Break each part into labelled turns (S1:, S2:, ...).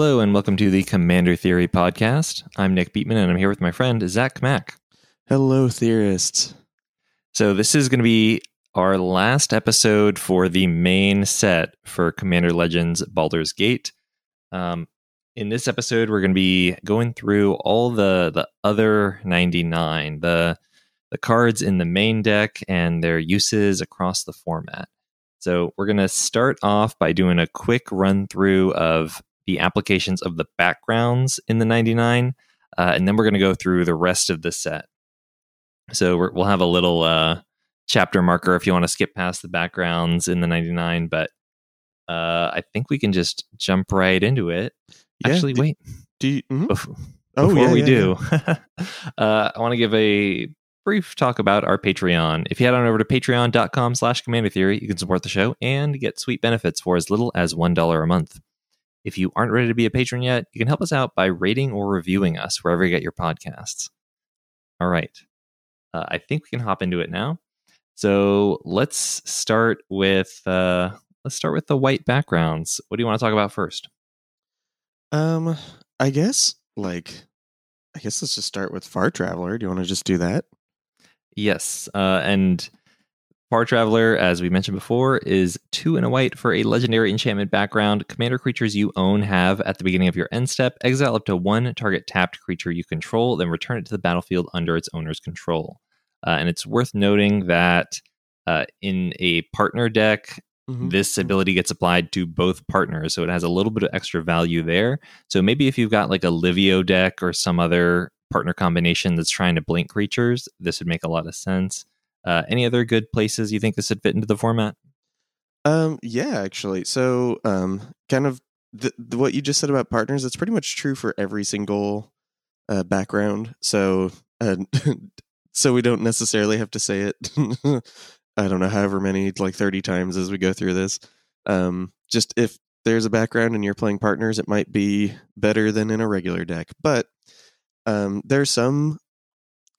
S1: Hello, and welcome to the Commander Theory podcast. I'm Nick Beatman, and I'm here with my friend Zach Mack.
S2: Hello, theorists.
S1: So, this is going to be our last episode for the main set for Commander Legends Baldur's Gate. Um, in this episode, we're going to be going through all the the other 99, the the cards in the main deck and their uses across the format. So, we're going to start off by doing a quick run through of the applications of the backgrounds in the 99, uh, and then we're going to go through the rest of the set. So, we will have a little uh, chapter marker if you want to skip past the backgrounds in the 99, but uh, I think we can just jump right into it.
S2: Yeah,
S1: Actually,
S2: do-
S1: wait.
S2: Do you? mhm.
S1: Before,
S2: Oh,
S1: before
S2: yeah,
S1: we
S2: yeah,
S1: do, uh, I want to give a brief talk about our Patreon. If you head on over to patreon.com slash commander theory, you can support the show and get sweet benefits for as little as $1 a month. If you aren't ready to be a patron yet, you can help us out by rating or reviewing us wherever you get your podcasts. All right. Uh, I think we can hop into it now. So let's start with uh, let's start with the white backgrounds. What do you want to talk about first?
S2: Um, I guess like, I guess let's just start with Far Traveler. Do you want to just do that?
S1: Yes, uh, and Far Traveler, as we mentioned before, is two and a white for a legendary enchantment background. Commander creatures you own have at the beginning of your end step exile up to one target tapped creature you control, then return it to the battlefield under its owner's control. Uh, and it's worth noting that uh, in a partner deck,
S2: Mhm.
S1: this ability gets applied to both partners, so it has a little bit of extra value there. So maybe if you've got like a Livio deck or some other partner combination that's trying to blink creatures, this would make a lot of sense. Uh, any other good places you think this would fit into the format?
S2: Um, yeah, actually. So, um, kind of the, the, what you just said about partners, it's pretty much true for every single uh, background. So, uh, so we don't necessarily have to say it. I don't know, however many, like 30 times as we go through this. Um, just if there's a background and you're playing partners, it might be better than in a regular deck. But um, there's some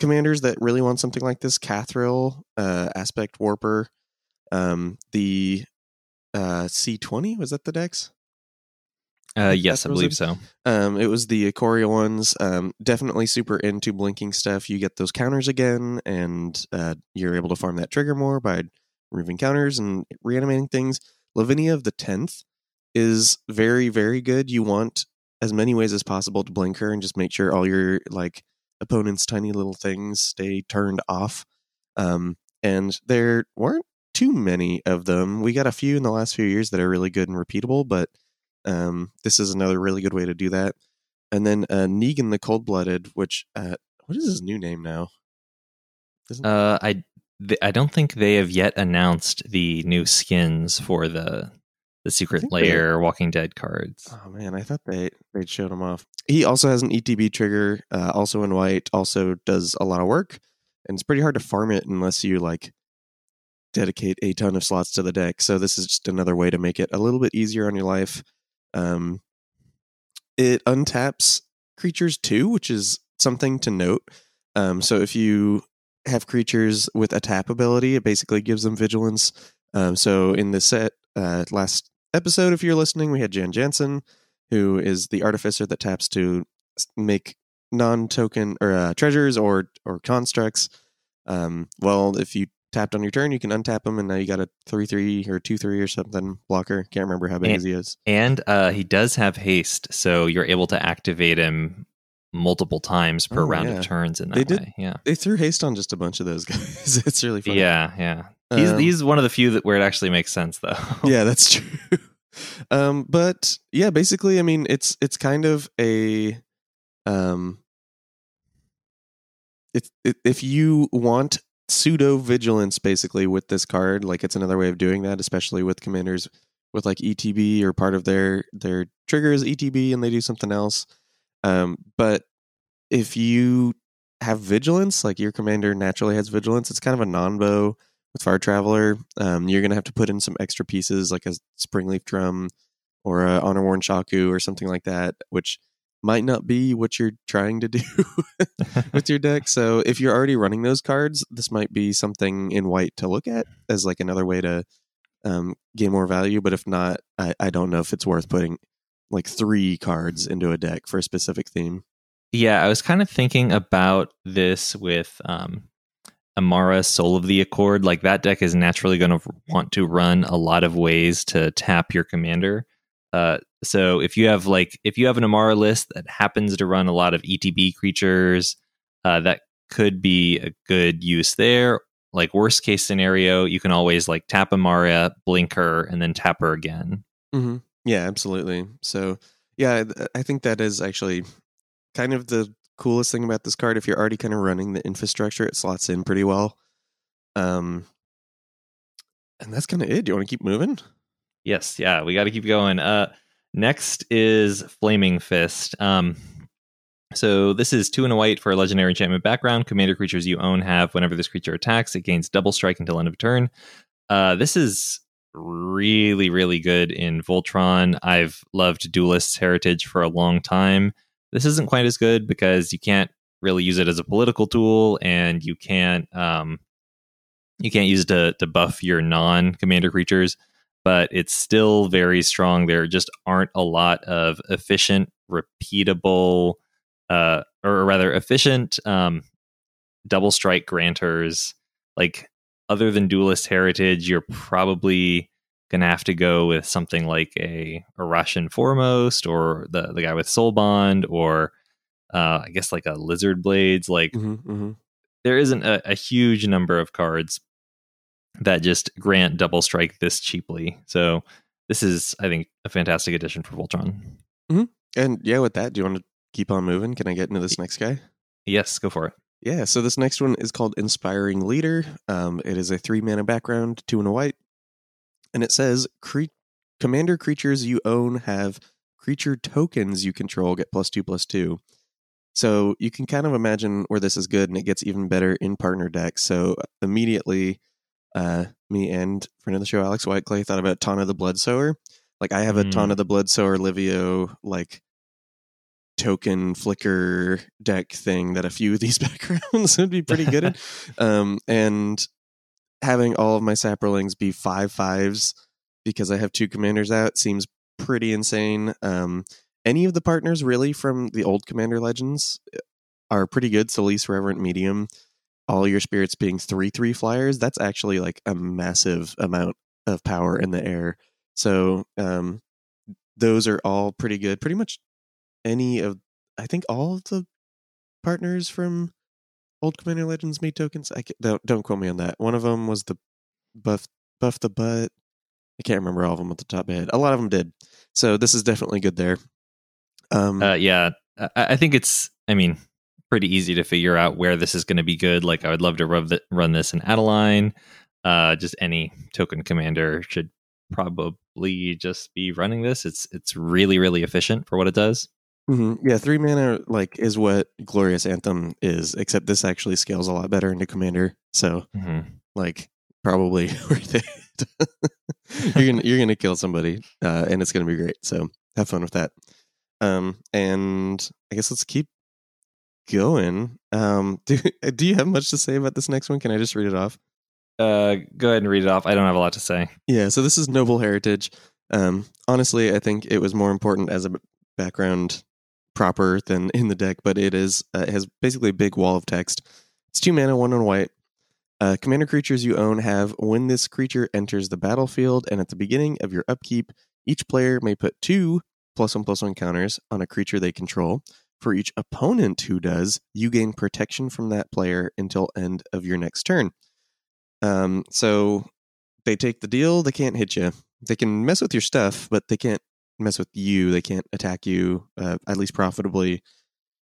S2: commanders that really want something like this. Kathril, uh, Aspect Warper, um, the uh, C20 was that the decks?
S1: Uh, yes, I believe
S2: it.
S1: so.
S2: Um, it was the Ikoria ones. Um, definitely super into blinking stuff. You get those counters again, and uh, you're able to farm that trigger more by removing counters and reanimating things. Lavinia of the tenth is very very good. You want as many ways as possible to blink her and just make sure all your like opponent's tiny little things stay turned off. Um, and there weren't too many of them. We got a few in the last few years that are really good and repeatable, but um, this is another really good way to do that. And then uh, Negan the Cold Blooded, which uh, what is his new name now? Isn't-
S1: Uh, I th- I don't think they have yet announced the new skins for the the Secret
S2: Lair, they-
S1: Walking Dead cards.
S2: Oh man, I thought they they'd showed him off. He also has an ETB trigger, uh, also in white. Also does a lot of work, and it's pretty hard to farm it unless you like dedicate a ton of slots to the deck. So this is just another way to make it a little bit easier on your life. Um, it untaps creatures too, which is something to note. Um, so if you have creatures with a tap ability, it basically gives them vigilance. Um, so in the set uh, last episode, if you're listening, we had Jan Jansen, who is the artificer that taps to make non-token or uh, treasures or or constructs. Um, well, if you tapped on your turn, you can untap them, and now you got a three-three or two-three or something blocker. Can't remember how big
S1: And-
S2: he is.
S1: And uh, he does have haste, so you're able to activate him multiple times per
S2: Oh,
S1: round
S2: yeah.
S1: of turns in that
S2: They did-
S1: Yeah.
S2: They threw haste on just a bunch of those guys. it's really fun.
S1: Yeah, yeah. He's
S2: Um,
S1: he's one of the few that where it actually makes sense though.
S2: yeah, that's true. um, but yeah, basically, I mean, it's it's kind of a um, it's it, if you want pseudo vigilance, basically with this card, like it's another way of doing that, especially with commanders with like ETB or part of their their trigger is ETB and they do something else. Um, but if you have vigilance, like your commander naturally has vigilance, it's kind of a non-bow with Far Traveler. Um, you're gonna have to put in some extra pieces like a Springleaf Drum or a Honor Worn Shaku or something like that, which might not be what you're trying to do with your deck. So if you're already running those cards, this might be something in white to look at as like another way to um, gain more value. But if not, I, I don't know if it's worth putting like three cards into a deck for a specific theme.
S1: Yeah, I was kind of thinking about this with um, Emmara Soul of the Accord. Like that deck is naturally going to want to run a lot of ways to tap your commander. Uh, so if you have like if you have an Emmara list that happens to run a lot of ETB creatures, uh, that could be a good use there. Like worst case scenario, you can always like tap Emmara, blink her, and then tap her again.
S2: Mm-hmm. Yeah, absolutely. So yeah, I think that is actually kind of the coolest thing about this card. If you're already kind of running the infrastructure, it slots in pretty well. Um, and that's kind of it. Do you want to keep moving?
S1: Yes, yeah, we got to keep going. Uh, next is Flaming Fist. Um, so this is two and a white for a legendary enchantment background. Commander creatures you own have whenever this creature attacks, it gains double strike until end of turn. Uh, this is really, really good in Voltron. I've loved Duelist's Heritage for a long time. This isn't quite as good because you can't really use it as a political tool, and you can't um, you can't use it to to buff your non commander creatures. But it's still very strong. There just aren't a lot of efficient, repeatable, uh, or rather efficient um, double strike granters. Like other than Duelist Heritage, you're probably gonna have to go with something like a, a Russian Foremost or the the guy with Soul Bond or uh, I guess like a Lizard Blades. Like mm-hmm, mm-hmm. there isn't a, a, huge number of cards that just grant double strike this cheaply. So this is, I think, a fantastic addition for Voltron.
S2: Mm-hmm. And yeah, with that, do you want to keep on moving? Can I get into this next guy?
S1: Yes, go for it.
S2: Yeah, so this next one is called Inspiring Leader. Um, it is a three mana background, two and a white and it says cre- commander creatures you own have creature tokens you control get plus two plus two. So you can kind of imagine where this is good, and it gets even better in partner decks. So immediately, uh, me and friend of the show Alex Whiteclay thought about Tana the Blood Bloodsower. Like I have a mm. Tana the Blood Bloodsower Livio like token flicker deck thing that a few of these backgrounds would be pretty good at. um, and having all of my saprolings be five fives because I have two commanders out seems pretty insane. Um, any of the partners really from the old Commander Legends uh, are pretty good. Solis Reverent Medium, all your spirits being three three flyers. That's actually like a massive amount of power in the air. So um, those are all pretty good. Pretty much any of I think all of the partners from old Commander Legends made tokens. I don't don't quote me on that. One of them was the buff buff the butt. I can't remember all of them at the top of my head. A lot of them did. So this is definitely good there.
S1: Um, uh, yeah, I, I, think it's. I mean, pretty easy to figure out where this is going to be good. Like, I would love to the, run this in Adeline. Uh, just any token commander should probably just be running this. It's it's really really efficient for what it does.
S2: Mm-hmm. Yeah, three mana like is what Glorious Anthem is, except this actually scales a lot better into Commander. So, mm-hmm. like, probably worth it. you're gonna you're gonna kill somebody, uh, and it's gonna be great. So have fun with that. Um, and I guess let's keep going. Um, do do you have much to say about this next one? Can I just read it off?
S1: Uh, go ahead and read it off. I don't have a lot to say.
S2: Yeah, so this is Noble Heritage. Um, honestly, I think it was more important as a background proper than in the deck, but it is uh, it has basically a big wall of text. It's two mana, one on white. Uh, commander creatures you own have when this creature enters the battlefield, and at the beginning of your upkeep, each player may put two plus one plus one counters on a creature they control. For each opponent who does, you gain protection from that player until end of your next turn. Um, so they take the deal. They can't hit you. They can mess with your stuff, but they can't mess with you. They can't attack you, uh, at least profitably,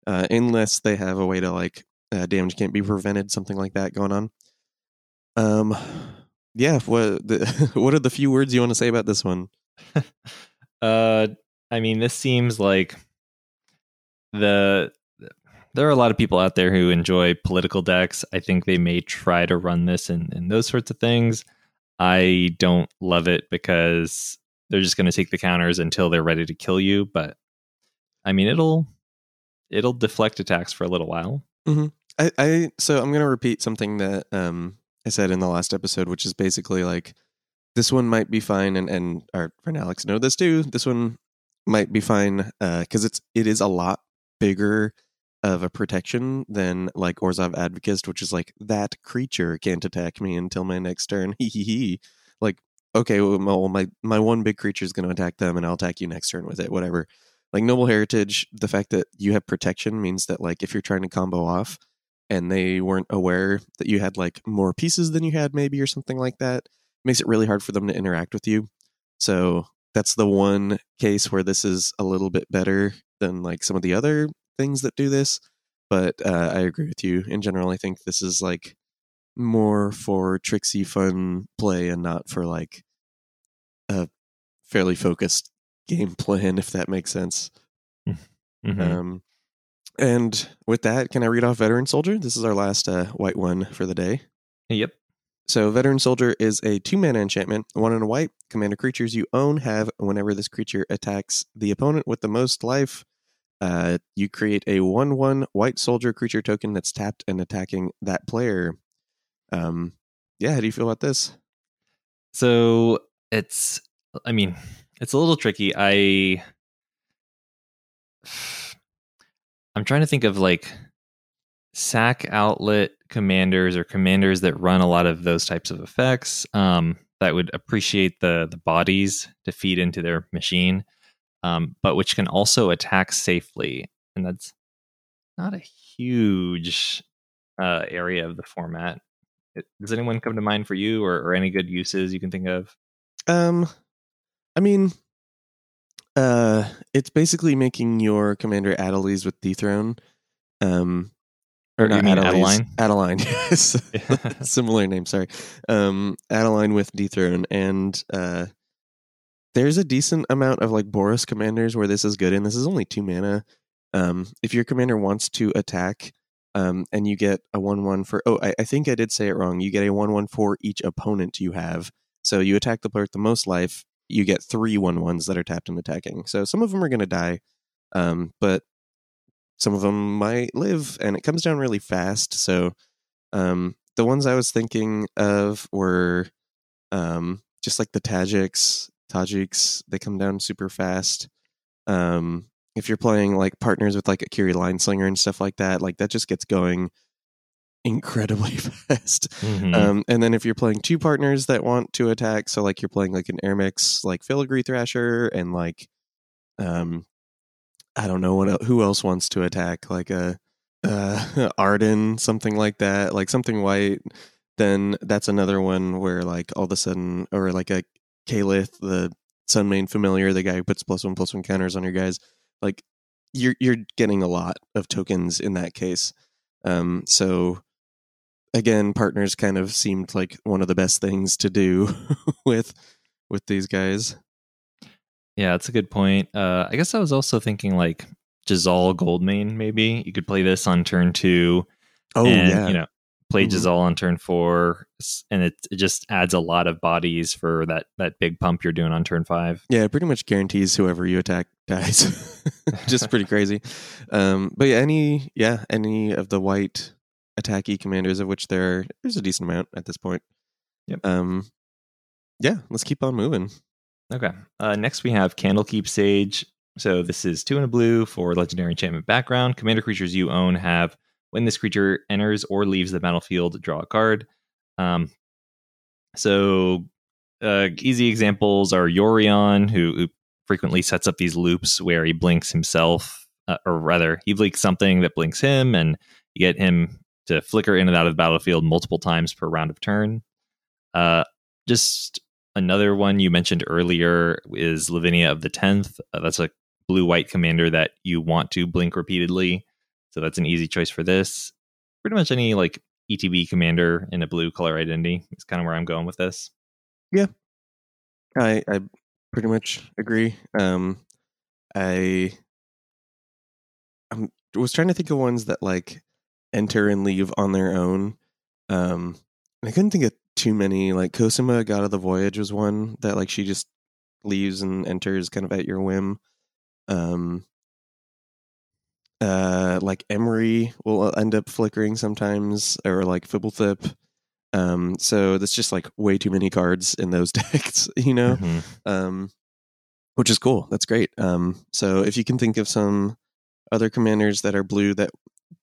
S2: uh, unless they have a way to like uh, damage can't be prevented, something like that going on. Um, yeah. What the, what are the few words you want to say about this one?
S1: uh, I mean, this seems like the there are a lot of people out there who enjoy political decks. I think they may try to run this and, those sorts of things. I don't love it because they're just going to take the counters until they're ready to kill you. But I mean, it'll it'll deflect attacks for a little while.
S2: Mm-hmm. I, I so I'm going to repeat something that um, I said in the last episode, which is basically like this one might be fine, and and our friend Alex know this too. This one might be fine uh because it's it is a lot bigger of a protection than like Orzhov Advokist, which is like that creature can't attack me until my next turn. Hee hee hee. Okay, well my my one big creature is going to attack them, and I'll attack you next turn with it. Whatever. Like noble heritage, the fact that you have protection means that like if you're trying to combo off and they weren't aware that you had like more pieces than you had maybe or something like that, makes it really hard for them to interact with you. So that's the one case where this is a little bit better than like some of the other things that do this. But uh, I agree with you. In general, I think this is like more for tricksy fun play and not for like a fairly focused game plan, if that makes sense.
S1: Mhm.
S2: Um, and with that, can I read off Veteran Soldier? This is our last uh, white one for the day.
S1: yep.
S2: So, Veteran Soldier is a two mana enchantment, one in a white. Commander creatures you own have, whenever this creature attacks the opponent with the most life, uh, you create a 1 1 white soldier creature token that's tapped and attacking that player. Um, yeah, how do you feel about this?
S1: So it's, I mean, it's a little tricky. I, I'm trying to think of like SAC outlet commanders or commanders that run a lot of those types of effects um, that would appreciate the the bodies to feed into their machine, um, but which can also attack safely, and that's not a huge uh, area of the format. Does anyone come to mind for you, or, or any good uses you can think of?
S2: Um, I mean, uh, it's basically making your commander Adelise with Dethrone. Um, or not
S1: Adeline?
S2: Adeline, yes. Similar name, sorry. Um, Adeline with Dethrone, and uh, there's a decent amount of like Boros commanders where this is good, and this is only two mana. Um, if your commander wants to attack, um, and you get a one-one for oh, I, I think I did say it wrong. You get a one-one for each opponent you have. So you attack the player with the most life, you get three one ones that are tapped and attacking. So some of them are going to die, um, but some of them might live, and it comes down really fast. So um, the ones I was thinking of were um, just like the Tajics. Tajics they come down super fast. Um, if you're playing like partners with like a Kiri Line Slinger and stuff like that, like that just gets going incredibly fast.
S1: Mhm.
S2: Um, and then if you're playing two partners that want to attack, so like you're playing like an Armix, like Filigree Thrasher, and like, um, I don't know what who else wants to attack, like a uh, Ardenn, something like that, like something white. Then that's another one where like all of a sudden, or like a Keleth, the Sunmane familiar, the guy who puts plus one plus one counters on your guys, like you're you're getting a lot of tokens in that case. Um, so again, partners kind of seemed like one of the best things to do with with these guys.
S1: Yeah, that's a good point. Uh, I guess I was also thinking like Jazal Goldmane. Maybe you could play this on turn two.
S2: Oh
S1: and,
S2: yeah,
S1: you know, play
S2: Mhm.
S1: all on turn four, and it, it just adds a lot of bodies for that that big pump you're doing on turn five.
S2: yeah. It pretty much guarantees whoever you attack dies. Just pretty crazy. Um, but yeah, any yeah any of the white attacky commanders, of which there there's a decent amount at this point.
S1: Yep.
S2: Um, yeah, let's keep on moving.
S1: Okay. Uh, next, we have Candlekeep Sage. So this is two and a blue for legendary enchantment background. Commander creatures you own have when this creature enters or leaves the battlefield, draw a card. Um, so uh, easy examples are Yorion, who, who frequently sets up these loops where he blinks himself, uh, or rather, he blinks something that blinks him, and you get him to flicker in and out of the battlefield multiple times per round of turn. Uh, just another one you mentioned earlier is Lavinia of the Tenth. Uh, that's a blue white commander that you want to blink repeatedly, so that's an easy choice for this. Pretty much any like ETB commander in a blue color identity is kind of where I'm going with this.
S2: Yeah, I I pretty much agree. Um, I I'm, was trying to think of ones that like enter and leave on their own. Um, I couldn't think of too many. Like Cosima, God of the Voyage, was one that like she just leaves and enters kind of at your whim. Um, uh, like Emery will end up flickering sometimes, or like Fibblethip. Um, so that's just like way too many cards in those decks, you know.
S1: Mhm.
S2: Um, which is cool. That's great. Um, so if you can think of some other commanders that are blue that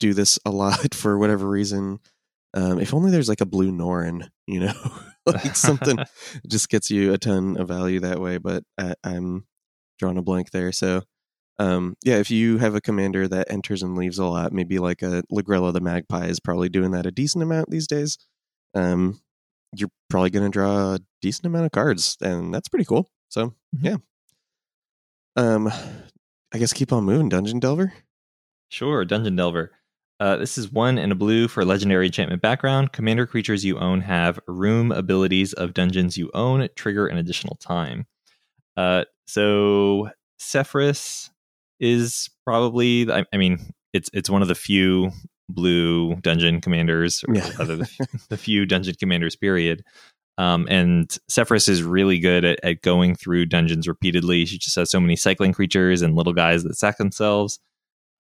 S2: do this a lot for whatever reason, um, if only there's like a blue Norn, you know, like something just gets you a ton of value that way. But I, I'm drawing a blank there. So um, yeah, if you have a commander that enters and leaves a lot, maybe like a Lagrella the Magpie is probably doing that a decent amount these days. Um, you're probably going to draw a decent amount of cards, and that's pretty cool. So
S1: Mhm.
S2: yeah. Um, I guess keep on moving, Dungeon Delver.
S1: Sure, Dungeon Delver. Uh, this is one and a blue for legendary enchantment background. Commander creatures you own have room abilities of dungeons you own trigger an additional time. Uh, so Sefris is probably, I, I mean, it's it's one of the few blue dungeon commanders, or
S2: Yeah.
S1: the, the few dungeon commanders. Period. Um, and Sefris is really good at, at going through dungeons repeatedly. She just has so many cycling creatures and little guys that sack themselves.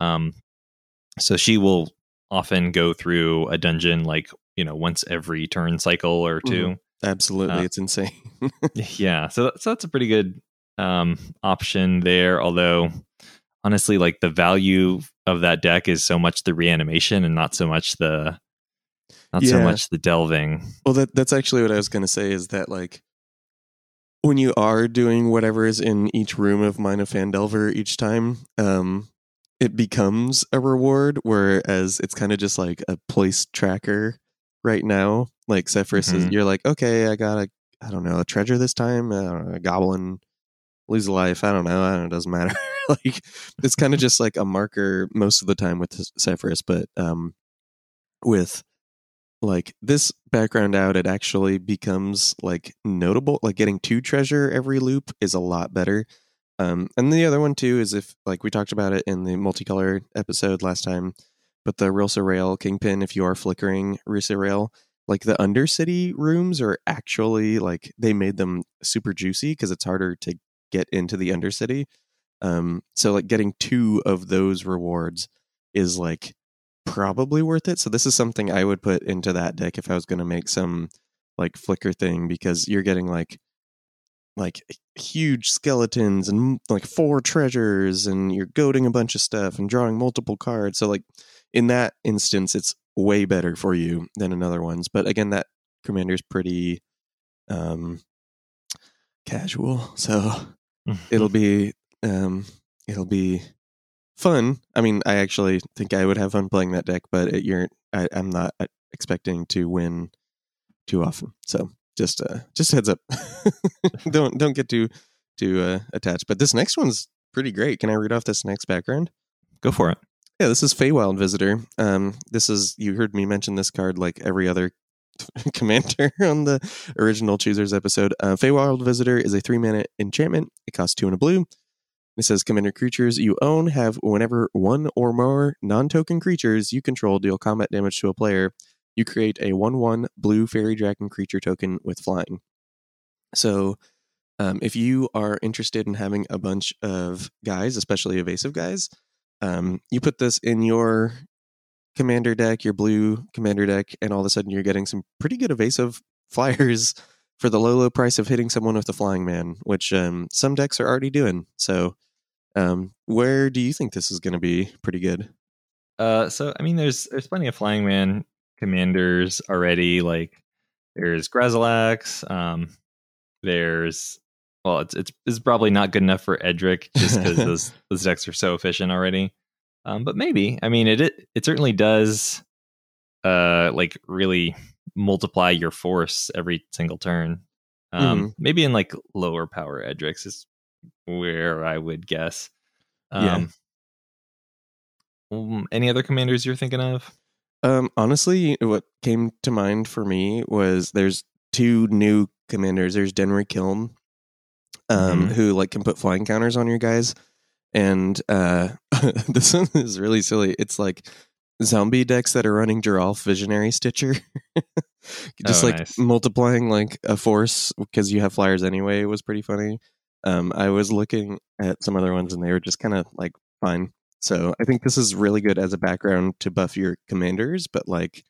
S1: Um, so she will often go through a dungeon like you know once every turn cycle or 2
S2: Absolutely,
S1: Uh,
S2: it's insane.
S1: yeah so, so that's a pretty good um option there although honestly like the value of that deck is so much the reanimation and not so much the not so much the delving
S2: Well, that that's actually what I was going to say is that like when you are doing whatever is in each room of Mine of Phandelver each time, um, it becomes a reward, whereas it's kind of just like a place tracker right now. Like Sefris is,
S1: Mhm.
S2: you're like, okay, I got a, I don't know, a treasure this time, I a goblin, lose a life, I don't know, I don't know, it doesn't matter. like it's kind of just like a marker most of the time with Sefris, but um, with like this background out it actually becomes like notable like getting two treasure every loop is a lot better um and the other one too is if like we talked about it in the multicolor episode last time but the Rilsa Rael Kingpin if you are flickering Rilsa Rael like the Undercity rooms are actually like they made them super juicy because it's harder to get into the Undercity um so like getting two of those rewards is like probably worth it. So this is something I would put into that deck if I was going to make some like flicker thing because you're getting like like huge skeletons and like four treasures and you're goading a bunch of stuff and drawing multiple cards. So like in that instance it's way better for you than another ones. But again that commander's pretty um casual. So it'll be um it'll be fun. I mean, I actually think I would have fun playing that deck, but it, you're I, I'm not uh, expecting to win too often. So just uh just heads up. don't don't get too too uh, attached. But this next one's pretty great. Can I read off this next background?
S1: go for it
S2: Yeah, this is Feywild Visitor. Um, this is you heard me mention this card like every other commander on the original Choosers episode. Uh, Feywild Visitor is a three mana enchantment. It costs two and a blue. It says commander creatures you own have whenever one or more non-token creatures you control deal combat damage to a player, you create a one-one blue fairy dragon creature token with flying. So, um, if you are interested in having a bunch of guys, especially evasive guys, um, you put this in your commander deck, your blue commander deck, and all of a sudden you're getting some pretty good evasive flyers for the low, low price of hitting someone with a flying man, which um, some decks are already doing. So, um, where do you think this is going to be pretty good?
S1: Uh, so I mean, there's there's plenty of flying man commanders already. Like there's Grazilaxx. Um, there's well, it's it's, it's probably not good enough for Edric just because those those decks are so efficient already. Um, but maybe I mean it it, it certainly does. Uh, like really multiply your force every single turn. Um, maybe in like lower power Edrics is where I would guess.
S2: Yeah.
S1: Um, um, any other commanders you're thinking of?
S2: Um, honestly, what came to mind for me was there's two new commanders. There's Denry Klin, um,
S1: Mhm.
S2: who like can put flying counters on your guys, and uh, this one is really silly. It's like zombie decks that are running Geralf Visionary Stitcher, just
S1: Oh,
S2: like
S1: nice.
S2: multiplying like a force because you have flyers anyway was pretty funny. Um, I was looking at some other ones and they were just kind of like fine. So I think this is really good as a background to buff your commanders, but like,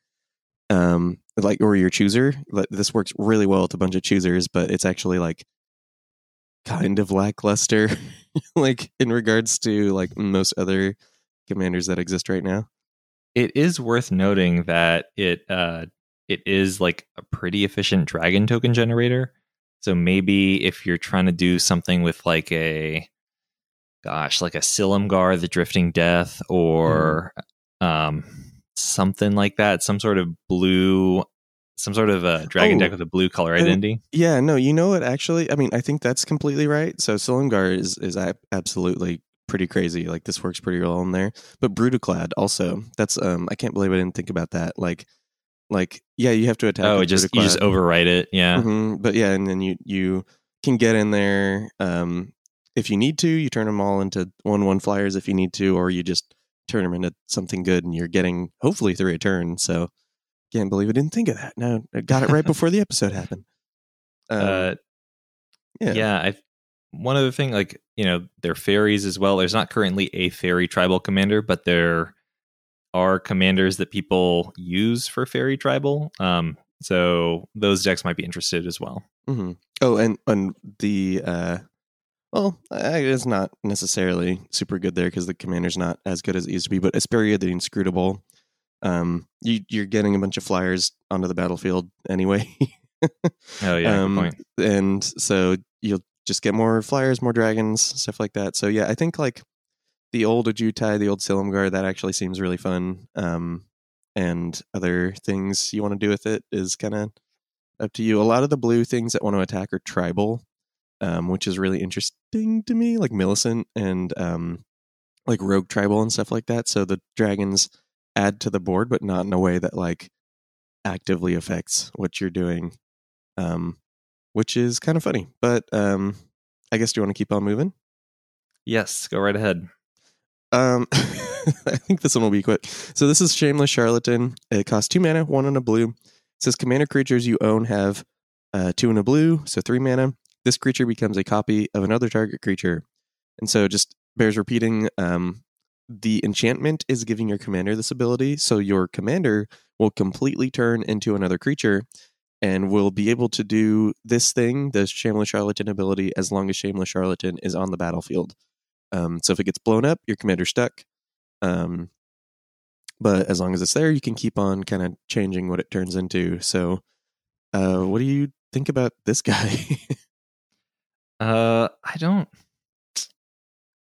S2: um, like or your chooser. Like, This works really well with a bunch of choosers, but it's actually like kind of lackluster, like in regards to like most other commanders that exist right now.
S1: It is worth noting that it uh, it is like a pretty efficient dragon token generator. So maybe if you're trying to do something with like a gosh, like a Silumgar, the Drifting Death, or mm. um, something like that, some sort of blue, some sort of a dragon oh, deck with a blue color identity.
S2: yeah, no, you know what? Actually, I mean, I think that's completely right. So Silumgar is is absolutely pretty crazy. Like this works pretty well in there. But Brudiclad also. That's um, I can't believe I didn't think about that. Like like yeah you have to attack
S1: oh just you just overwrite it yeah
S2: mm-hmm. but yeah and then you you can get in there um if you need to you turn them all into one one flyers if you need to or you just turn them into something good and you're getting hopefully three a turn so can't believe i didn't think of that no i got it right before the episode happened
S1: um, uh yeah yeah i one other thing like you know they're fairies as well there's not currently a fairy tribal commander but there are are commanders that people use for fairy tribal. Um, so those decks might be interested as well.
S2: Mm-hmm. Oh, and and the uh, well, it's not necessarily super good there because the commander's not as good as it used to be. But Isperia the Inscrutable, um, you you're getting a bunch of flyers onto the battlefield anyway.
S1: oh yeah, um,
S2: and so you'll just get more flyers, more dragons, stuff like that. So yeah, I think like the old Ojutai, the old Silumgar, that actually seems really fun. Um, and other things you want to do with it is kind of up to you. A lot of the blue things that want to attack are tribal, um, which is really interesting to me, like Millicent and um, like Rogue Tribal and stuff like that. So the dragons add to the board, but not in a way that like actively affects what you're doing, um, which is kind of funny. But um, I guess do you want to keep on moving?
S1: Yes, go right ahead.
S2: Um, I think this one will be quick. So this is Shameless Charlatan. It costs two mana, one on a blue. It says commander creatures you own have uh, two in a blue, so three mana. This creature becomes a copy of another target creature. And so just bears repeating. Um, the enchantment is giving your commander this ability, so your commander will completely turn into another creature and will be able to do this thing, this Shameless Charlatan ability, as long as Shameless Charlatan is on the battlefield. Um, so if it gets blown up, your commander's stuck. Um, but as long as it's there, you can keep on kind of changing what it turns into. So, uh, what do you think about this guy?
S1: uh, I don't.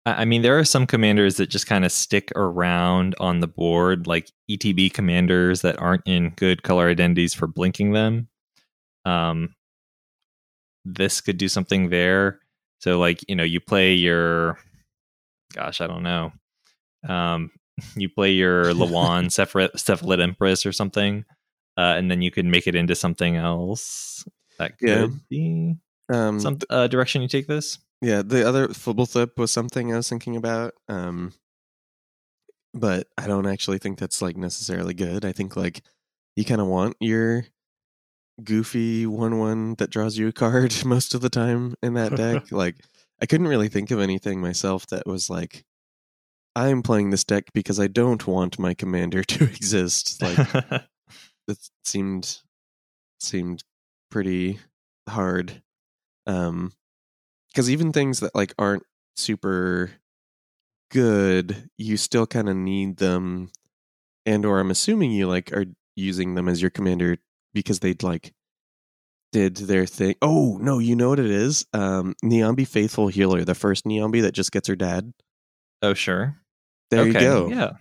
S1: I mean, there are some commanders that just kind of stick around on the board, like ETB commanders that aren't in good color identities for blinking them. Um, this could do something there. So, like, you know, you play your gosh, I don't know. Um, you play your Llawan Cephalid Empress or something, uh, and then you could make it into something else. That could yeah. be um, some uh, direction you take this.
S2: Yeah, the other football Flip was something I was thinking about. Um, but I don't actually think that's like necessarily good. I think like you kind of want your goofy one one that draws you a card most of the time in that deck. like I couldn't really think of anything myself that was like, I'm playing this deck because I don't want my commander to exist. Like it seemed seemed pretty hard. Um because even things that like aren't super good, you still kind of need them and or I'm assuming you like are using them as your commander because they'd like did their thing. Oh no, you know what it is? Um, Niambi Faithful Healer, the first Niambi that just gets her dad.
S1: Oh sure.
S2: There okay, you go.
S1: Yeah,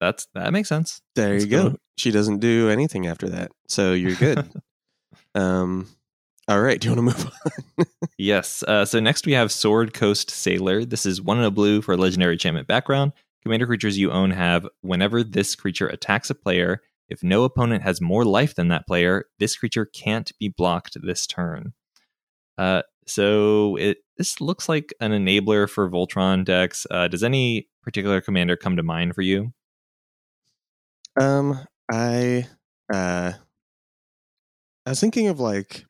S1: that's that makes sense.
S2: There
S1: that's
S2: you go. She doesn't do anything after that, so you're good. um, all right. Do you want to move
S1: on? yes. Uh, so next we have Sword Coast Sailor. This is one in a blue for a legendary enchantment background. Commander creatures you own have whenever this creature attacks a player, if no opponent has more life than that player, this creature can't be blocked this turn. Uh, so it this looks like an enabler for Voltron decks. Uh, does any particular commander come to mind for you?
S2: Um, I uh, I was thinking of like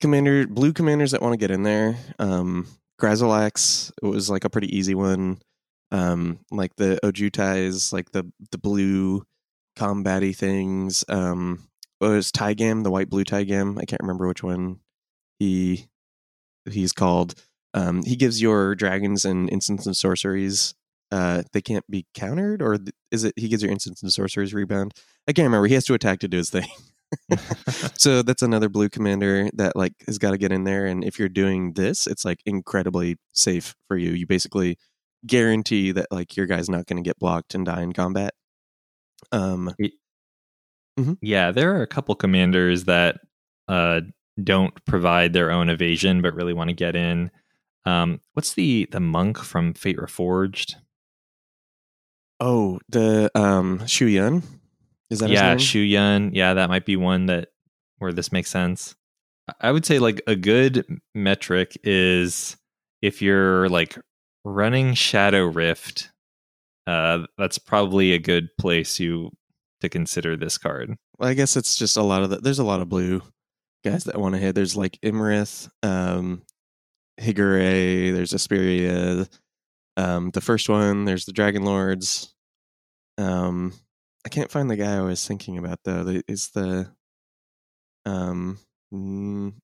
S2: commander blue commanders that want to get in there. Um, Grazilaxx was like a pretty easy one. Um, like the Ojutais, like the the blue combatty things. Um, what was Taigam, the white blue Taigam? I can't remember which one he he's called. Um, he gives your dragons and instants and sorceries. Uh, they can't be countered, or is it he gives your instants and sorceries rebound? I can't remember. He has to attack to do his thing. so that's another blue commander that like has got to get in there. And if you're doing this, it's like incredibly safe for you. You basically guarantee that like your guy's not going to get blocked and die in combat. Um,
S1: Mhm. Yeah, there are a couple commanders that uh, don't provide their own evasion, but really want to get in. Um, what's the the monk from Fate Reforged?
S2: oh, the um Shu Yun is that
S1: yeah. Shu Yun. Yeah, that might be one that where this makes sense. I- would say like a good metric is if you're like running Shadow Rift. Uh, that's probably a good place you to consider this card.
S2: Well, I guess it's just a lot of the, there's a lot of blue guys that want to hit. There's like Imrith, um, Higure, there's Isperia, um, the first one, there's the Dragon Lords. Um, I can't find the guy I was thinking about though. Is the um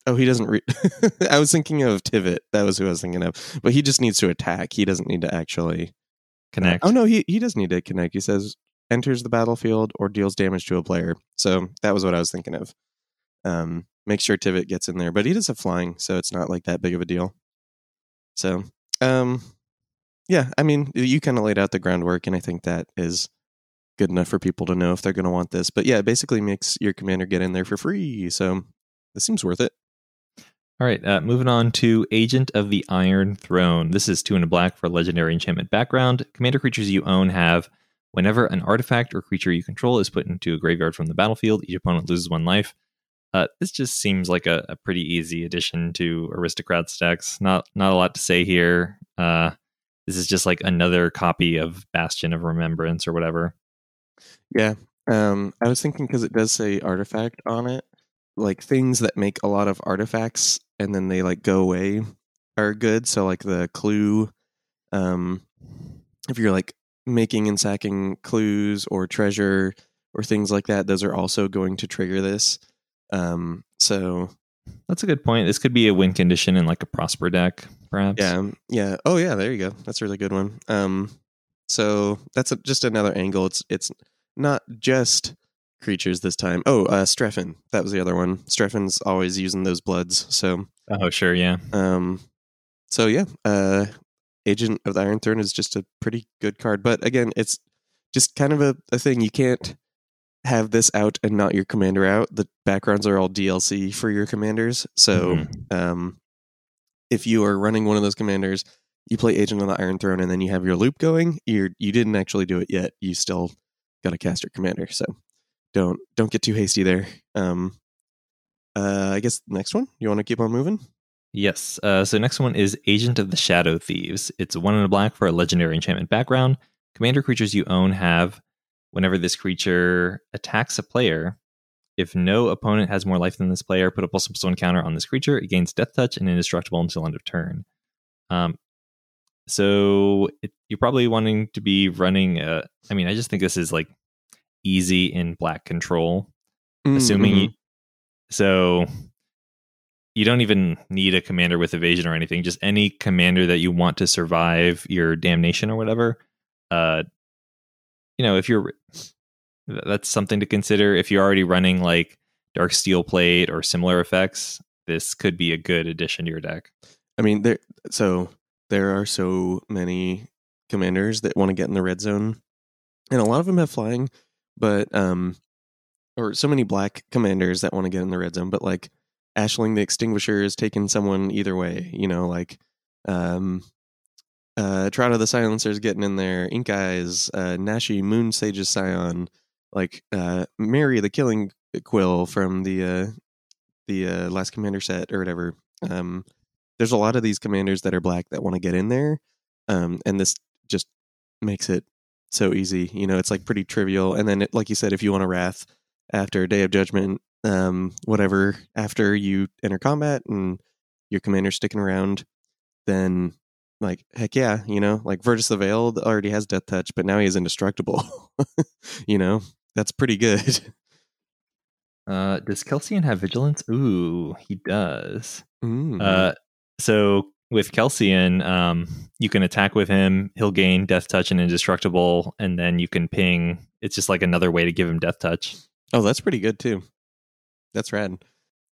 S2: oh he doesn't re- I was thinking of Tivit. That was who I was thinking of. But he just needs to attack. He doesn't need to actually
S1: Connect.
S2: Oh no, he he does need to connect. He says enters the battlefield or deals damage to a player. So that was what I was thinking of. Um, make sure Tivit gets in there, but he does have flying, so it's not like that big of a deal. So, um, yeah, I mean, you kind of laid out the groundwork, and I think that is good enough for people to know if they're going to want this. But yeah, it basically makes your commander get in there for free. So this seems worth it.
S1: All right, uh, moving on to Agent of the Iron Throne. This is two and a black for legendary enchantment background. Commander creatures you own have whenever an artifact or creature you control is put into a graveyard from the battlefield, each opponent loses one life. Uh, this just seems like a, a pretty easy addition to aristocrat stacks. Not not a lot to say here. Uh, this is just like another copy of Bastion of Remembrance or whatever.
S2: Yeah. Um, I was thinking because it does say artifact on it, like things that make a lot of artifacts and then they like go away are good. So like the clue, um, if you're like making and sacking clues or treasure or things like that, those are also going to trigger this. Um, so
S1: That's a good point. This could be a win condition in like a Prosper deck, perhaps.
S2: yeah, yeah. Oh yeah, there you go. That's a really good one. Um, so that's a, just another angle. It's it's not just creatures this time. Oh, uh, Strefan. That was the other one. Strefan's always using those bloods. So
S1: Oh, sure. Yeah.
S2: um, so yeah, uh, Agent of the Iron Throne is just a pretty good card. But again, it's just kind of a, a thing. You can't have this out and not your commander out. The backgrounds are all DLC for your commanders. So
S1: Mhm.
S2: um, if you are running one of those commanders, you play Agent on the Iron Throne, and then you have your loop going. You're you didn't actually do it yet. You still got to cast your commander. So don't don't get too hasty there. Um, uh, I guess next one. You want to keep on moving?
S1: Yes. Uh, so next one is Agent of the Shadow Thieves. It's one in a black for a legendary enchantment background. Commander creatures you own have, whenever this creature attacks a player, if no opponent has more life than this player, put a plus plus one counter on this creature. It gains Death Touch and indestructible until end of turn. Um, so it, you're probably wanting to be running. Uh, I mean, I just think this is like easy in black control assuming
S2: Mhm.
S1: you, so you don't even need a commander with evasion or anything just any commander that you want to survive your damnation or whatever uh you know if you're that's something to consider if you're already running like dark steel plate or similar effects this could be a good addition to your deck
S2: I mean, there. So there are so many commanders that want to get in the red zone, and a lot of them have flying, but um, or so many black commanders that want to get in the red zone, but like Ashling the Extinguisher is taking someone either way. You know, like um, uh, Trout of the Silencer is getting in there. Ink Eyes, uh, Nashi Moon Sage's Scion, like uh, Mari the Killing Quill from the uh, the uh, last commander set or whatever. Um, there's a lot of these commanders that are black that want to get in there, um, and this just makes it so easy. You know, it's like pretty trivial. And then, it, like you said, if you want a wrath after Day of Judgment, um, whatever, after you enter combat and your commander's sticking around, then like heck yeah, you know, like Virtus the Veiled already has Death Touch, but now he is indestructible. you know, that's pretty good.
S1: uh does Kelsien have vigilance ooh he does
S2: Mm.
S1: Uh, so with Kelsien, um, you can attack with him. He'll gain Death Touch and Indestructible, and then you can ping. It's just like another way to give him Death Touch.
S2: Oh, that's pretty good too. That's rad.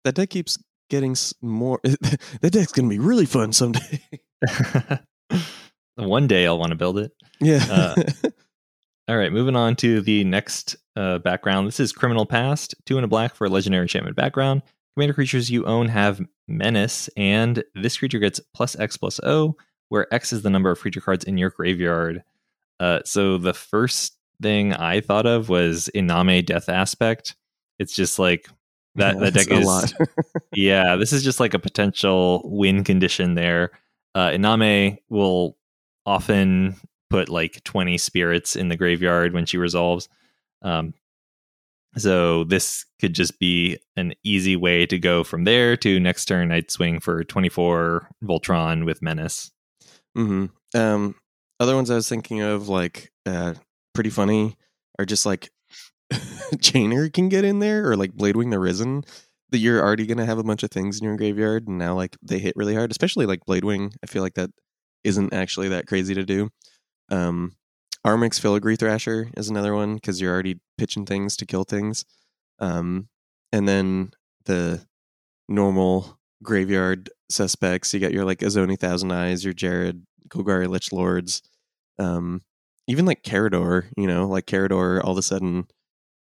S2: That deck keeps getting more. that deck's gonna be really fun someday.
S1: One day I'll want to build it.
S2: yeah.
S1: Uh, All right, moving on to the next uh, background. This is Criminal Past, two and a black for a legendary enchantment background. Commander creatures you own have Menace, and this creature gets plus X plus O, where X is the number of creature cards in your graveyard. Uh, so the first thing I thought of was Iname Death Aspect. It's just like that,
S2: Yeah,
S1: that deck
S2: a
S1: is
S2: lot.
S1: yeah, this is just like a potential win condition there. Uh, Iname will often put like 20 spirits in the graveyard when she resolves. Um, so this could just be an easy way to go from there to next turn Night Swing for 24 Voltron with Menace.
S2: hmm Um, other ones I was thinking of, like, uh, pretty funny, are just like Chainer can get in there, or like Bladewing the Risen. That you're already gonna have a bunch of things in your graveyard, and now like they hit really hard. Especially like Bladewing, I feel like that isn't actually that crazy to do. Um, Armix Filigree Thrasher is another one because you're already pitching things to kill things. Um, and then the normal graveyard suspects. You got your like Azoni Thousand Eyes, your Jarad, Golgari Lich Lords, um, even like Karador, you know, like Karador all of a sudden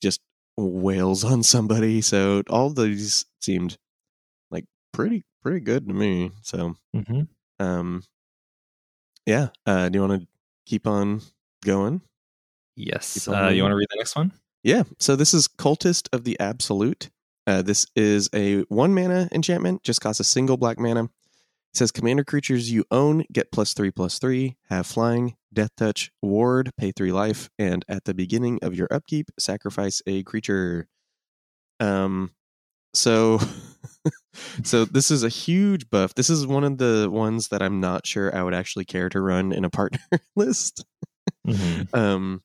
S2: just wails on somebody. So all these seemed like pretty pretty good to me. So
S1: Mm-hmm.
S2: um yeah. Uh do you want to keep on going?
S1: Yes. Uh, you want to read the next one?
S2: Yeah. So this is Cultist of the Absolute. Uh, this is a one mana enchantment, just costs a single black mana. It says commander creatures you own get plus three plus three, have flying, death touch, ward, pay three life, and at the beginning of your upkeep, sacrifice a creature. Um so so this is a huge buff. This is one of the ones that I'm not sure I would actually care to run in a partner list.
S1: Mhm.
S2: Um,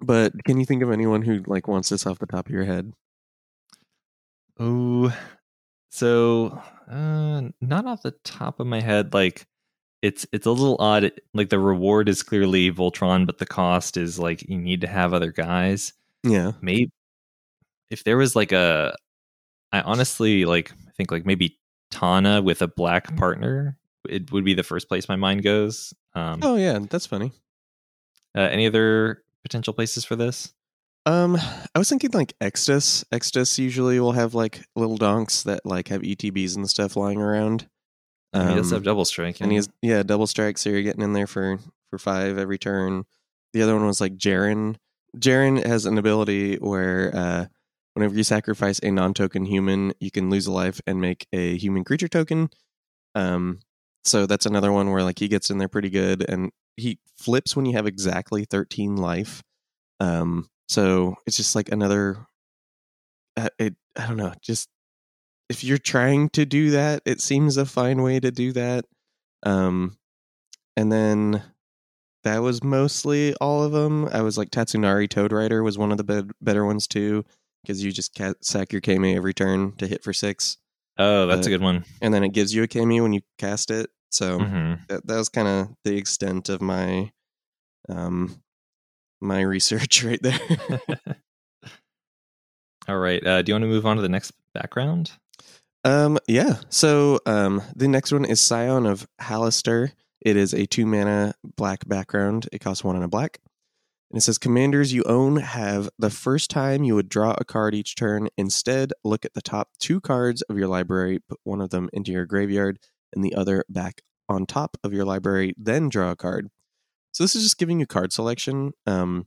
S2: but can you think of anyone who like wants this off the top of your head?
S1: Oh, so uh, not off the top of my head. Like it's it's a little odd. Like the reward is clearly Voltron, but the cost is like you need to have other guys.
S2: Yeah.
S1: Maybe if there was like a, I honestly like I think like maybe Tana with a black partner. It would be the first place my mind goes. Um,
S2: Oh yeah, that's funny.
S1: Uh, any other potential places for this?
S2: Um, I was thinking like Extus. Extus usually will have like little donks that like have ETBs and stuff lying around.
S1: Mean, he does
S2: Um,
S1: have double strike,
S2: and he has yeah double strike, so you're getting in there for for five every turn. The other one was like Jaren. Jaren has an ability where uh, whenever you sacrifice a non-token human, you can lose a life and make a human creature token. Um, so that's another one where like he gets in there pretty good, and he flips when you have exactly thirteen life. Um, so it's just like another. Uh, it I don't know, just if you're trying to do that, it seems a fine way to do that. Um, and then that was mostly all of them. I was like Tatsunari Toad Rider was one of the be- better ones too, because you just sack your Keimi every turn to hit for six,
S1: oh, that's a
S2: uh,
S1: good one.
S2: and then it gives you a Keimi when you cast it. So
S1: Mhm.
S2: that, that was kind of the extent of my um my research right there.
S1: All right. Uh, do you want to move on to the next background?
S2: Um, yeah. So um, the next one is Scion of Halaster. It is a two mana black background. It costs one and a black. And it says commanders you own have the first time you would draw a card each turn. Instead, look at the top two cards of your library, put one of them into your graveyard and the other back on top of your library, then draw a card. So this is just giving you card selection. Um,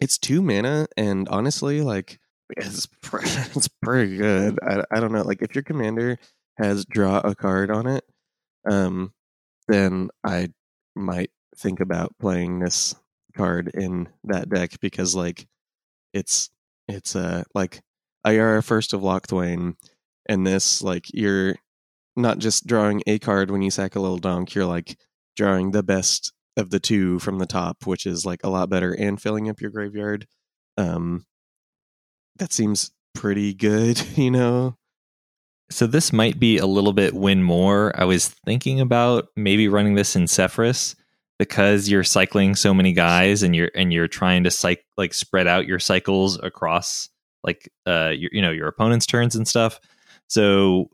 S2: it's two mana, and honestly, like it's pretty, it's pretty good. I, I don't know, like if your commander has draw a card on it, um, then I might think about playing this card in that deck because like it's it's uh like Ayara first of Locthwain, and this like you're not just drawing a card when you sack a little donk, you're like drawing the best of the two from the top, which is like a lot better and filling up your graveyard. Um that seems pretty good, you know.
S1: so this might be a little bit win more. I was thinking about maybe running this in Sefris because you're cycling so many guys and you're and you're trying to cycle like spread out your cycles across like uh your, you know your opponent's turns and stuff. So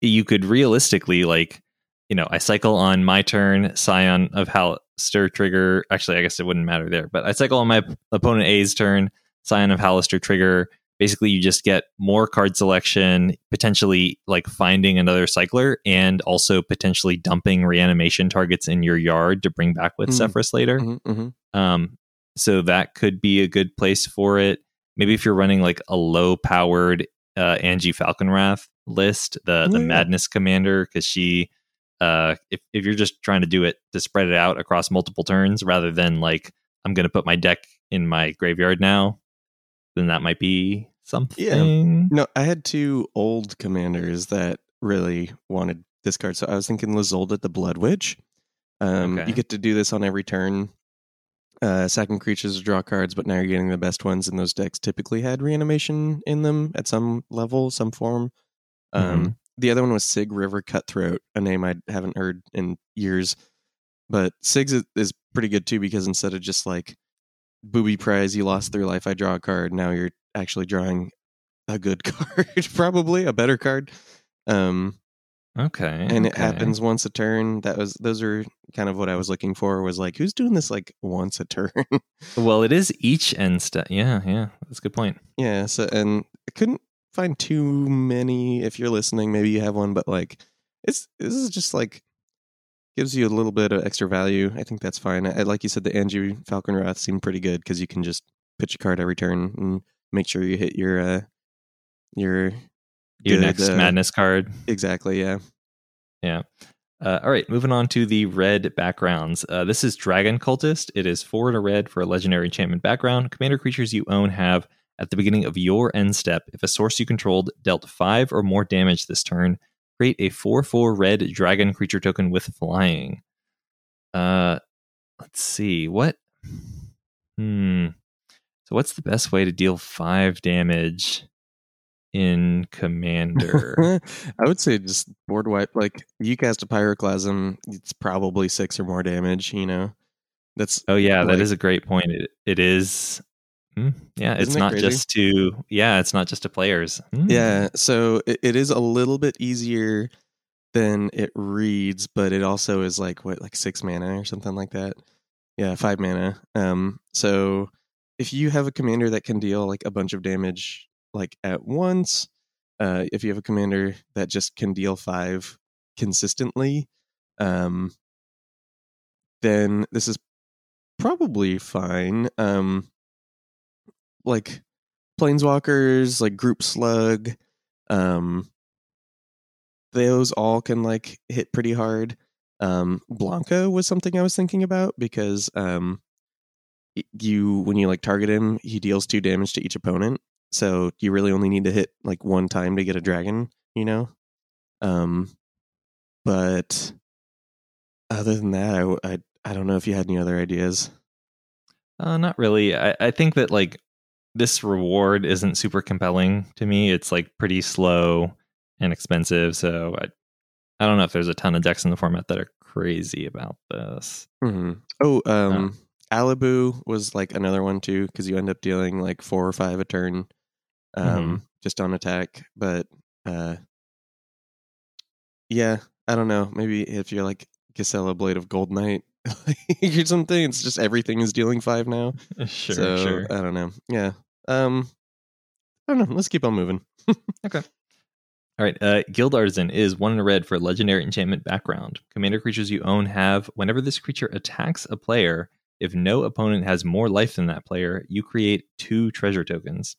S1: you could realistically like you know I cycle on my turn Scion of Halaster trigger. Actually, I guess it wouldn't matter there, but I cycle on my opponent A's turn Scion of Halaster trigger basically you just get more card selection potentially like finding another cycler and also potentially dumping reanimation targets in your yard to bring back with mm later mm-hmm, mm-hmm. Um, so that could be a good place for it maybe if you're running like a low powered uh, Anje Falkenrath list the the yeah. madness commander because she uh, if, if you're just trying to do it to spread it out across multiple turns rather than like i'm going to put my deck in my graveyard now then that might be something. Yeah.
S2: No, I had two old commanders that really wanted this card. So I was thinking Lyzolda the Blood Witch. Um, okay. You get to do this on every turn. Uh, second creatures to draw cards, but now you're getting the best ones, and those decks typically had reanimation in them at some level, some form. Um, mm-hmm. The other one was Sygg River Cutthroat, a name I haven't heard in years. But Sygg's is pretty good too because instead of just like booby prize, you lost three life, I draw a card. Now you're actually drawing a good card, probably a better card. Um,
S1: okay,
S2: and
S1: okay.
S2: it happens once a turn. That was those are kind of what I was looking for. Was like, who's doing this like once a turn?
S1: well, it is each end step. Yeah, yeah, that's a good point.
S2: Yeah. So, and I couldn't find too many. If you're listening, maybe you have one, but like, it's this is just like gives you a little bit of extra value. I think that's fine. I, like you said, the Angie Falcon Wrath seemed pretty good because you can just pitch a card every turn and make sure you hit your uh your
S1: your good, next uh, madness card.
S2: Exactly. Yeah.
S1: Yeah. Uh, all right, moving on to the red backgrounds. Uh, this is Dragon Cultist. It is four a red for a legendary enchantment background. Commander creatures you own have, at the beginning of your end step, if a source you controlled dealt five or more damage this turn, create a 4 4 red dragon creature token with flying. Uh, let's see. What? Hmm. So what's the best way to deal five damage in Commander?
S2: I would say just board wipe. Like you cast a Pyroclasm, it's probably six or more damage. You know, that's
S1: oh yeah, like, that is a great point. It it is. Hmm, yeah, it's not just to yeah, it's not just to players.
S2: Mm. Yeah, so it, it is a little bit easier than it reads, but it also is like what like six mana or something like that. Yeah, five mana. Um, so if you have a commander that can deal like a bunch of damage like at once, uh, if you have a commander that just can deal five consistently, um, then this is probably fine. Um, like planeswalkers, like group slug, um, those all can like hit pretty hard. Um, Blanka was something I was thinking about because um, you when you like target him, he deals two damage to each opponent. So you really only need to hit like one time to get a dragon, you know. Um, but other than that, I, I I don't know if you had any other ideas.
S1: Uh, not really. I, I think that like this reward isn't super compelling to me. It's like pretty slow and expensive. So I, I don't know if there's a ton of decks in the format that are crazy about this.
S2: Mm-hmm. Oh, um, Alibou was like another one too because you end up dealing like four or five a turn, um, mm-hmm. just on attack. But uh, yeah, I don't know. Maybe if you're like Gisela Blade of Goldnight or something, it's just everything is dealing five now.
S1: Sure, so, sure.
S2: I don't know. Yeah. Um, I don't know. Let's keep on moving.
S1: okay. All right, uh, Guild Artisan is one in a red for legendary enchantment background. Commander creatures you own have, whenever this creature attacks a player, if no opponent has more life than that player, you create two treasure tokens.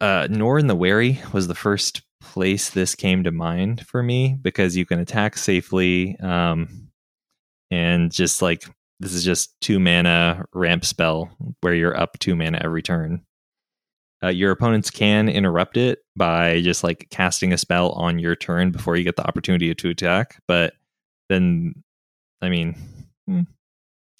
S1: Uh, Norin the Wary was the first place this came to mind for me because you can attack safely, um, and just like this is just two mana ramp spell where you're up two mana every turn. Uh, your opponents can interrupt it by just like casting a spell on your turn before you get the opportunity to attack. But then, I mean, hmm,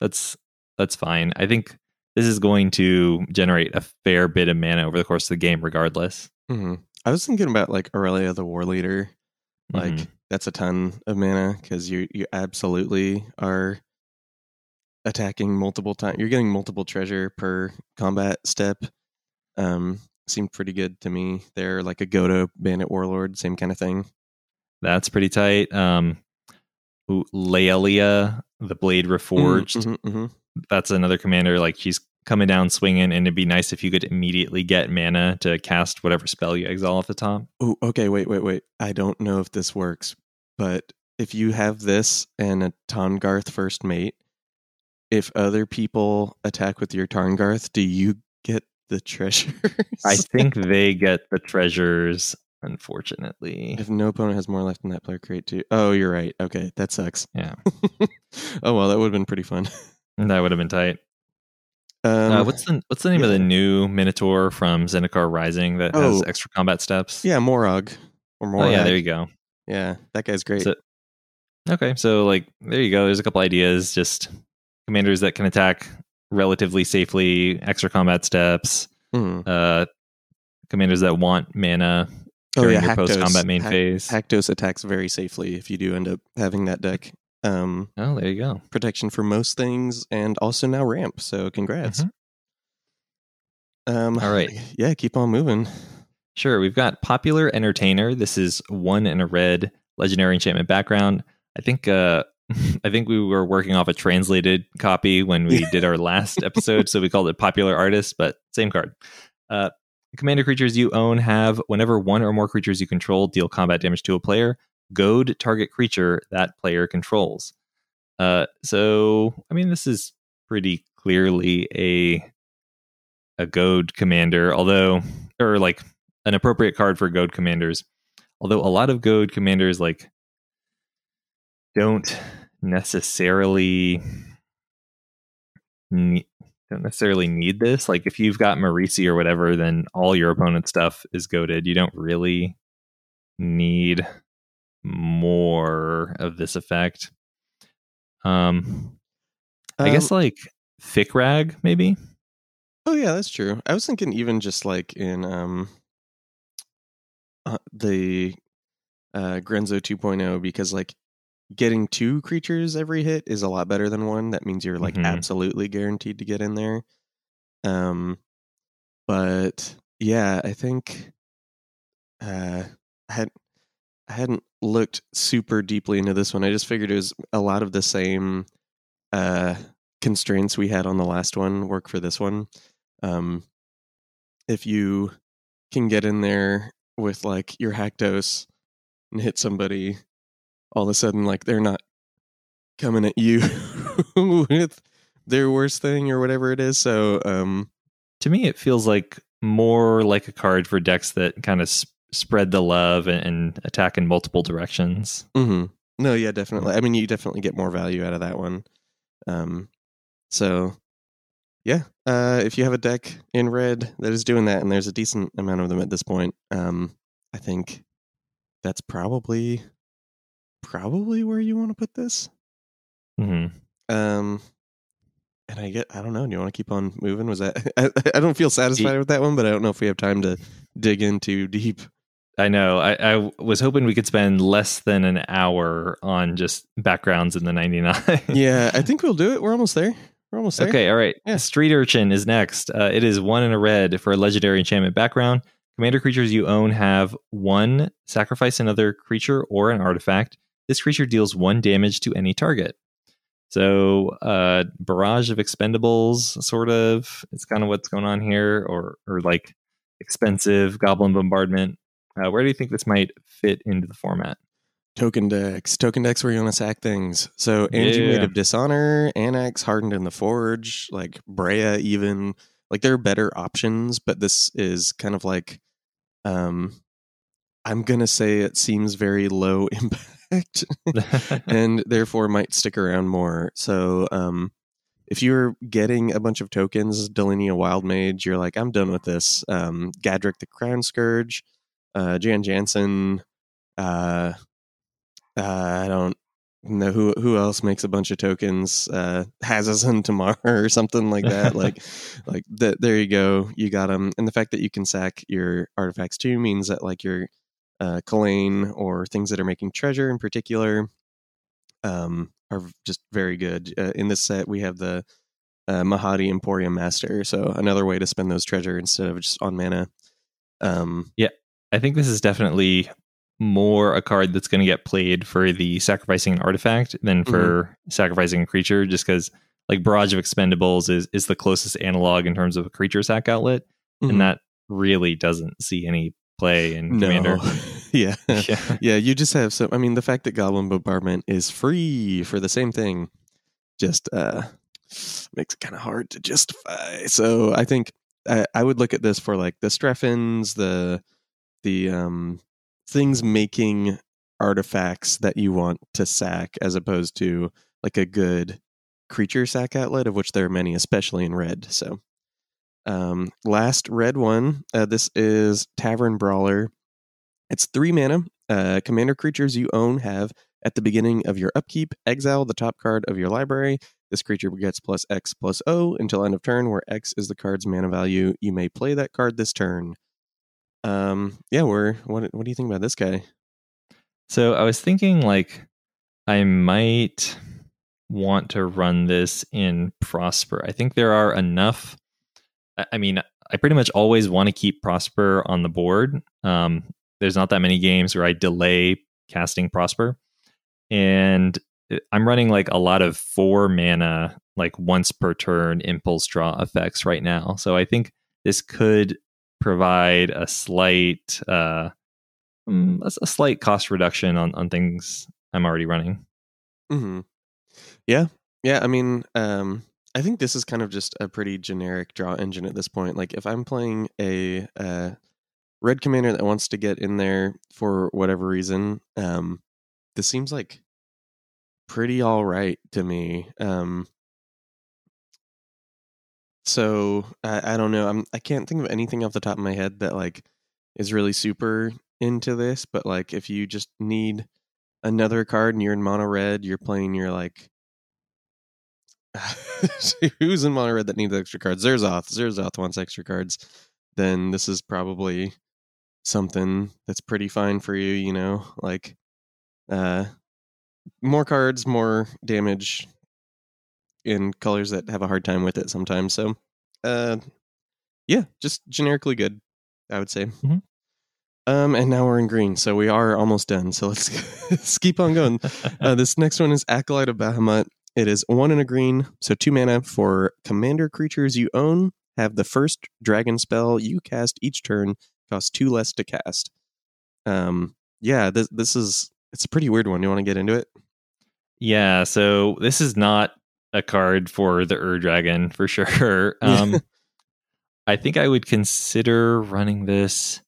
S1: that's that's fine. I think this is going to generate a fair bit of mana over the course of the game, regardless.
S2: Mm-hmm. I was thinking about like Aurelia the Warleader. Like
S1: Mhm.
S2: That's a ton of mana because you you absolutely are attacking multiple times. You're getting multiple treasure per combat step. Um, seemed pretty good to me. They're like a Godo Bandit Warlord, same kind of thing.
S1: that's pretty tight. Um, ooh, Laelia, the Blade Reforged.
S2: Mhm, mhm, mhm.
S1: That's another commander. Like she's coming down swinging, and it'd be nice if you could immediately get mana to cast whatever spell you exile off the top.
S2: Oh, okay. Wait, wait, wait. I don't know if this works, but if you have this and a Tarngarth first mate, if other people attack with your Tarngarth, do you get the treasures?
S1: I think they get the treasures. Unfortunately,
S2: if no opponent has more left than that player, create two. Oh, you're right. Okay, that sucks.
S1: Yeah.
S2: oh well, that would have been pretty fun.
S1: that would have been tight.
S2: Um,
S1: uh, what's the What's the name of the new Minotaur from Zendikar Rising that has
S2: Oh.
S1: extra combat steps?
S2: yeah, Morog or Morag.
S1: Oh yeah, there you go.
S2: Yeah, that guy's great.
S1: So- Okay, so like there you go. There's a couple ideas. Just commanders that can attack relatively safely, extra combat steps.
S2: Mhm.
S1: Uh, commanders that want mana
S2: Oh
S1: during
S2: yeah,
S1: your post combat main
S2: Ha-
S1: phase.
S2: Haktos attacks very safely if you do end up having that deck. Um,
S1: oh, there you go.
S2: protection for most things, and also now ramp. So congrats.
S1: Mhm.
S2: Um,
S1: All right.
S2: yeah, keep on moving.
S1: Sure, we've got popular entertainer. This is one in a red legendary enchantment background. I think uh I think we were working off a translated copy when we did our last episode, so we called it popular artist, but same card. Uh commander creatures you own have whenever one or more creatures you control deal combat damage to a player, goad target creature that player controls. Uh so I mean this is pretty clearly a a goad commander, although or like an appropriate card for goad commanders. Although a lot of goad commanders like don't necessarily ne- don't necessarily need this. Like if you've got Marisi or whatever, then all your opponent's stuff is goaded. You don't really need more of this effect. Um, I
S2: Um,
S1: guess like thick rag maybe.
S2: Oh yeah, that's true. I was thinking even just like in um uh, the uh Grenzo 2.0 because like getting two creatures every hit is a lot better than one. That means you're like
S1: Mhm.
S2: absolutely guaranteed to get in there. Um but yeah, I think uh I had I hadn't looked super deeply into this one. I just figured it was a lot of the same uh constraints we had on the last one work for this one. Um, if you can get in there with like your Haktos and hit somebody, all of a sudden like they're not coming at you with their worst thing or whatever it is. So um,
S1: to me it feels like more like a card for decks that kind of s- spread the love and, and attack in multiple directions
S2: Mm-hmm. no, yeah, definitely. I mean, you definitely get more value out of that one. Um, so yeah, uh, if you have a deck in red that is doing that, and there's a decent amount of them at this point, um, I think that's probably probably where you want to put this.
S1: hmm
S2: Um, and I get, I don't know. Do you want to keep on moving? Was that? I, I don't feel satisfied with that one, but I don't know if we have time to dig in too deep.
S1: i know I, I was hoping we could spend less than an hour on just backgrounds in the 99
S2: Yeah, I think we'll do it. We're almost there. We're almost there.
S1: okay all right
S2: Yeah.
S1: street urchin is next uh, it is one in a red for a legendary enchantment background commander creatures you own have one sacrifice another creature or an artifact this creature deals one damage to any target So uh barrage of expendables sort of it's kind of what's going on here or or like expensive goblin bombardment. Uh, where do you think this might fit into the format?
S2: Token decks. Token decks where you want to sack things. So Anje
S1: Yeah.
S2: Maid of Dishonor, Anax, Hardened in the Forge, like Breya even. Like there are better options, but this is kind of like um I'm gonna say it seems very low impact and therefore might stick around more. So um if you're getting a bunch of tokens, Delina Wild Mage, you're like, I'm done with this. Um, Gadrak the Crown Scourge, uh, Jan Jansen, uh, uh, I don't, know who who else makes a bunch of tokens? Uh, Hazezon Tamar or something like that. like, like that. There you go. You got them. And the fact that you can sack your artifacts too means that like your uh, Kalain or things that are making treasure in particular, um, are just very good. Uh, in this set, we have the uh, Mahadi Emporium Master, so another way to spend those treasure instead of just on mana. Um,
S1: yeah, I think this is definitely more a card that's going to get played for the sacrificing an artifact than for mm-hmm. sacrificing a creature, just because like Barrage of Expendables is is the closest analog in terms of a creature sack outlet, mm-hmm. and that really doesn't see any play in no. Commander.
S2: yeah. yeah, yeah, you just have some. I mean, the fact that Goblin Bombardment is free for the same thing, just uh makes it kind of hard to justify. So I think I, I would look at this for like the Strefans, the the um things making artifacts that you want to sack as opposed to like a good creature sack outlet of which there are many especially in red so. Um last red one uh, this is tavern brawler. It's three mana uh, commander creatures you own have at the beginning of your upkeep exile the top card of your library. This creature gets plus x plus o until end of turn where x is the card's mana value. You may play that card this turn um, yeah, we're what what do you think about this guy?
S1: So I was thinking like I might want to run this in Prosper. I think there are enough. I mean, I pretty much always want to keep Prosper on the board. Um, there's not that many games where I delay casting Prosper, and uh, I'm running like a lot of four mana, like once per turn impulse draw effects right now. So I think this could provide a slight uh, mm, a, slight cost reduction on on things I'm already running.
S2: Mm-hmm. Yeah, yeah. I mean, um, I think this is kind of just a pretty generic draw engine at this point. Like, if I'm playing a uh, red commander that wants to get in there for whatever reason, um, this seems like pretty all right to me. Um, so I, I don't know. I'm I can't think of anything off the top of my head that like is really super into this, but like if you just need another card and you're in mono red, you're playing your like who's in mono red that needs extra cards? Zurzoth. Zurzoth wants extra cards. Then this is probably something that's pretty fine for you, you know? Like uh more cards, more damage, in colors that have a hard time with it sometimes. So, uh, yeah, just generically good, I would say. Mm-hmm. Um, and now we're in green, so we are almost done. So let's, let's keep on going. Uh, this next one is Acolyte of Bahamut. It is one in a green, so two mana for commander creatures you own. Have the first dragon spell you cast each turn cost two less to cast. Um, yeah, this this is it's a pretty weird one. You want to get into it?
S1: Yeah, so this is not a card for the Ur Dragon for sure. Um, I think I would consider running this.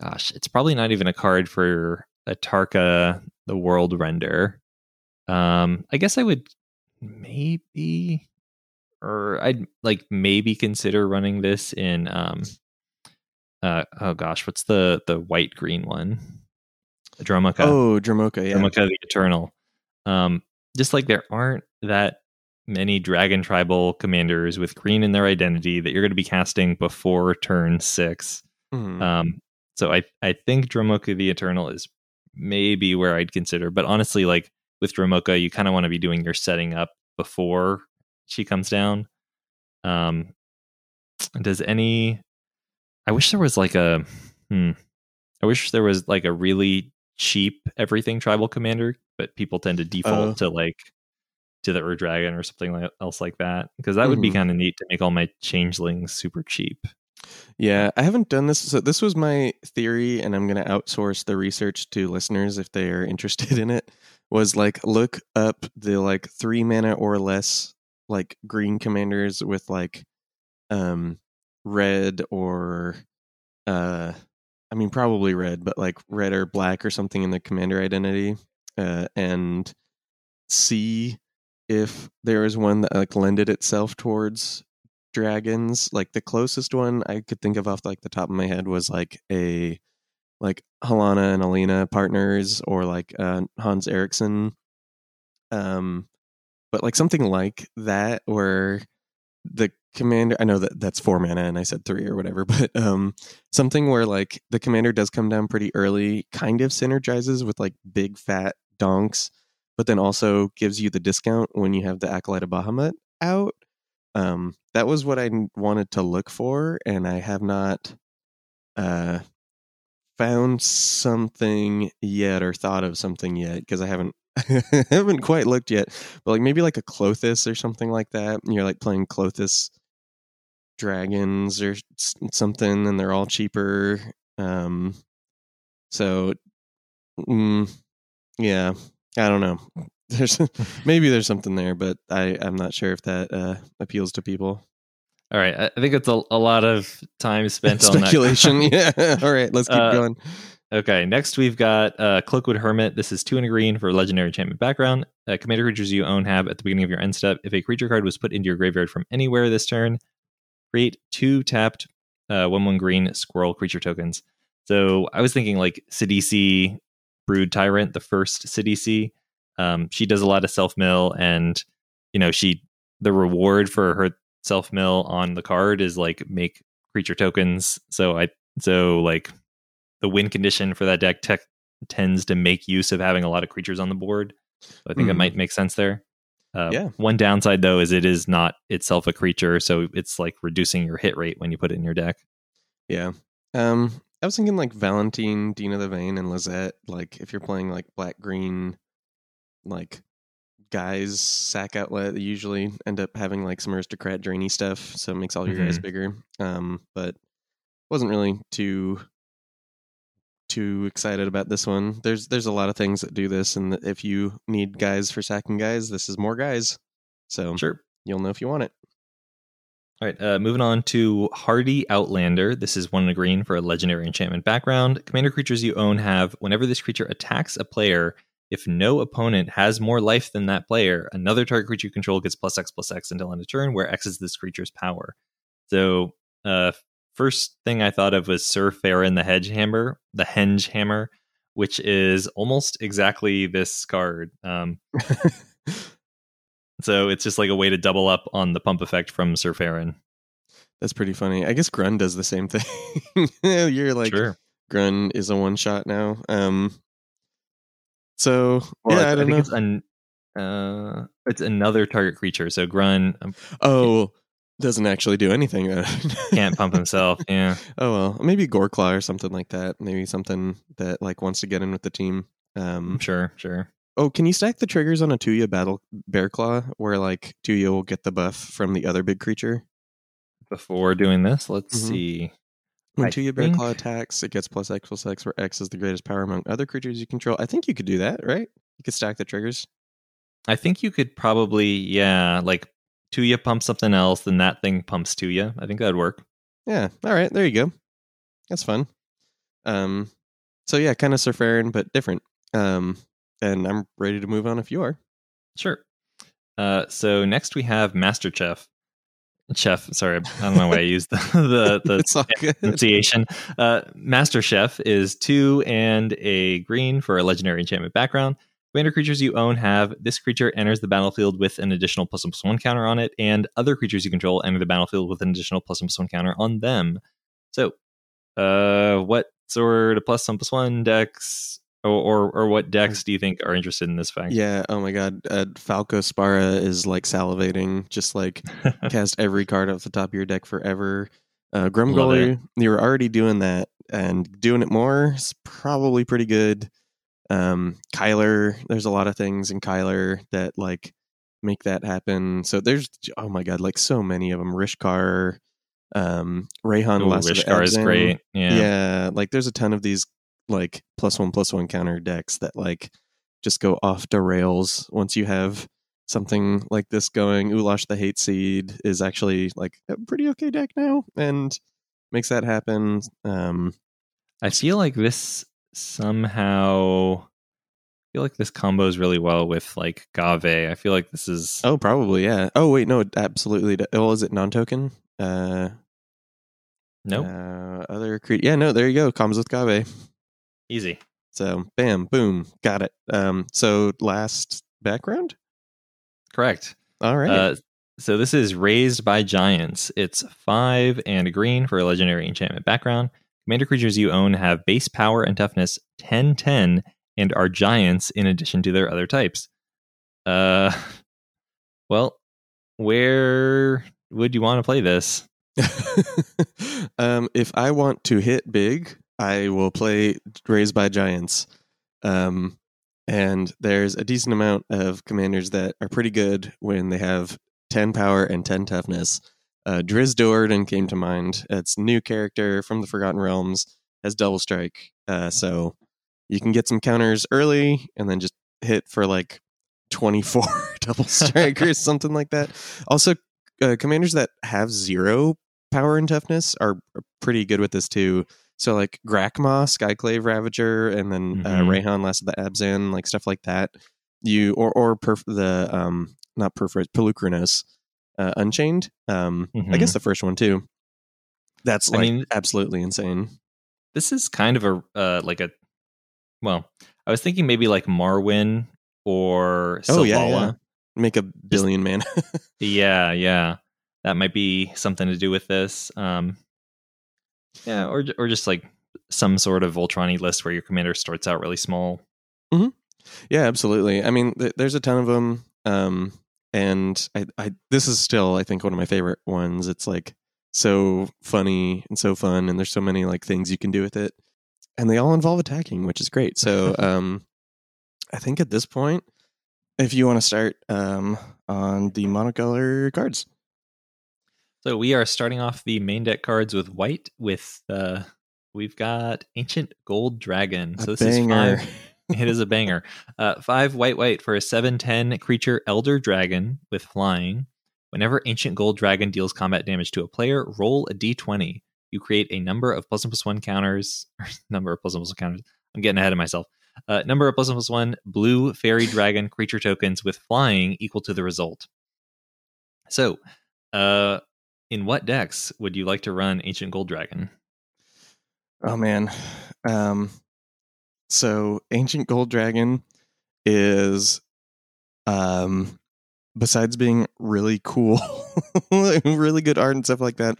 S1: Gosh, it's probably not even a card for Atarka the World Render. Um, I guess I would maybe, or I'd like maybe consider running this in. Um, uh, oh gosh, what's the the white green one? Dromoka.
S2: Oh, Dromoka, yeah.
S1: Dromoka the Eternal. Um, just like there aren't that many dragon tribal commanders with green in their identity that you're going to be casting before turn 6 mm-hmm. um, so I I think Dromoka the Eternal is maybe where I'd consider, but honestly, like with Dromoka, you kind of want to be doing your setting up before she comes down. Um, does any? I wish there was like a. Hmm, I wish there was like a really cheap everything tribal commander, but people tend to default uh, to like to the Ur Dragon or something else like that because that mm-hmm. would be mm-hmm. kind of neat to make all my changelings super cheap.
S2: Yeah, I haven't done this. So this was my theory, and I'm going to outsource the research to listeners if they are interested in it. Was like look up the like three mana or less like green commanders with like um red or uh I mean probably red, but like red or black or something in the commander identity, uh, and see if there is one that like lended itself towards dragons like the closest one i could think of off like the top of my head was like a like Halana and Alina partners or like uh, Hans Eriksson Um, but like something like that where the commander I know that that's four mana and I said three or whatever, but um something where like the commander does come down pretty early, kind of synergizes with like big fat donks, but then also gives you the discount when you have the Acolyte of Bahamut out. Um that was what I wanted to look for, and I have not uh found something yet or thought of something yet because I haven't haven't quite looked yet, but like maybe like a Klothys or something like that. You're like playing Klothys dragons or something, and they're all cheaper. Um, so, mm, yeah, I don't know. There's maybe there's something there, but I I'm not sure if that uh, appeals to people.
S1: All right, I think it's a, a lot of time spent
S2: on speculation.
S1: yeah.
S2: All right, let's keep uh, going.
S1: Okay, next we've got uh, Cloakwood Hermit. This is two and a green for legendary enchantment background. Uh, commander creatures you own have at the beginning of your end step. If a creature card was put into your graveyard from anywhere this turn, create two tapped uh, one one green squirrel creature tokens. So I was thinking like Sidisi Brood Tyrant, the first Sidisi. Um, she does a lot of self mill, and you know she the reward for her self mill on the card is like make creature tokens. So I so like the win condition for that deck tech tends to make use of having a lot of creatures on the board. So I think mm. it might make sense there. Uh,
S2: yeah.
S1: One downside though is it is not itself a creature, so it's like reducing your hit rate when you put it in your deck.
S2: Yeah. Um, I was thinking like Valentine, Dina the Vain, and Lizette. Like if you're playing like black green, like guys sack outlet, they usually end up having like some aristocrat drainy stuff, so it makes all your mm-hmm. guys bigger. Um, but wasn't really too too excited about this one. There's there's a lot of things that do this, and if you need guys for sacking guys, this is more guys. So
S1: sure,
S2: you'll know if you want it.
S1: All right, uh, moving on to Hardy Outlander. This is one in a green for a legendary enchantment background. Commander creatures you own have whenever this creature attacks a player, if no opponent has more life than that player, another target creature you control gets plus X plus X until end of turn, where X is this creature's power. So uh, first thing I thought of was Sir Farron the Hedge Hammer, the Henge Hammer, which is almost exactly this card. Um, so it's just like a way to double up on the pump effect from Sir Farron.
S2: That's pretty funny. I guess Grun does the same thing. You're like sure. Grunn is a one shot now. Um, so yeah, I, I don't know.
S1: It's, an, uh, it's another target creature. So Grun.
S2: Um, oh, doesn't actually do anything.
S1: Can't pump himself. Yeah.
S2: Oh well, maybe Goreclaw or something like that. Maybe something that like wants to get in with the team. Um,
S1: sure, sure.
S2: Oh, can you stack the triggers on a Tuya Battle Bear Claw, where like Tuya will get the buff from the other big creature?
S1: Before doing this, let's mm-hmm. see.
S2: When I Tuya Bear Claw attacks, it gets plus X plus X, where X is the greatest power among other creatures you control. I think you could do that, right? You could stack the triggers.
S1: I think you could probably, yeah, like Tuya pumps something else, then that thing pumps Tuya. I think that'd work.
S2: Yeah. All right. There you go. That's fun. Um. So yeah, kind of Sir Farron, but different. Um. And I'm ready to move on if you are.
S1: Sure. Uh. So next we have Master Chef. Chef, sorry, I don't know why I used the the, the pronunciation. Uh, Master Chef is two and a green for a legendary enchantment background. Commander creatures you own have this creature enters the battlefield with an additional plus one plus one counter on it, and other creatures you control enter the battlefield with an additional plus one plus one counter on them. So, uh, what sort of plus one plus one decks or, or, or what decks do you think are interested in this fact?
S2: Yeah. Oh my God. Uh, Falco Spara is like salivating. Just like cast every card off the top of your deck forever. Uh, Grumgully, you were already doing that, and doing it more is probably pretty good um kyler there's a lot of things in kyler that like make that happen so there's oh my god like so many of them rishkar um reyhan Ooh,
S1: rishkar is great yeah
S2: yeah like there's a ton of these like plus one plus one counter decks that like just go off the rails once you have something like this going ulasht the hate seed is actually like a pretty okay deck now and makes that happen um
S1: i feel like this somehow I feel like this combos really well with like Gave. I feel like this is
S2: Oh, probably, yeah. Oh, wait, no, absolutely. Oh, is it non-token? Uh
S1: no.
S2: Nope. Uh, other cre- Yeah, no, there you go. Combos with Gave.
S1: Easy.
S2: So, bam, boom, got it. Um so last background.
S1: Correct.
S2: All right.
S1: Uh, so this is Raised by Giants. It's five and a green for a legendary enchantment background. Commander creatures you own have base power and toughness 10 10 and are giants in addition to their other types. Uh, well, where would you want to play this?
S2: um, if I want to hit big, I will play Raised by Giants. Um, and there's a decent amount of commanders that are pretty good when they have 10 power and 10 toughness. Uh, Drizzt Do'Urden came to mind. It's new character from the Forgotten Realms, has double strike. Uh, so you can get some counters early and then just hit for like 24 double strike or something like that. Also, uh, commanders that have zero power and toughness are, are pretty good with this too. So like Grakmaw, Skyclave Ravager, and then uh,
S1: Mhm.
S2: Reyhan, Last of the Abzan, like stuff like that. You or or perf- the um not Perforates, Polukranos, uh, Unchained. Um, I guess the first one too. That's
S1: I mean-
S2: absolutely insane.
S1: This is kind of a uh, like a well, I was thinking maybe like Marwin or
S2: Oh, yeah, yeah. Make a billion man.
S1: Yeah, yeah. That might be something to do with this. Um Yeah, or or just like some sort of Voltron list where your commander starts out really small.
S2: Yeah, absolutely. I mean, th- there's a ton of them, um, and I, I, this is still, I think, one of my favorite ones. It's like so funny and so fun, and there's so many like things you can do with it, and they all involve attacking, which is great. So, um, I think at this point, if you want to start um, on the monocolor cards,
S1: So we are starting off the main deck cards with white with uh we've got Ancient Gold Dragon. So
S2: a
S1: this is
S2: banger.
S1: five it is a banger. Uh, five white white for a seven ten creature Elder Dragon with flying. Whenever Ancient Gold Dragon deals combat damage to a player, roll a d20. You create a number of plus one plus one counters. number of plus one plus one counters. I'm getting ahead of myself. Uh, number of plus one plus one blue fairy dragon creature tokens with flying equal to the result. So, uh, in what decks would you like to run Ancient Gold Dragon?
S2: Oh man. Um so Ancient Gold Dragon is um besides being really cool, really good art and stuff like that,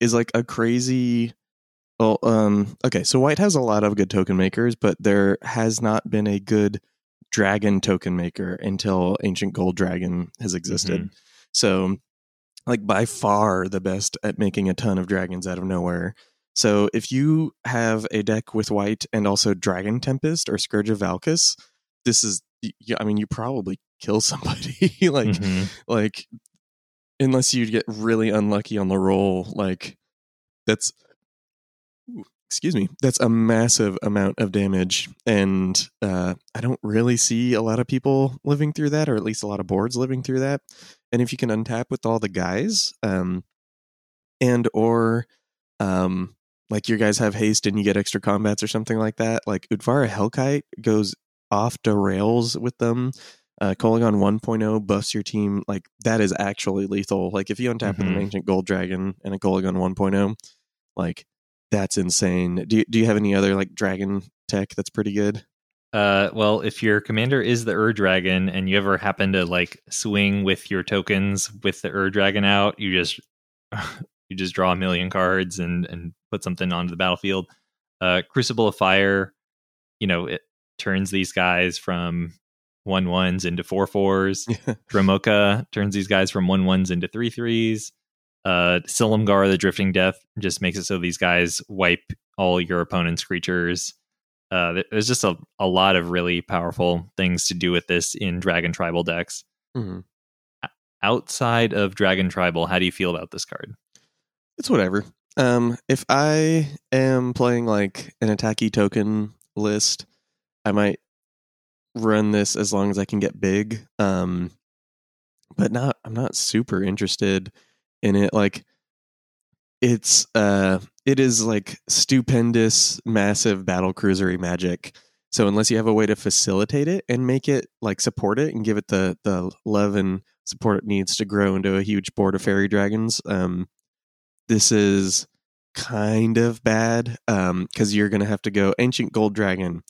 S2: is like a crazy well, um okay, so white has a lot of good token makers, but there has not been a good dragon token maker until Ancient Gold Dragon has existed. So like by far the best at making a ton of dragons out of nowhere. So if you have a deck with white and also Dragon Tempest or Scourge of Valkas, this is I mean you probably kill somebody like
S1: Mhm.
S2: like unless you get really unlucky on the roll like that's excuse me that's a massive amount of damage and uh, i don't really see a lot of people living through that or at least a lot of boards living through that and if you can untap with all the guys um, and or um, like your guys have haste and you get extra combats or something like that like utvara hellkite goes off the rails with them uh, Kolaghan 1.0 buffs your team like that is actually lethal. Like if you untap with an
S1: Mhm.
S2: ancient gold dragon and a Kolaghan 1.0, like that's insane. Do you, do you have any other like dragon tech that's pretty good?
S1: Uh, well, if your commander is the Ur Dragon and you ever happen to like swing with your tokens with the Ur Dragon out, you just you just draw a million cards and and put something onto the battlefield. Uh, Crucible of Fire, you know, it turns these guys from one ones into four fours. Dromoka turns these guys from one ones into three threes. Uh, Silumgar, the Drifting Death, just makes it so these guys wipe all your opponent's creatures. Uh, there's just a, a lot of really powerful things to do with this in Dragon Tribal decks.
S2: Mhm.
S1: Outside of Dragon Tribal, how do you feel about this card?
S2: It's whatever. Um, if I am playing like an attacky token list, I might run this as long as I can get big. Um, but not. I'm not super interested in it. Like, it's uh, it is like stupendous, massive battle cruisery magic. So unless you have a way to facilitate it and make it like support it and give it the the love and support it needs to grow into a huge board of fairy dragons, um, this is kind of bad um because you're gonna have to go ancient gold dragon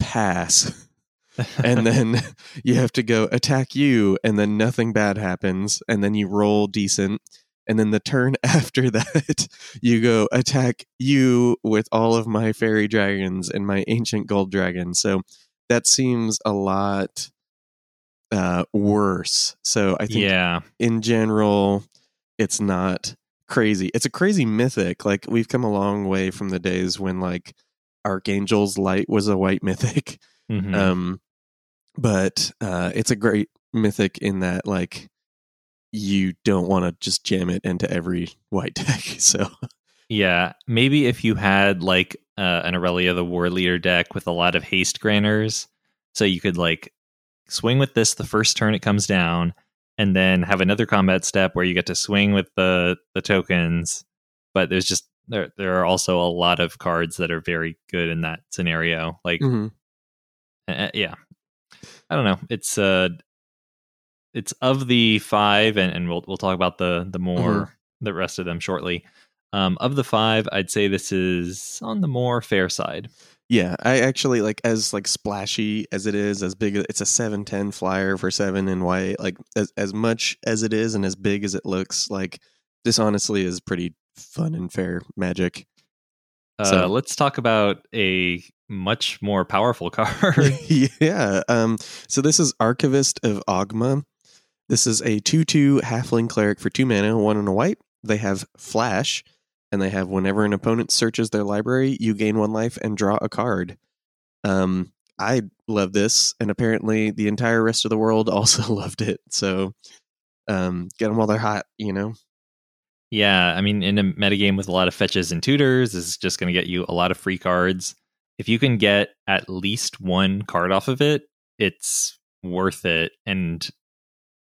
S2: pass and then you have to go attack you, and then nothing bad happens, and then you roll decent. And then the turn after that, you go attack you with all of my fairy dragons and my ancient gold dragon. So that seems a lot uh, worse. So I think
S1: yeah,
S2: in general, it's not crazy. It's a crazy mythic. Like we've come a long way from the days when like Archangel's Light was a white mythic.
S1: Mhm.
S2: Um, but uh, it's a great mythic in that like you don't want to just jam it into every white deck. So
S1: yeah. Maybe if you had like uh, an Aurelia the Warleader deck with a lot of haste granters, so you could like swing with this the first turn it comes down, and then have another combat step where you get to swing with the the tokens. But there's just there there are also a lot of cards that are very good in that scenario. Like
S2: Mhm.
S1: Uh, yeah i don't know it's uh it's of the five and, and we'll we'll talk about the the more the rest of them shortly um of the five i'd say this is on the more fair side
S2: yeah, I actually like as like splashy as it is, as big. It's a seven ten flyer for seven and white. Like as as much as it is and as big as it looks, like this honestly is pretty fun and fair magic.
S1: uh
S2: So-
S1: let's talk about a much more powerful card
S2: yeah. Um, so this is Archivist of Ogma. This is a 2 2 halfling cleric for two mana, one and a white. They have Flash, and they have whenever an opponent searches their library, you gain one life and draw a card. Um, I love this, and apparently the entire rest of the world also loved it. So um, get them while they're hot, you know?
S1: Yeah, I mean, in a metagame with a lot of fetches and tutors, this is just going to get you a lot of free cards. If you can get at least one card off of it, it's worth it, and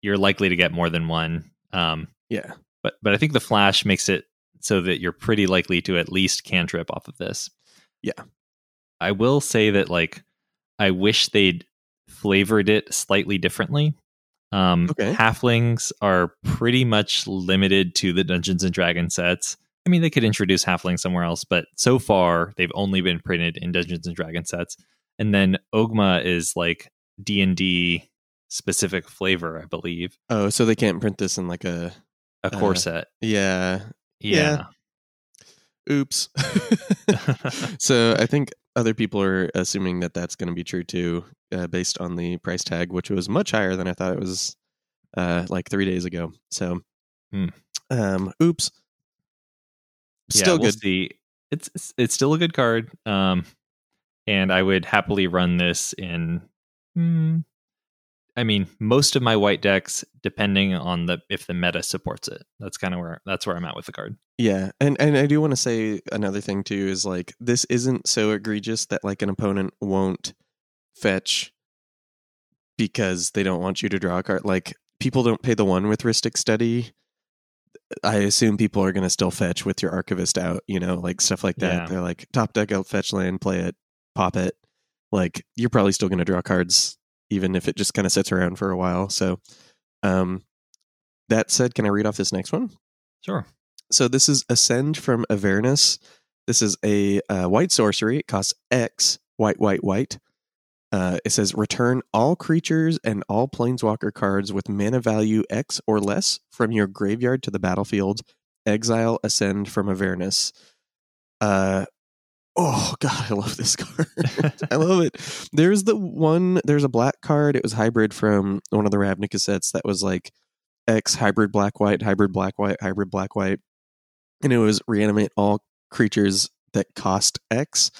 S1: you're likely to get more than one. Um,
S2: Yeah.
S1: but but I think the flash makes it so that you're pretty likely to at least cantrip off of this.
S2: Yeah.
S1: I will say that like I wish they'd flavored it slightly differently. Um,
S2: Okay.
S1: Halflings are pretty much limited to the Dungeons and Dragons sets. I mean, they could introduce halflings somewhere else, but so far they've only been printed in Dungeons and Dragons sets. And then Ogma is like D and D specific flavor, I believe,
S2: Oh, so they can't print this in like a.
S1: a core
S2: Uh,
S1: set.
S2: Yeah.
S1: Yeah.
S2: Oops. so I think other people are assuming that that's going to be true too, uh, based on the price tag, which was much higher than I thought it was, uh, like three days ago. So,
S1: Hmm.
S2: um, oops.
S1: Yeah,
S2: Still
S1: we'll
S2: good.
S1: see. It's, it's it's still a good card. Um, and I would happily run this in. Hmm, I mean, most of my white decks, depending on the if the meta supports it. That's kind of where that's where I'm at with the card.
S2: Yeah, and and I do want to say another thing too is like this isn't so egregious that like an opponent won't fetch because they don't want you to draw a card. Like people don't pay the one with Rhystic Study. I assume people are going to still fetch with your Archivist out, you know, like stuff like that.
S1: Yeah.
S2: They're like top deck out, fetch land, play it, pop it. Like you're probably still going to draw cards even if it just kind of sits around for a while. So, um, that said, can I read off this next one?
S1: Sure.
S2: So this is Ascend from Avernus. This is a uh, white sorcery. It costs X, white, white, white. Uh, it says return all creatures and all planeswalker cards with mana value X or less from your graveyard to the battlefield. Exile Ascend from Avernus. Uh, oh god, I love this card. I love it. There's the one. There's a black card. It was hybrid from one of the Ravnica sets that was like X hybrid black white, hybrid black white, hybrid black white, and it was reanimate all creatures that cost X.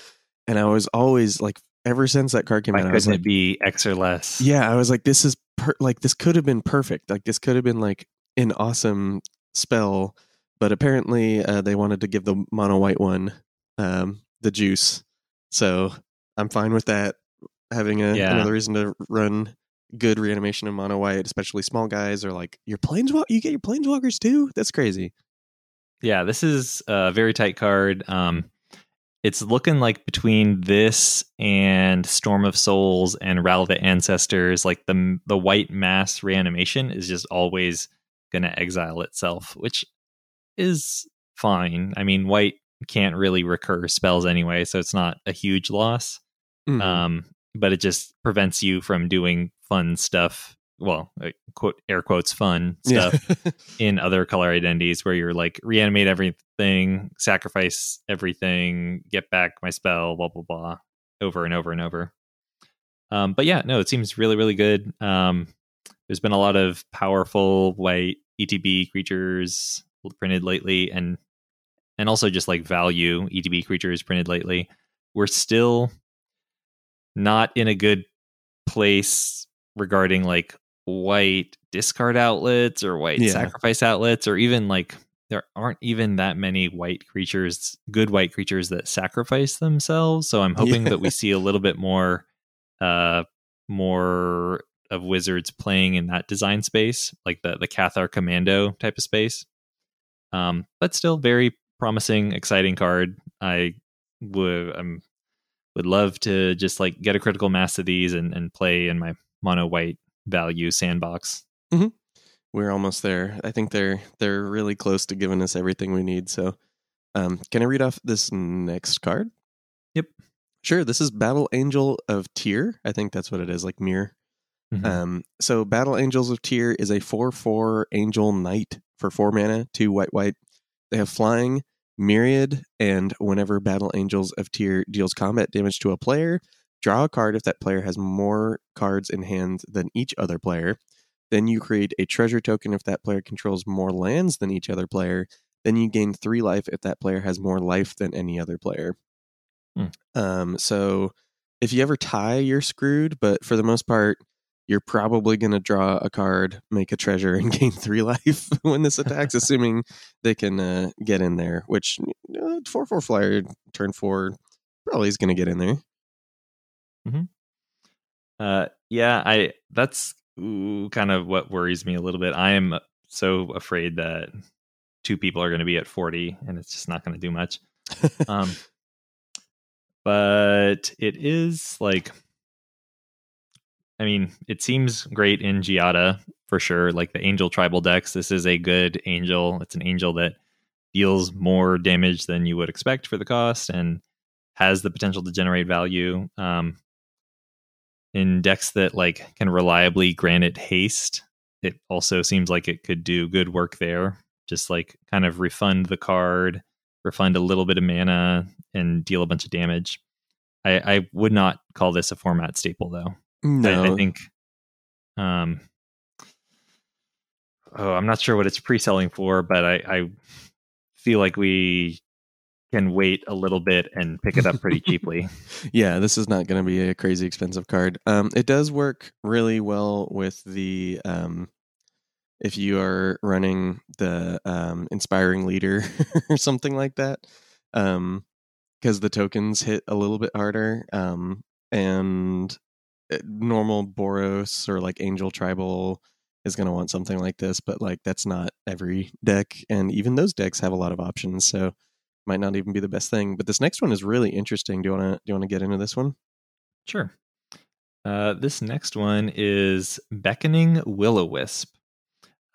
S2: And I was always like, ever since that card came
S1: Why
S2: out, I was
S1: couldn't
S2: like,
S1: it be X or less?
S2: yeah, I was like, this is per- like this could have been perfect. Like this could have been like an awesome spell, but apparently uh, they wanted to give the mono white one um, the juice. So I'm fine with that. Having a,
S1: Yeah.
S2: another reason to run good reanimation in mono white, especially small guys, or like your planeswalk. You get your planeswalkers too. That's crazy.
S1: Yeah, this is a very tight card. Um, it's looking like between this and Storm of Souls and Rally the Ancestors, like the the white mass reanimation is just always going to exile itself, which is fine. I mean, white can't really recur spells anyway, so it's not a huge loss.
S2: Mhm.
S1: Um, but it just prevents you from doing fun stuff. Well, quote air quotes fun stuff
S2: Yeah.
S1: in other color identities where you're like reanimate everything, sacrifice everything, get back my spell, blah blah blah, over and over and over. Um, but yeah, no, it seems really really good. Um, there's been a lot of powerful white ETB creatures printed lately, and and also just like value ETB creatures printed lately. We're still not in a good place regarding like white discard outlets or white
S2: Yeah.
S1: sacrifice outlets or even like there aren't even that many white creatures good white creatures that sacrifice themselves so i'm hoping
S2: Yeah.
S1: that we see a little bit more uh more of wizards playing in that design space like the the cathar commando type of space um but still very promising exciting card i would um would love to just like get a critical mass of these and, and play in my mono white value sandbox.
S2: We're almost there. I think they're they're really close to giving us everything we need. So, um, can I read off this next card?
S1: Yep.
S2: Sure. This is Battle Angel of Tyr. I think that's what it is, like mirror.
S1: Mhm.
S2: Um, so Battle Angels of Tyr is a four-four Angel Knight for four mana, two white white. They have flying, myriad, and whenever Battle Angels of Tyr deals combat damage to a player, draw a card if that player has more cards in hand than each other player. Then you create a treasure token if that player controls more lands than each other player. Then you gain three life if that player has more life than any other player.
S1: Hmm.
S2: Um, so if you ever tie, you're screwed. But for the most part, you're probably going to draw a card, make a treasure, and gain three life when this attacks, assuming they can uh, get in there. Which uh, four four flyer turn four probably is going to get in there.
S1: Uh, yeah, I that's ooh, kind of what worries me a little bit. I am so afraid that two people are going to be at 40 and it's just not going to do much. um, but it is like, I mean, it seems great in Giada for sure. Like the Angel Tribal decks, this is a good Angel. It's an Angel that deals more damage than you would expect for the cost and has the potential to generate value. Um, in decks that like can reliably grant it haste, it also seems like it could do good work there. Just like kind of refund the card, refund a little bit of mana, and deal a bunch of damage. I, I would not call this a format staple though.
S2: No,
S1: I, I think um oh I'm not sure what it's pre-selling for, but I, I feel like we can wait a little bit and pick it up pretty cheaply.
S2: yeah, this is not going to be a crazy expensive card. Um, it does work really well with the um, if you are running the um, inspiring leader or something like that, because the tokens hit a little bit harder. Um, and normal Boros or like Angel Tribal is going to want something like this, but like that's not every deck, and even those decks have a lot of options. So might not even be the best thing. But this next one is really interesting. Do you want to do you want to get into this one?
S1: Sure. Uh, this next one is Beckoning Will o Wisp.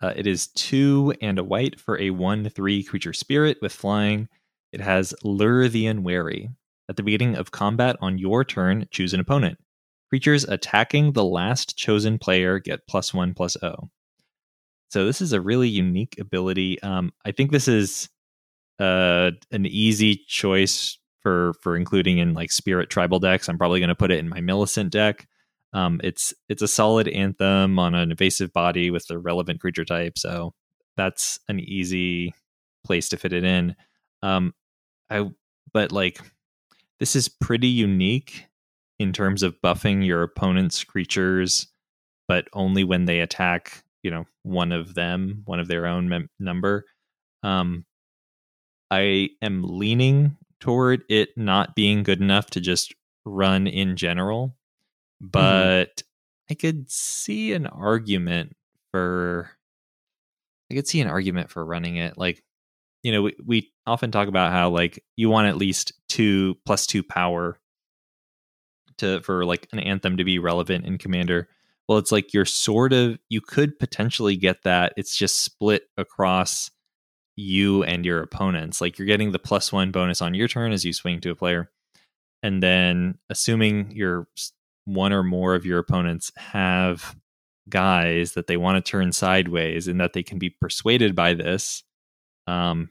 S1: Uh, it is two and a white for a 1 3 creature spirit with flying. It has Lure the Unwary. At the beginning of combat on your turn, choose an opponent. Creatures attacking the last chosen player get plus 1 plus O. So this is a really unique ability. Um, I think this is uh, an easy choice for for including in like spirit tribal decks. I'm probably going to put it in my Millicent deck. Um, it's it's a solid anthem on an evasive body with the relevant creature type, so that's an easy place to fit it in. Um, I but like this is pretty unique in terms of buffing your opponent's creatures, but only when they attack. You know, one of them, one of their own mem- number. Um, I am leaning toward it not being good enough to just run in general, but I could see an argument for I could see an argument for running it. Like, you know, we, we often talk about how like you want at least two plus two power to for like an anthem to be relevant in commander. Well, it's like you're sort of you could potentially get that. It's just split across you and your opponents. Like you're getting the plus one bonus on your turn as you swing to a player. And then assuming you're one or more of your opponents have guys that they want to turn sideways and that they can be persuaded by this, um,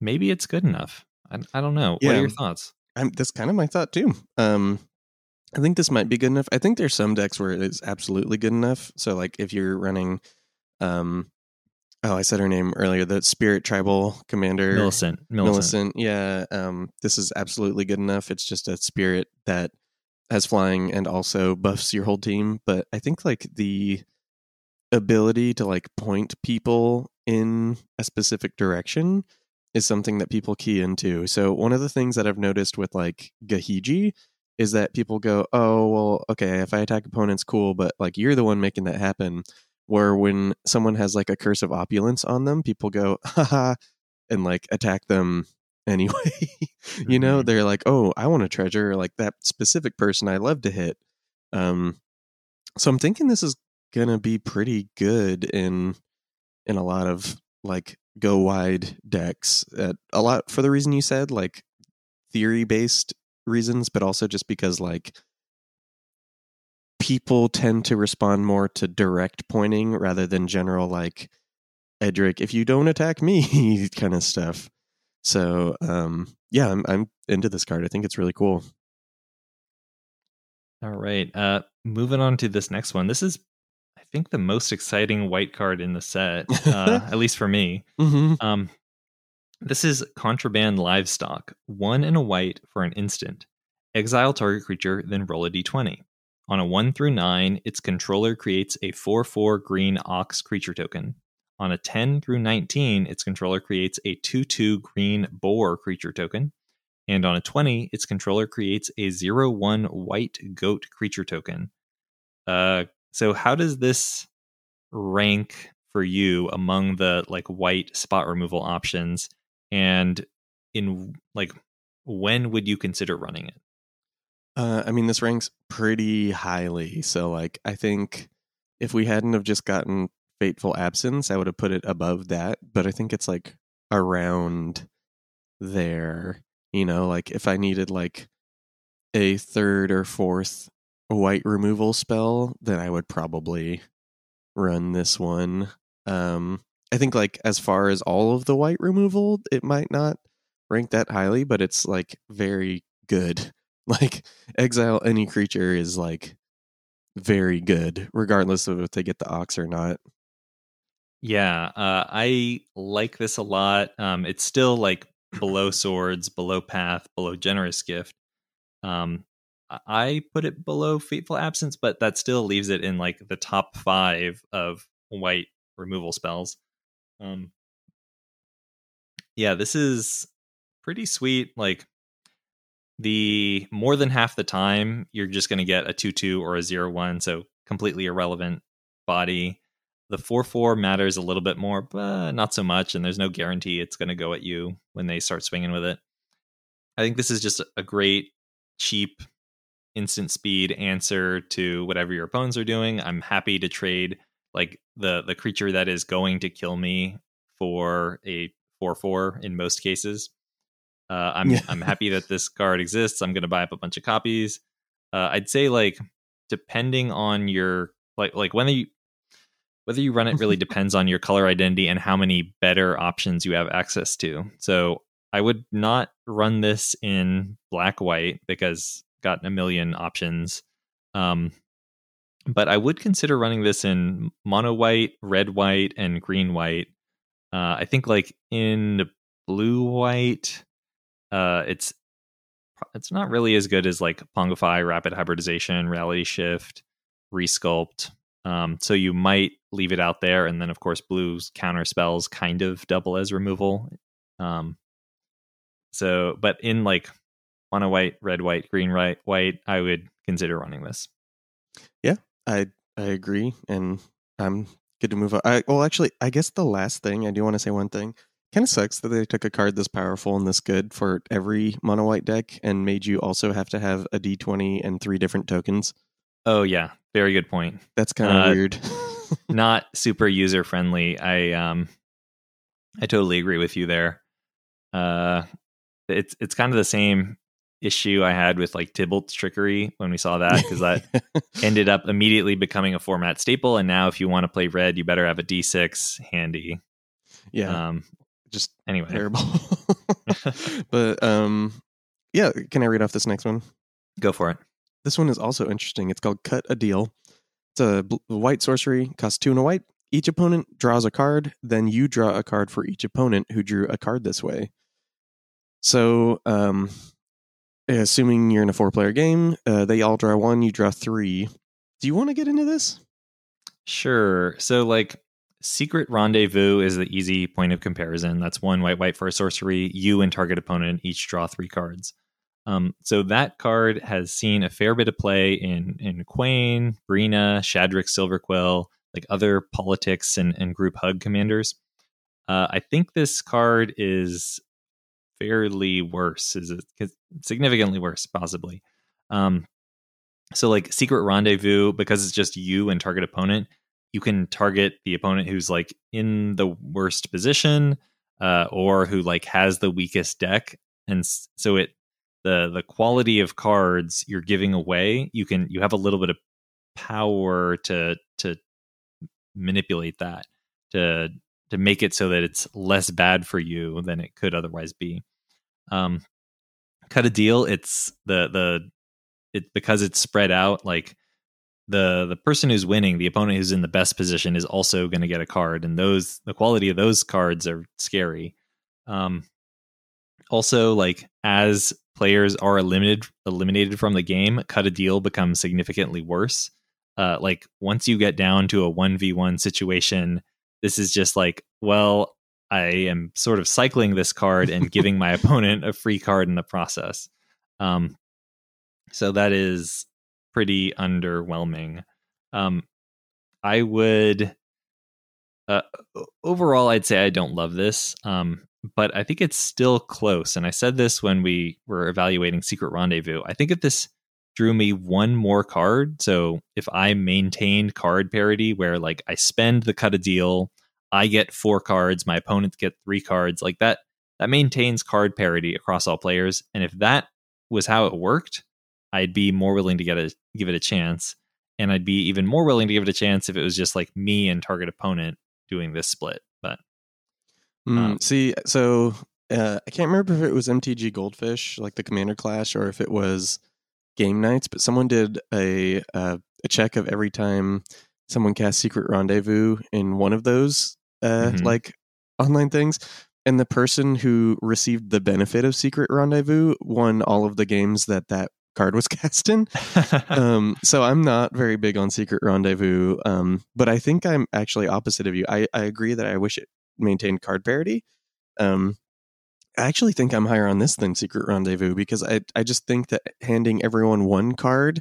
S1: maybe it's good enough. I, I don't know. What are your thoughts?
S2: I'm, that's kind of my thought too. Um, I think this might be good enough. I think there's some decks where it is absolutely good enough. So like if you're running, um, oh, I said her name earlier, the Spirit Tribal Commander
S1: Millicent. Millicent.
S2: Millicent. Yeah, um, this is absolutely good enough. It's just a spirit that has flying and also buffs your whole team. But I think like the ability to like point people in a specific direction is something that people key into. So one of the things that I've noticed with like Gahiji is that people go, "Oh, well, okay, if I attack opponents, cool, but like you're the one making that happen." Where when someone has like a curse of opulence on them, people go, "Haha," and like attack them anyway. you know,
S1: Mhm.
S2: they're like, "Oh, I want a treasure like that specific person I love to hit." Um, so I'm thinking this is gonna be pretty good in in a lot of like go wide decks. Uh, a lot for the reason you said, like theory based reasons, but also just because like people tend to respond more to direct pointing rather than general like Edric, if you don't attack me kind of stuff. So um yeah, I'm I'm into this card. I think it's really cool.
S1: All right. Uh, moving on to this next one. This is, think, the most exciting white card in the set, uh, at least for me.
S2: Mm-hmm.
S1: Um, this is Contraband Livestock. One and a white for an instant. Exile target creature, then roll a d20. On a 1 through 9, its controller creates a 4 4 green ox creature token. On a 10 through 19, its controller creates a 2 2 green boar creature token. And on a 20, its controller creates a 0 1 white goat creature token. Uh, so, how does this rank for you among the like white spot removal options? And in like, when would you consider running it?
S2: Uh, I mean, this ranks pretty highly. So, like, I think if we hadn't have just gotten Fateful Absence, I would have put it above that. But I think it's like around there. You know, like if I needed like a third or fourth white removal spell, then I would probably run this one. Um, I think like as far as all of the white removal, it might not rank that highly, but it's like very good. Like exile any creature is like very good, regardless of if they get the ox or not.
S1: Yeah, uh, I like this a lot. Um, it's still like below swords, below path, below generous gift. Um, I- put it below fateful absence, but that still leaves it in like the top five of white removal spells. Um, yeah, this is pretty sweet. Like the more than half the time, you're just going to get a two two or a zero one, so completely irrelevant body. The four four matters a little bit more, but not so much. And there's no guarantee it's going to go at you when they start swinging with it. I think this is just a great, cheap, instant speed answer to whatever your opponents are doing. I'm happy to trade like the the creature that is going to kill me for a four four in most cases. Uh, I'm
S2: Yeah.
S1: I'm happy that this card exists. I'm going to buy up a bunch of copies. Uh, I'd say like depending on your like like whether you whether you run it really depends on your color identity and how many better options you have access to. So I would not run this in black white because got a million options. Um, but I would consider running this in mono white, red white, and green white. Uh, I think like in blue white, uh, it's it's not really as good as like Pongify, Rapid Hybridization, Reality Shift, Resculpt. Um, so you might leave it out there, and then of course blue's counter spells kind of double as removal. Um, so, but in like mono white, red white, green white, white, I would consider running this.
S2: Yeah, I I agree, and I'm good to move on. I, well, actually, I guess the last thing I do want to say one thing. Kind of sucks that they took a card this powerful and this good for every mono white deck and made you also have to have a d20 and three different tokens.
S1: Oh yeah, very good point.
S2: That's kind of
S1: Uh,
S2: weird.
S1: Not super user friendly. I um, I totally agree with you there. Uh, it's it's kind of the same issue I had with like Tibalt's trickery when we saw that because that ended up immediately becoming a format staple. And now, if you want to play red, you better have a D6 handy.
S2: yeah,
S1: Um,
S2: just
S1: anyway,
S2: terrible. but um, yeah, can I read off this next one?
S1: go for it.
S2: This one is also interesting. It's called Cut a Deal. It's a bl- white sorcery, costs two and a white. Each opponent draws a card, then you draw a card for each opponent who drew a card this way. So, um, assuming you're in a four player game, uh, they all draw one, you draw three. Do you want to get into this?
S1: Sure. So, like, Secret Rendezvous is the easy point of comparison. That's one white, white for a sorcery. You and target opponent each draw three cards. Um, so that card has seen a fair bit of play in in Kwain, Brina, Shadrix, Silverquill, like other politics and, and group hug commanders. Uh, I think this card is fairly worse. Is it significantly worse, possibly? Um, so like Secret Rendezvous, because it's just you and target opponent, you can target the opponent who's like in the worst position uh, or who like has the weakest deck, and so it the the quality of cards you're giving away, you can you have a little bit of power to to manipulate that to to make it so that it's less bad for you than it could otherwise be. Um, cut a deal. It's the the it because it's spread out. Like the the person who's winning, the opponent who's in the best position, is also going to get a card, and those the quality of those cards are scary. Um, also, like as players are eliminated eliminated from the game, cut a deal becomes significantly worse. Uh, like once you get down to a one v one situation, this is just like, well, I am sort of cycling this card and giving my opponent a free card in the process. Um, so that is pretty underwhelming. Um, I would uh, overall, I'd say I don't love this, um, but I think it's still close. And I said this when we were evaluating Secret Rendezvous. I think if this drew me one more card, so if I maintained card parity, where like I spend the cut a deal, I get four cards, my opponents get three cards, like that, that maintains card parity across all players. And if that was how it worked, I'd be more willing to get a give it a chance. And I'd be even more willing to give it a chance if it was just like me and target opponent doing this split. But
S2: Mm,
S1: Um,
S2: see, so uh, I can't remember if it was MTG Goldfish, like the Commander Clash, or if it was Game Nights. But someone did a uh, a check of every time someone cast Secret Rendezvous in one of those uh,
S1: Mhm.
S2: like online things, and the person who received the benefit of Secret Rendezvous won all of the games that that card was cast in. um, so I'm not very big on Secret Rendezvous, um, but I think I'm actually opposite of you. I, I agree that I wish it maintained card parity. Um, I actually think I'm higher on this than Secret Rendezvous because I I just think that handing everyone one card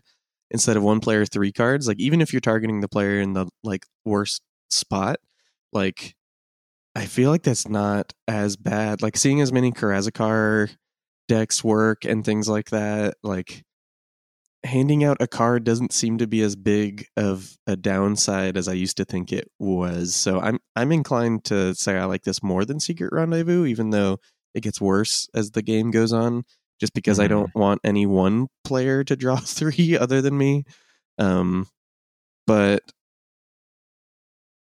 S2: instead of one player three cards, like even if you're targeting the player in the like worst spot, like I feel like that's not as bad. Like seeing as many Karazikar decks work and things like that, like handing out a card doesn't seem to be as big of a downside as I used to think it was. So I'm I'm inclined to say I like this more than Secret Rendezvous, even though it gets worse as the game goes on. Just because I
S1: Mhm.
S2: don't want any one player to draw three other than me. Um, but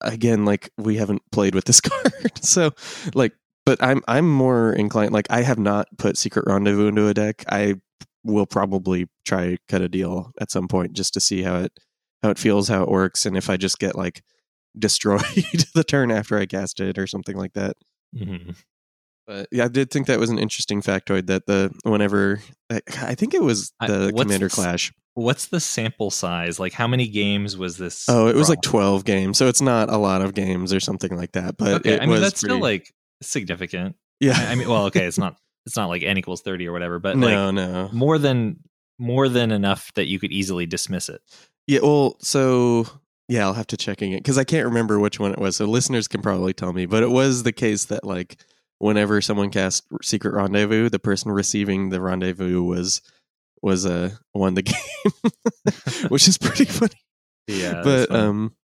S2: again, like we haven't played with this card, so like. But I'm I'm more inclined. Like I have not put Secret Rendezvous into a deck. I will probably try cut a deal at some point just to see how it how it feels, how it works, and if I just get like destroyed the turn after I cast it or something like that.
S1: Mhm.
S2: But yeah, I did think that was an interesting factoid that the whenever I, I think it was the
S1: what's
S2: Commander Clash.
S1: What's the sample size? Like, how many games was this?
S2: Oh, it was like twelve games, so it's not a lot of games or something like that. But
S1: Okay, I mean that's still like significant.
S2: yeah.
S1: I mean, well, okay, it's not it's not like n equals thirty or whatever, but
S2: no,
S1: like
S2: no.
S1: more than more than enough that you could easily dismiss it.
S2: Yeah, well, so yeah, I'll have to check in it because I can't remember which one it was. So listeners can probably tell me, but it was the case that like whenever someone cast Secret Rendezvous, the person receiving the rendezvous was was uh won the game, which is pretty funny.
S1: Yeah,
S2: but um,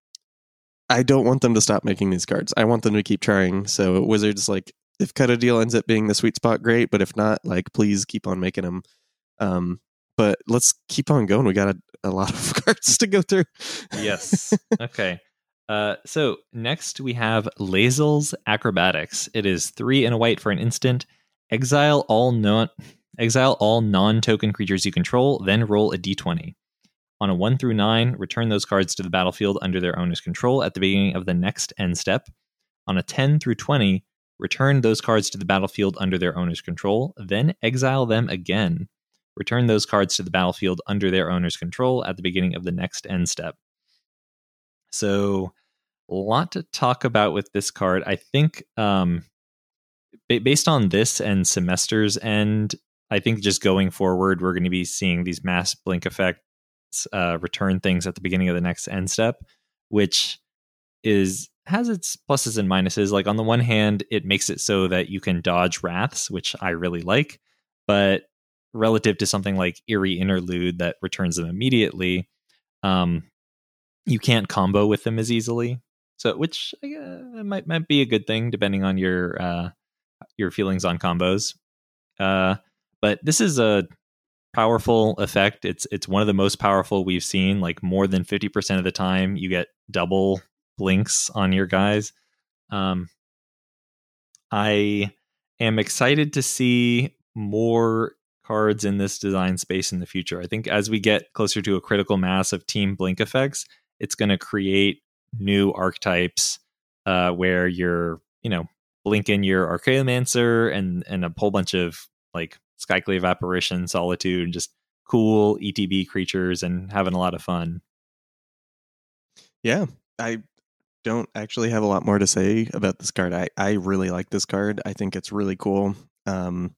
S2: I don't want them to stop making these cards. I want them to keep trying. So Wizards like if cut a deal ends up being the sweet spot, great. But if not, like please keep on making them. Um, but let's keep on going. We got a, a lot of cards to go through.
S1: yes. Okay. Uh, so next we have Lae'zel's Acrobatics. It is three and a white for an instant. Exile all non exile all non-token creatures you control, then roll a d20. On a 1 through 9, return those cards to the battlefield under their owner's control at the beginning of the next end step. On a 10 through 20, return those cards to the battlefield under their owner's control, then exile them again. Return those cards to the battlefield under their owner's control at the beginning of the next end step. So, a lot to talk about with this card. I think, um, based on this and Semester's end, I think just going forward, we're going to be seeing these mass blink effects uh, return things at the beginning of the next end step, which is has its pluses and minuses. Like on the one hand, it makes it so that you can dodge wraths, which I really like, but relative to something like Eerie Interlude that returns them immediately, um, you can't combo with them as easily. So, which uh, might might be a good thing depending on your uh, your feelings on combos. Uh, but this is a powerful effect. It's it's one of the most powerful we've seen. Like more than fifty percent of the time, you get double blinks on your guys. Um, I am excited to see more cards in this design space in the future. I think as we get closer to a critical mass of team blink effects, it's going to create new archetypes uh, where you're, you know, blinking your Archaeomancer and and a whole bunch of like Skyclave Apparition, Solitude, just cool ETB creatures and having a lot of fun.
S2: Yeah, I don't actually have a lot more to say about this card. I, I really like this card. I think it's really cool. Um,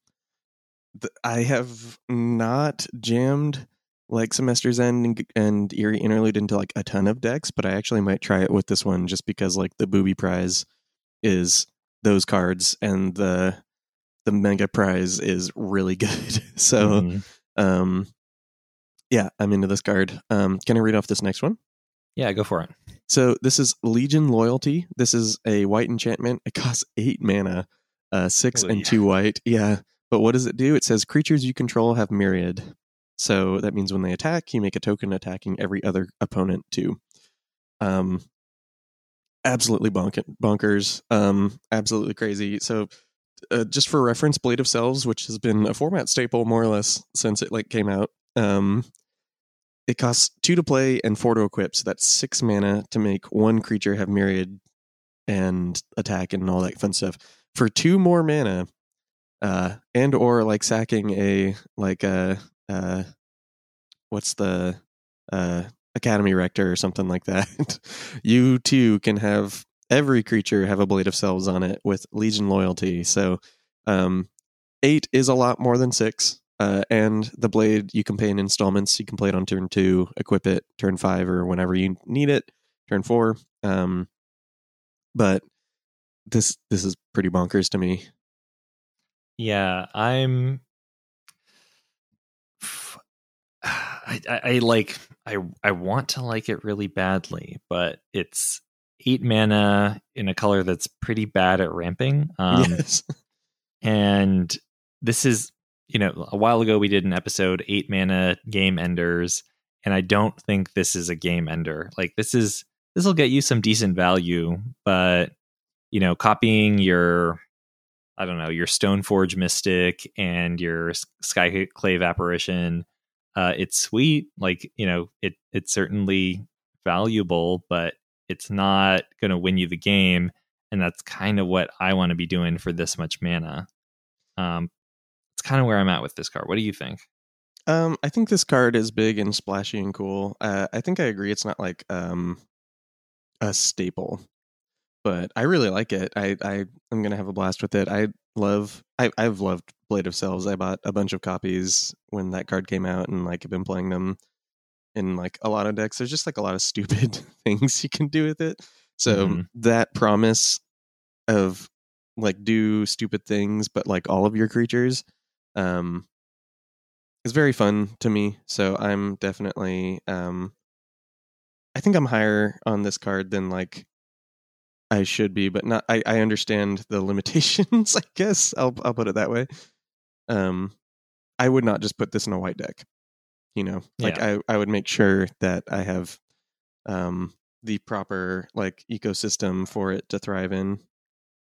S2: th- I have not jammed like Semester's End and, and Eerie Interlude into like a ton of decks, but I actually might try it with this one just because like the booby prize is those cards and the the mega prize is really good. so mm-hmm. um yeah, I'm into this card. Um can I read off this next one?
S1: Yeah, go for it.
S2: So this is Legion Loyalty. This is a white enchantment. It costs eight mana, uh, six and two white. Yeah, but what does it do? It says creatures you control have myriad. So that means when they attack, you make a token attacking every other opponent too. Um, absolutely bonk- bonkers. Um, absolutely crazy. So uh, just for reference, Blade of Selves, which has been a format staple more or less since it like came out, um, it costs two to play and four to equip. So that's six mana to make one creature have myriad and attack and all that fun stuff. For two more mana, uh, and or like sacking a like a uh, what's the uh academy rector or something like that, you too can have every creature have a blade of selves on it with legion loyalty. So um, eight is a lot more than six. Uh, and the blade you can pay in installments. You can play it on turn two, equip it turn five or whenever you need it, turn four. Um, but this this is pretty bonkers to me.
S1: Yeah, I'm. I, I, I like I I want to like it really badly, but it's eight mana in a color that's pretty bad at ramping. Um, yes. and this is you know, a while ago we did an episode eight mana game enders, and I don't think this is a game ender. Like this is this will get you some decent value, but you know, copying your I don't know, your Stoneforge Mystic and your Skyclave Apparition, uh, it's sweet. Like, you know, it it's certainly valuable, but it's not gonna win you the game. And that's kind of what I want to be doing for this much mana. Um, it's kind of where I'm at with this card. What do you think?
S2: Um, I think this card is big and splashy and cool. Uh, I think I agree. It's not like um, a staple, but I really like it. I, I am gonna have a blast with it. I love. I I've loved Blade of Selves. I bought a bunch of copies when that card came out, and like I've been playing them in like a lot of decks. There's just like a lot of stupid things you can do with it. So mm-hmm. that promise of like do stupid things, but like all of your creatures um, is very fun to me. So I'm definitely, um, I think I'm higher on this card than like I should be, but not. I, I understand the limitations. I guess I'll I'll put it that way. Um, I would not just put this in a white deck. You know, like
S1: Yeah.
S2: I, I would make sure that I have um, the proper like ecosystem for it to thrive in.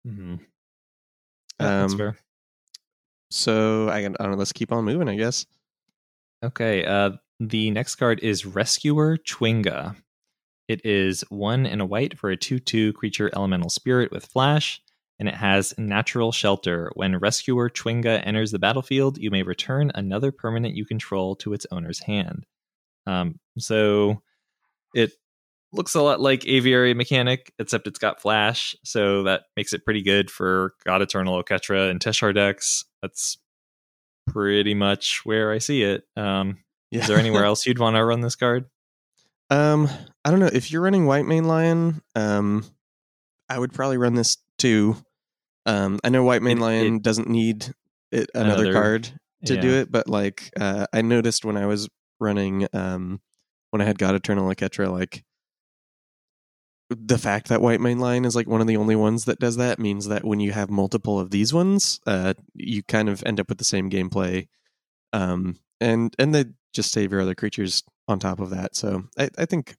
S1: Mm-hmm. that's
S2: Um,
S1: fair.
S2: So I, I don't know. Let's keep on moving, I guess.
S1: Okay. Uh, the next card is Rescuer Chwinga. It is one and a white for a 2 2 creature elemental spirit with flash, and it has natural shelter. When Rescuer Chwinga enters the battlefield, you may return another permanent you control to its owner's hand. Um, so it looks a lot like Aviary Mechanic, except it's got flash, so that makes it pretty good for God Eternal Oketra and Teshar decks. That's pretty much where I see it. Um,
S2: Yeah.
S1: is there anywhere else you'd want to run this card?
S2: Um, I don't know if you're running Whitemane Lion. Um, I would probably run this too. Um, I know
S1: Whitemane
S2: Lion
S1: it-
S2: doesn't need it, another,
S1: Another-
S2: card to do it, but like uh, I noticed when I was running, um, when I had God Eternal Oketra, like the fact that Whitemane Lion is like one of the only ones that does that means that when you have multiple of these ones, uh, you kind of end up with the same gameplay. Um, and and they just save your other creatures on top of that. So I, I think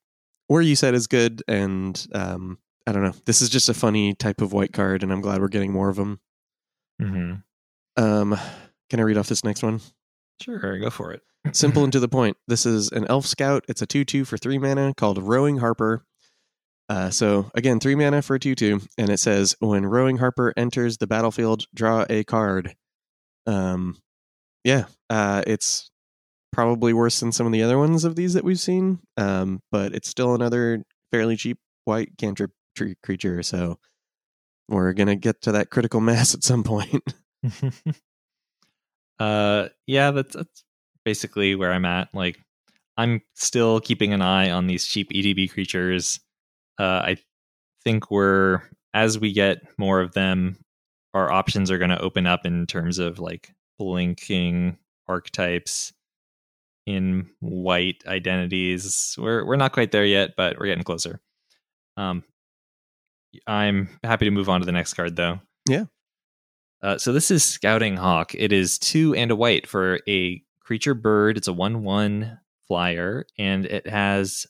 S2: where you said is good, and um, I don't know. This is just a funny type of white card, and I'm glad we're getting more of them.
S1: Mm-hmm.
S2: Um, can I read off this next one?
S1: Sure, go for it.
S2: Simple and to the point. This is an elf scout. It's a 2 2 for 3 mana called Roving Harper. Uh, so, again, 3 mana for a 2 2. And it says when Roving Harper enters the battlefield, draw a card. Um, yeah, uh, it's probably worse than some of the other ones of these that we've seen. Um, but it's still another fairly cheap white cantrip creature. So, we're to get to that critical mass at some point.
S1: uh, yeah, that's that's basically where I'm at. Like, I'm still keeping an eye on these cheap ETB creatures. Uh, I think we're as we get more of them, our options are going to open up in terms of like blinking archetypes in white identities. We're we're not quite there yet, but we're getting closer. Um, I'm happy to move on to the next card though.
S2: Yeah.
S1: Uh, so this is Scouting Hawk. It is two and a white for a creature bird. It's a one-one flyer, and it has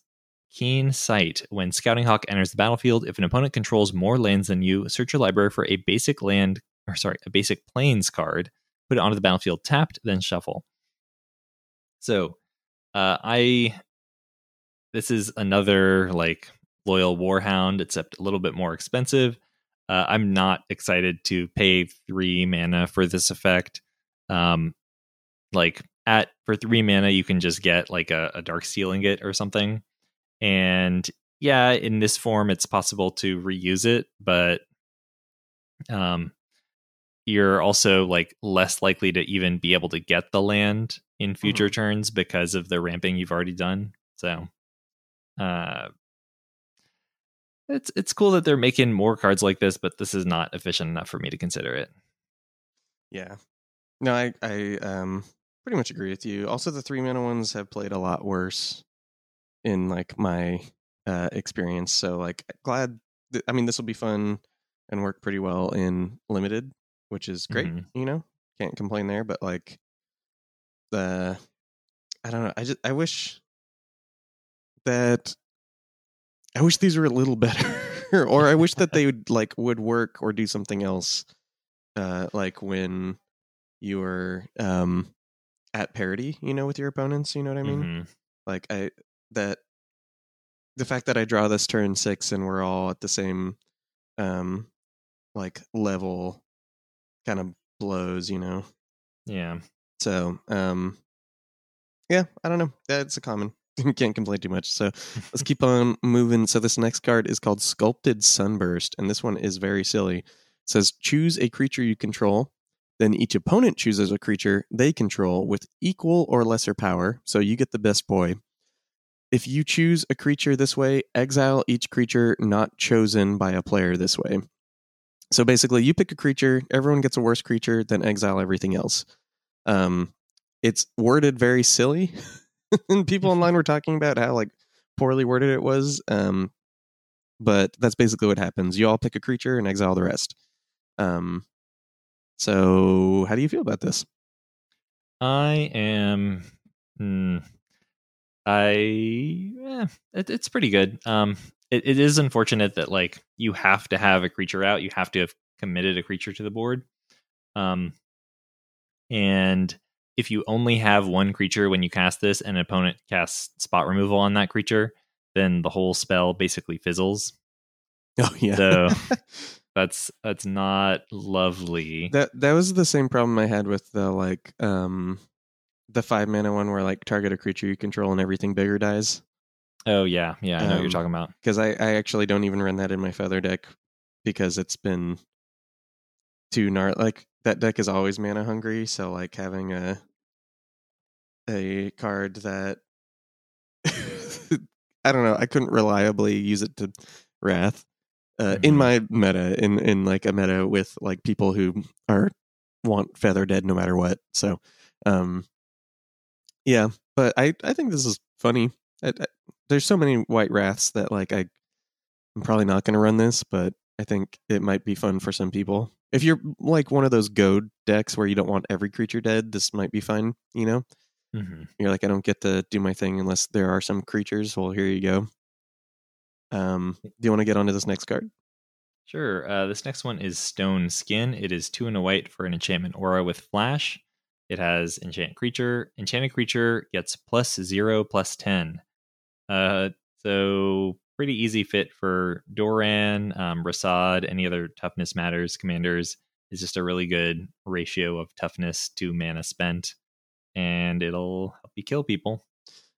S1: keen sight. When Scouting Hawk enters the battlefield, if an opponent controls more lands than you, search your library for a basic land, or sorry, a basic plains card. Put it onto the battlefield tapped, then shuffle. So, uh, I this is another like loyal warhound, except a little bit more expensive. Uh, I'm not excited to pay three mana for this effect. Um, like at for three mana, you can just get like a, a darksteel ingot or something. And yeah, in this form, it's possible to reuse it, but um, you're also like less likely to even be able to get the land in future turns because of the ramping you've already done. So, uh, it's it's cool that they're making more cards like this, but this is not efficient enough for me to consider it.
S2: Yeah. No, I I um pretty much agree with you. Also the three mana ones have played a lot worse in like my uh experience. So like glad th- I mean this will be fun and work pretty well in limited, which is great,
S1: Mhm.
S2: you know. Can't complain there, but like the I don't know. I just I wish that I wish these were a little better or I wish that they would like would work or do something else uh like when you were um at parity, you know, with your opponents, you know what I mean?
S1: Mhm.
S2: Like I that the fact that I draw this turn 6 and we're all at the same um like level kind of blows, you know.
S1: Yeah.
S2: So, um yeah, I don't know. That's a common. Can't complain too much. So let's keep on moving. So this next card is called Sculpted Sunburst, and this one is very silly. It says choose a creature you control. Then each opponent chooses a creature they control with equal or lesser power. So you get the best boy. If you choose a creature this way, exile each creature not chosen by a player this way. So basically, you pick a creature, everyone gets a worse creature, then exile everything else. Um, it's worded very silly. and people online were talking about how like poorly worded it was. Um, but that's basically what happens. You all pick a creature and exile the rest. Um, so how do you feel about this?
S1: I am. Mm, I eh, it, it's pretty good. Um, it, it is unfortunate that like you have to have a creature out. You have to have committed a creature to the board. Um, and if you only have one creature when you cast this, and an opponent casts spot removal on that creature, then the whole spell basically fizzles.
S2: Oh yeah.
S1: So that's that's not lovely.
S2: that that was the same problem I had with the like um the five mana one where like target a creature you control and everything bigger dies.
S1: oh yeah, yeah, I know what you're
S2: Um,
S1: talking about.
S2: Because I, I actually don't even run that in my feather deck because it's been too gnar like that deck is always mana hungry, so like having a a card that I don't know, I couldn't reliably use it to wrath. Uh, in
S1: Mhm.
S2: my meta, in in like a meta with like people who are want feather dead no matter what. So, um, yeah, but I I think this is funny. I, I, there's so many white wraths that like I I'm probably not going to run this, but I think it might be fun for some people. If you're like one of those goad decks where you don't want every creature dead, this might be fun. You know,
S1: Mhm.
S2: you're like I don't get to do my thing unless there are some creatures. Well, here you go. Um, do you want to get onto this next card?
S1: Sure. Uh, this next one is Stone Skin. It is two and a white for an enchantment aura with flash. It has enchant creature. Enchanted creature gets plus zero, plus ten. Uh, so pretty easy fit for Doran, um, Rasad, any other toughness matters commanders. Is just a really good ratio of toughness to mana spent, and it'll help you kill people.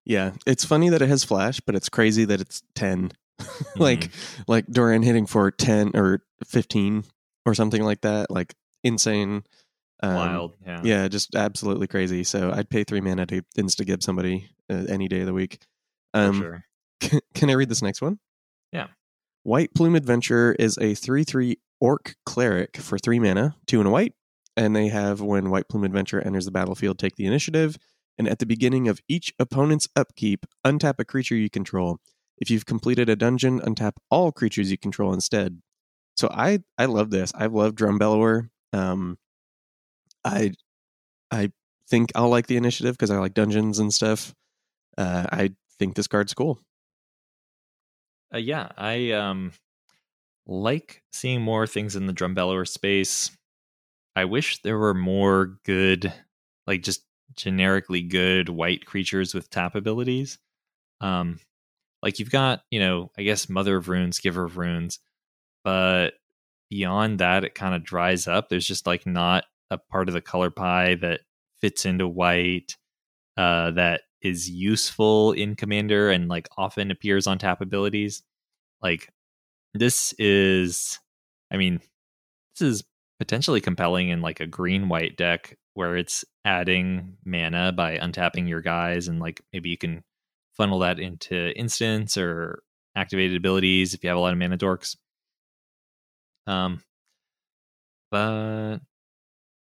S2: Yeah, it's funny that it has flash, but it's crazy that it's ten. like like Doran hitting for ten or fifteen or something like that. Like insane. Um,
S1: Wild, yeah.
S2: Yeah, just absolutely crazy. So I'd pay three mana to insta give somebody uh, any day of the week.
S1: for
S2: Um,
S1: sure.
S2: Can, can I read this next one?
S1: Yeah.
S2: White Plume Adventure is a 3 3 Orc Cleric for 3 mana, 2 and a white. And they have when White Plume Adventure enters the battlefield, take the initiative. And at the beginning of each opponent's upkeep, untap a creature you control. If you've completed a dungeon, untap all creatures you control instead. So I I love this. I've loved Drum Bellower. Um, I I think I'll like the initiative because I like dungeons and stuff. Uh, I think this card's cool.
S1: Uh, yeah, I um like seeing more things in the drum bellower space. I wish there were more good, like just generically good white creatures with tap abilities. Um, like you've got, you know, I guess Mother of Runes, Giver of Runes, but beyond that, it kind of dries up. There's just like not a part of the color pie that fits into white uh, that is useful in Commander and like often appears on tap abilities. Like this is, I mean, this is potentially compelling in like a green white deck where it's adding mana by untapping your guys and like maybe you can funnel that into instants or activated abilities if you have a lot of mana dorks. Um, but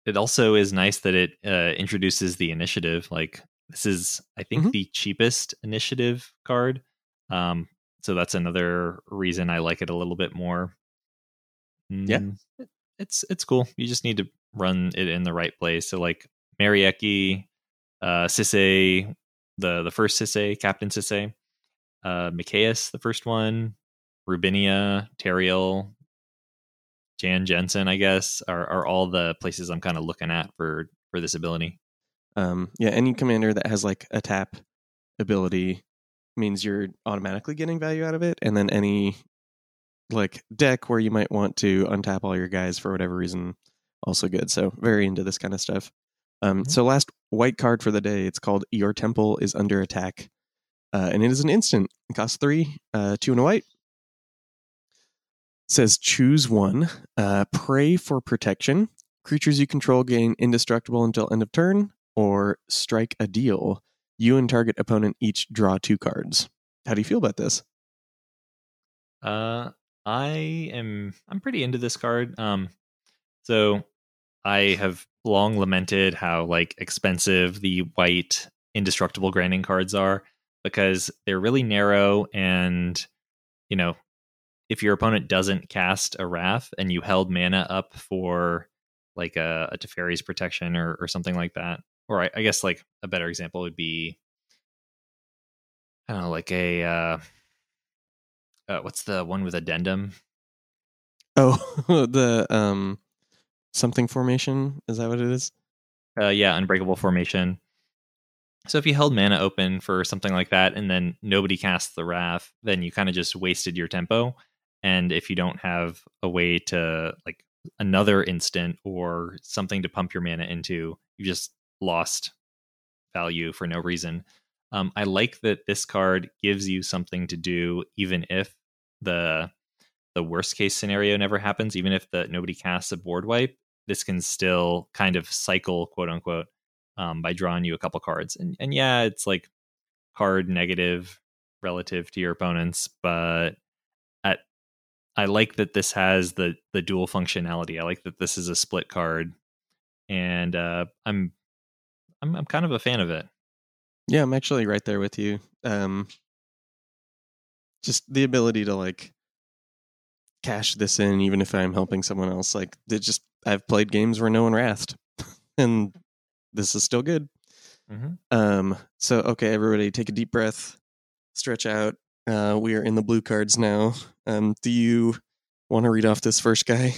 S1: it also is nice that it uh, introduces the initiative. Like this is, I think,
S2: Mhm.
S1: the cheapest initiative card. Um, so that's another reason I like it a little bit more.
S2: Yeah.
S1: Mm, it- it's it's cool. You just need to run it in the right place. So like Marieki, uh, Sisay, the the first Sisay, Captain Sisay, uh, Mikaeus, the first one, Rubinia, Teriel, Jan Jansen, I guess, are are all the places I'm kind of looking at for for this ability.
S2: Um, yeah, any commander that has like a tap ability means you're automatically getting value out of it, and then any like deck where you might want to untap all your guys for whatever reason, also good. So very into this kind of stuff. Um,
S1: Mhm.
S2: So last white card for the day, it's called Your Temple is Under Attack, uh, and it is an instant. It costs three, uh, two and a white. It says choose one. Uh, pray for protection. Creatures you control gain indestructible until end of turn, or strike a deal. You and target opponent each draw two cards. How do you feel about this?
S1: Uh, I am I'm pretty into this card. Um, so I have long lamented how like expensive the white indestructible grinding cards are because they're really narrow and you know if your opponent doesn't cast a wrath and you held mana up for like a, a Teferi's protection or, or something like that, or I, I guess like a better example would be, I don't know, like a uh, uh what's the one with addendum?
S2: Oh, the um something formation is that what it is?
S1: Uh, yeah, unbreakable formation. So if you held mana open for something like that, and then nobody casts the wrath, then you kind of just wasted your tempo. And if you don't have a way to like another instant or something to pump your mana into, you just lost value for no reason. Um, I like that this card gives you something to do, even if the the worst case scenario never happens. Even if the nobody casts a board wipe, this can still kind of cycle, quote unquote, um, by drawing you a couple cards. And and yeah, it's like card negative relative to your opponents, but at I like that this has the the dual functionality. I like that this is a split card, and uh, I'm I'm I'm kind of a fan of it.
S2: Yeah, I'm actually right there with you. Um, just the ability to like cash this in, even if I'm helping someone else. Like, it just I've played games where no one wrathed, and this is still good.
S1: Mm-hmm.
S2: Um, so okay, everybody, take a deep breath, stretch out. Uh, we are in the blue cards now. Um, do you want to read off this first guy?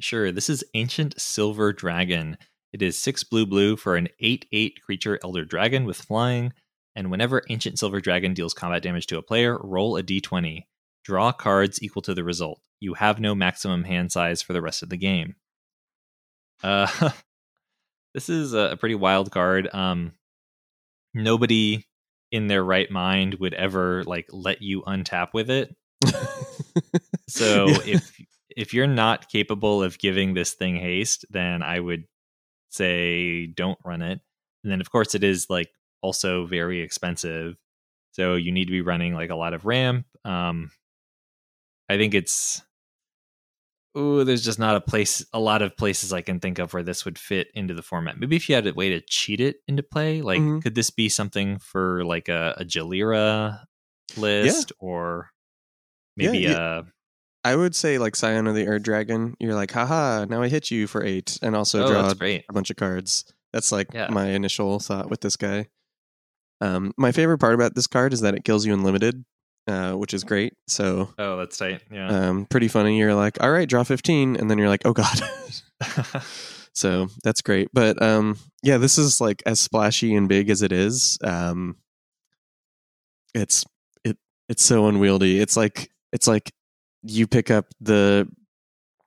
S1: Sure. This is Ancient Silver Dragon. It is six blue blue for an 8 8 creature elder dragon with flying. And whenever Ancient Silver Dragon deals combat damage to a player, roll a d20. Draw cards equal to the result. You have no maximum hand size for the rest of the game. Uh, this is a pretty wild card. Um, nobody in their right mind would ever like let you untap with it. so
S2: Yeah.
S1: if if you're not capable of giving this thing haste, then I would say don't run it. And then of course it is like also very expensive. So you need to be running like a lot of ramp. Um I think it's oh, there's just not a place a lot of places I can think of where this would fit into the format. Maybe if you had a way to cheat it into play, like
S2: Mhm.
S1: could this be something for like a, a Jalira list or maybe
S2: yeah.
S1: a
S2: I would say like Scion of the Ur-Dragon. You're like, haha, now I hit you for eight, and also
S1: oh,
S2: draw a bunch of cards. That's like
S1: Yeah.
S2: my initial thought with this guy. Um, my favorite part about this card is that it kills you unlimited, uh, which is great. So
S1: Oh, that's tight. Yeah.
S2: um, pretty funny. You're like, all right, draw 15, and then you're like, oh god. so that's great. But um, yeah, this is like as splashy and big as it is. Um, it's it it's so unwieldy. It's like it's like you pick up the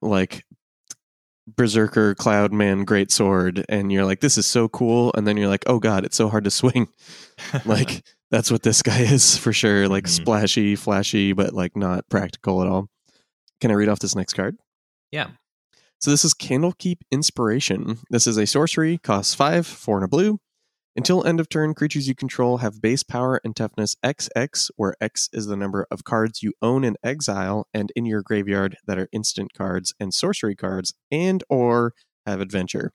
S2: like berserker cloud man great sword and you're like this is so cool and then you're like oh god it's so hard to swing like that's what this guy is for sure like
S1: Mhm.
S2: splashy flashy but like not practical at all can i read off this next card
S1: yeah.
S2: so this is Candlekeep Inspiration. This is a sorcery, costs five, four and a blue. Until end of turn, creatures you control have base power and toughness XX, where X is the number of cards you own in exile and in your graveyard that are instant cards and sorcery cards, and or have adventure.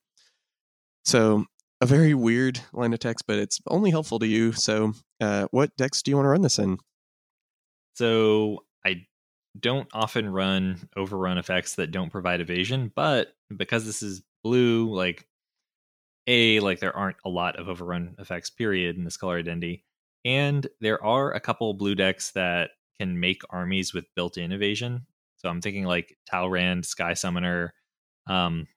S2: So a very weird line of text, but it's only helpful to you. So, uh, what decks do you want to run this in?
S1: So I don't often run overrun effects that don't provide evasion, but because this is blue, like a like there aren't a lot of overrun effects period in this color identity, and there are a couple blue decks that can make armies with built-in evasion. So I'm thinking like Talrand, Sky Summoner. Um,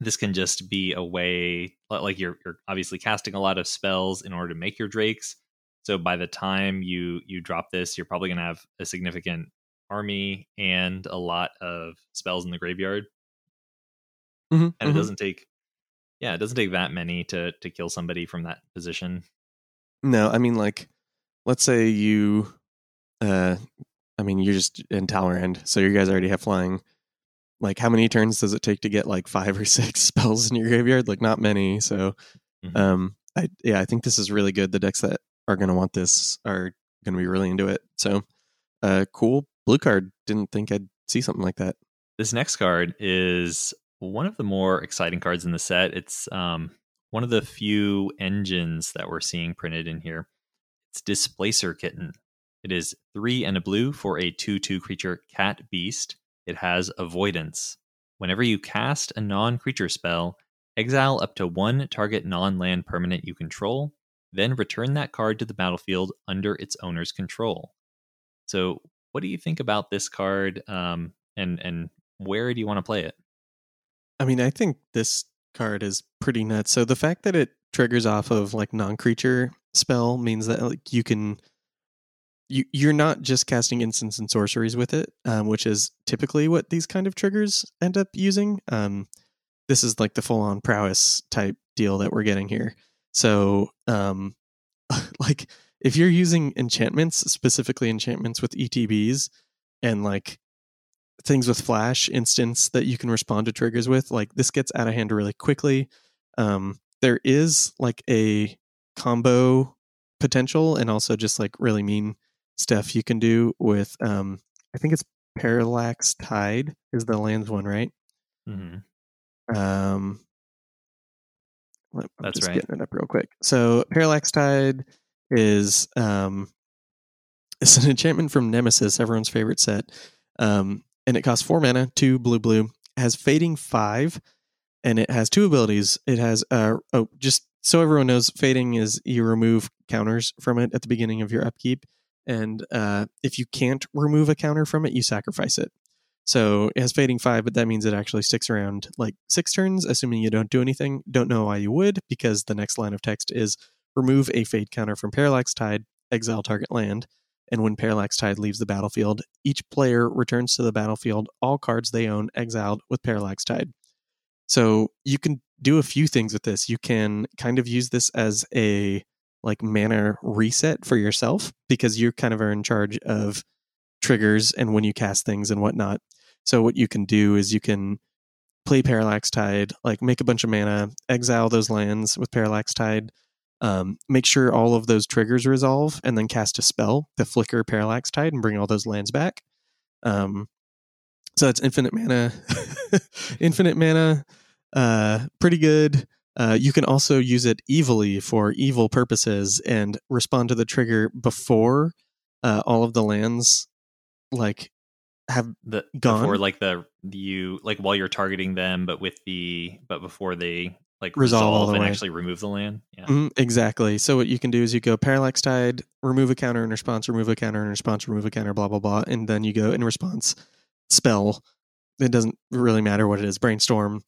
S1: this can just be a way like you're you're obviously casting a lot of spells in order to make your drakes. So by the time you you drop this, you're probably going to have a significant army and a lot of spells in the graveyard.
S2: Mhm,
S1: And
S2: mhm.
S1: it doesn't take yeah, it doesn't take that many to to kill somebody from that position.
S2: No, I mean like let's say you uh I mean you're just in Talrand, so you guys already have flying. Like how many turns does it take to get like five or six spells in your graveyard? Like not many. So
S1: Mhm.
S2: um I yeah, I think this is really good. The decks that are gonna want this are gonna be really into it. So uh cool. Blue card. Didn't think I'd see something like that.
S1: This next card is one of the more exciting cards in the set. It's um, one of the few engines that we're seeing printed in here. It's Displacer Kitten. It is three and a blue for a 2 2 creature cat beast. It has avoidance. Whenever you cast a non creature spell, exile up to one target non land permanent you control, then return that card to the battlefield under its owner's control. So, what do you think about this card, um, and and where do you want to play it?
S2: I mean, I think this card is pretty nuts. So the fact that it triggers off of like non-creature spell means that like you can you you're not just casting instants and sorceries with it, um, which is typically what these kind of triggers end up using. Um, this is like the full-on prowess type deal that we're getting here. So, um, like if you're using enchantments, specifically enchantments with ETBs, and like things with flash instance that you can respond to triggers with, like this gets out of hand really quickly. Um, there is like a combo potential and also just like really mean stuff you can do with um I think it's Parallax Tide is the lands one, right?
S1: Mm-hmm.
S2: Um I'm
S1: That's
S2: just
S1: right.
S2: getting it up real quick. So Parallax Tide is um it's an enchantment from Nemesis, everyone's favorite set. Um and it costs four mana, two blue blue. Has fading five, and it has two abilities. It has uh oh just so everyone knows, fading is you remove counters from it at the beginning of your upkeep, and uh, if you can't remove a counter from it, you sacrifice it. So it has fading five, but that means it actually sticks around like six turns, assuming you don't do anything. Don't know why you would, because the next line of text is remove a fade counter from Parallax Tide, exile target land, and when Parallax Tide leaves the battlefield, each player returns to the battlefield all cards they own exiled with Parallax Tide. So you can do a few things with this. You can kind of use this as a like mana reset for yourself because you kind of are in charge of triggers and when you cast things and whatnot. So what you can do is you can play Parallax Tide, like make a bunch of mana, exile those lands with Parallax Tide, um, make sure all of those triggers resolve, and then cast a spell the flicker Parallax Tide and bring all those lands back. Um, so that's infinite mana, infinite mana, uh, pretty good. Uh, you can also use it evilly for evil purposes and respond to the trigger before uh, all of the lands like have
S1: The
S2: Gone?
S1: before like the you like while you're targeting them, but with the but before they like
S2: Resolve
S1: resolve, and
S2: way.
S1: actually remove the land. Yeah.
S2: Mhm, exactly. So what you can do is you go parallax tide, remove a counter in response, remove a counter in response, remove a counter, blah blah blah, and then you go in response spell. It doesn't really matter what it is. Brainstorm.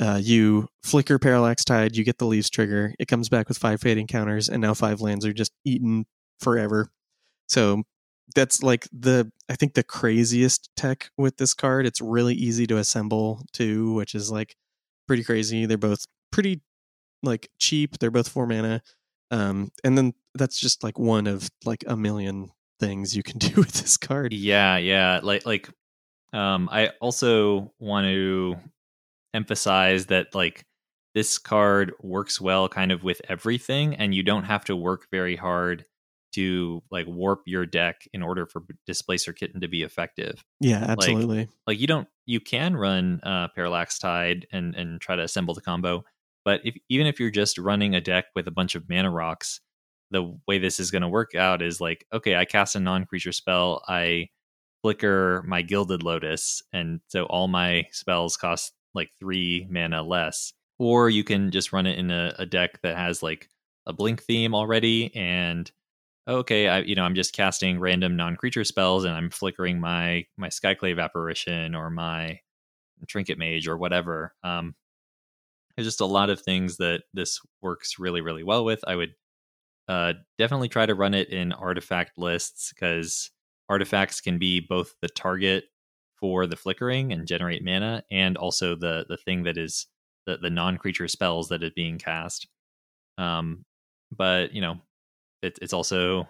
S2: Uh, you flicker parallax tide. You get the leaves trigger. It comes back with five fading counters, and now five lands are just eaten forever. So that's like the I think the craziest tech with this card. It's really easy to assemble too, which is like pretty crazy. They're both pretty like cheap. They're both four mana. Um, and then that's just like one of like a million things you can do with this card.
S1: Yeah, yeah. Like like um I also want to emphasize that like this card works well kind of with everything and you don't have to work very hard to like warp your deck in order for displacer kitten to be effective.
S2: Yeah, absolutely.
S1: Like you don't you can run uh parallax tide and and try to assemble the combo, but if even if you're just running a deck with a bunch of mana rocks, the way this is going to work out is like okay, I cast a non-creature spell, I flicker my gilded lotus and so all my spells cost like 3 mana less. Or you can just run it in a, a deck that has like a blink theme already and okay, I you know I'm just casting random non-creature spells and I'm flickering my my Skyclave apparition or my Trinket Mage or whatever. Um, there's just a lot of things that this works really really well with. I would uh, definitely try to run it in artifact lists because artifacts can be both the target for the flickering and generate mana, and also the the thing that is the the non-creature spells that is being cast. Um, but you know, it, it's also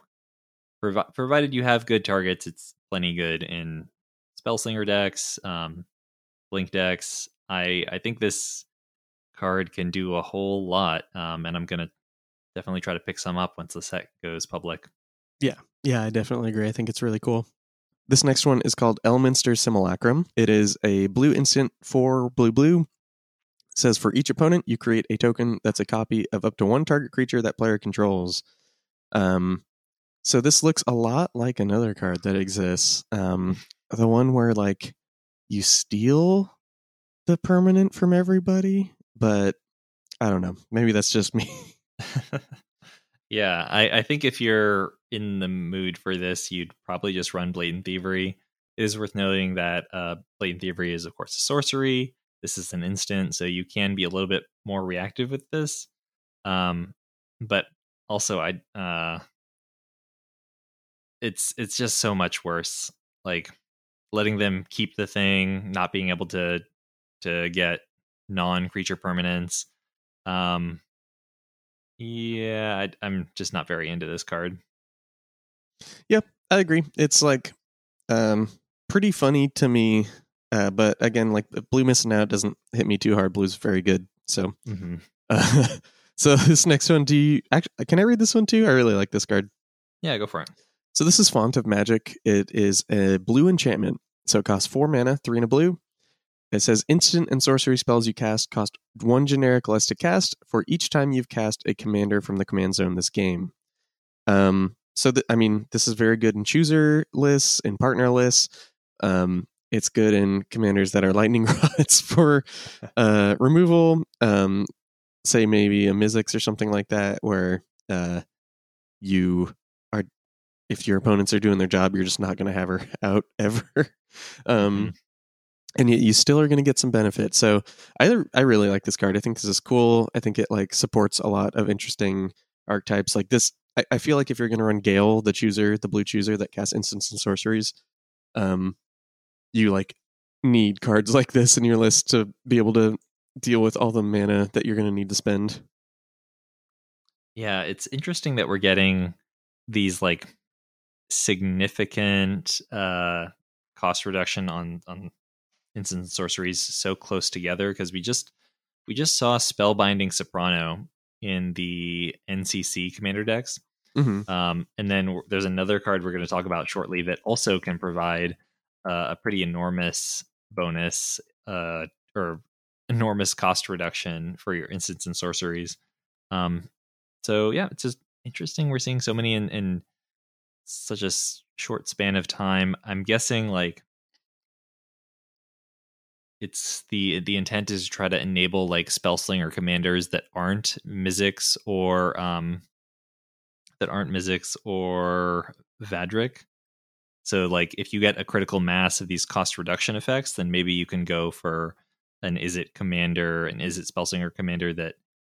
S1: provi- provided you have good targets, it's plenty good in spell slinger decks, um, blink decks. I I think this card can do a whole lot, um, and I'm gonna definitely try to pick some up once the set goes public.
S2: Yeah, Yeah, I definitely agree. I think it's really cool. This next one is called Elminster Simulacrum. It is a blue instant for blue blue. It says for each opponent, you create a token that's a copy of up to one target creature that player controls. Um, so this looks a lot like another card that exists. Um, the one where like you steal the permanent from everybody, but I don't know. Maybe that's just me.
S1: yeah, I, I think if you're in the mood for this, you'd probably just run Blatant Thievery. It is worth noting that uh, Blatant Thievery is, of course, a sorcery. This is an instant, so you can be a little bit more reactive with this. Um, but also, I uh, it's it's just so much worse. Like letting them keep the thing, not being able to to get non-creature permanents. Um, yeah, I, I'm just not very into this card.
S2: Yep, I agree. It's like um pretty funny to me, uh, but again, like the blue missing out doesn't hit me too hard. Blue's very good, so.
S1: Mm-hmm.
S2: Uh, so this next one, do you actually? Can I read this one too? I really like this card.
S1: Yeah, go for it.
S2: So this is Font of Magic. It is a blue enchantment. So it costs four mana, three and a blue. It says instant and sorcery spells you cast cost one generic less to cast for each time you've cast a commander from the command zone this game. Um, so th- I mean, this is very good in chooser lists, in partner lists. Um, it's good in commanders that are lightning rods for uh, removal. Um, say maybe a Mizzix or something like that, where uh, you are, if your opponents are doing their job, you're just not going to have her out ever. um, mm-hmm. And yet you still are going to get some benefit. So I I really like this card. I think this is cool. I think it like supports a lot of interesting archetypes. Like this, I, I feel like if you're going to run Gale, the chooser, the blue chooser that casts instants and sorceries, um, you like need cards like this in your list to be able to deal with all the mana that you're going to need to spend.
S1: Yeah, it's interesting that we're getting these like significant uh cost reduction on on instant sorceries so close together because we just we just saw spellbinding soprano in the NCC commander decks. Mm-hmm. Um, and then there's another card we're going to talk about shortly that also can provide uh, a pretty enormous bonus uh, or enormous cost reduction for your instants and sorceries. Um, so yeah, it's just interesting. We're seeing so many in, in such a short span of time. I'm guessing like it's the the intent is to try to enable like spellslinger commanders that aren't Mizzix or um that aren't Mizzix or Vadrik. So like if you get a critical mass of these cost reduction effects, then maybe you can go for an is it commander and Izzet spellslinger commander that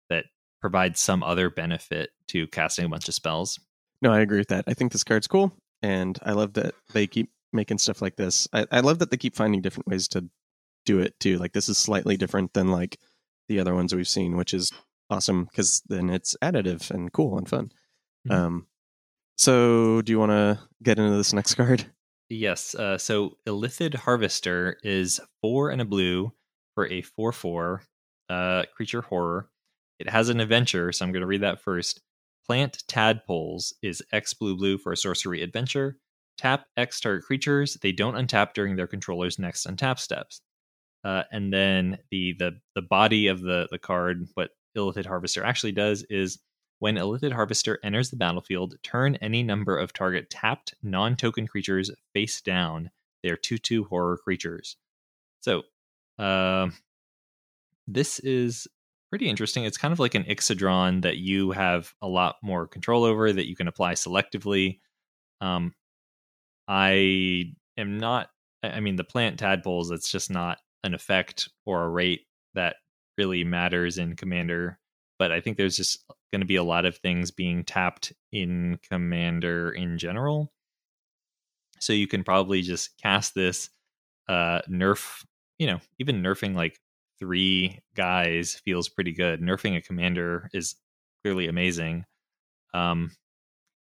S1: that provides some other benefit to casting a bunch of spells.
S2: No, I agree with that. I think this card's cool, and I love that they keep making stuff like this. I, I love that they keep finding different ways to do it too. Like this is slightly different than like the other ones we've seen, which is awesome because then it's additive and cool and fun. Mm-hmm. Um, so do you want to get into this next card?
S1: Yes. Uh, so Illithid Harvester is four and a blue for a 4 4 uh, creature horror. It has an adventure, so I'm going to read that first. Plant Tadpoles is X blue blue for a sorcery adventure. Tap X target creatures. They don't untap during their controller's next untap steps. Uh, and then the the the body of the the card, what Illithid Harvester actually does is when Illithid Harvester enters the battlefield, turn any number of target tapped non-token creatures face down. They are two two horror creatures. So uh, this is pretty interesting. It's kind of like an Ixidron that you have a lot more control over that you can apply selectively. Um, I am not. I mean, the plant tadpoles. It's just not an effect or a rate that really matters in Commander. But I think there's just going to be a lot of things being tapped in Commander in general. So you can probably just cast this, uh, nerf you know, even nerfing like three guys feels pretty good. Nerfing a commander is clearly amazing. Um,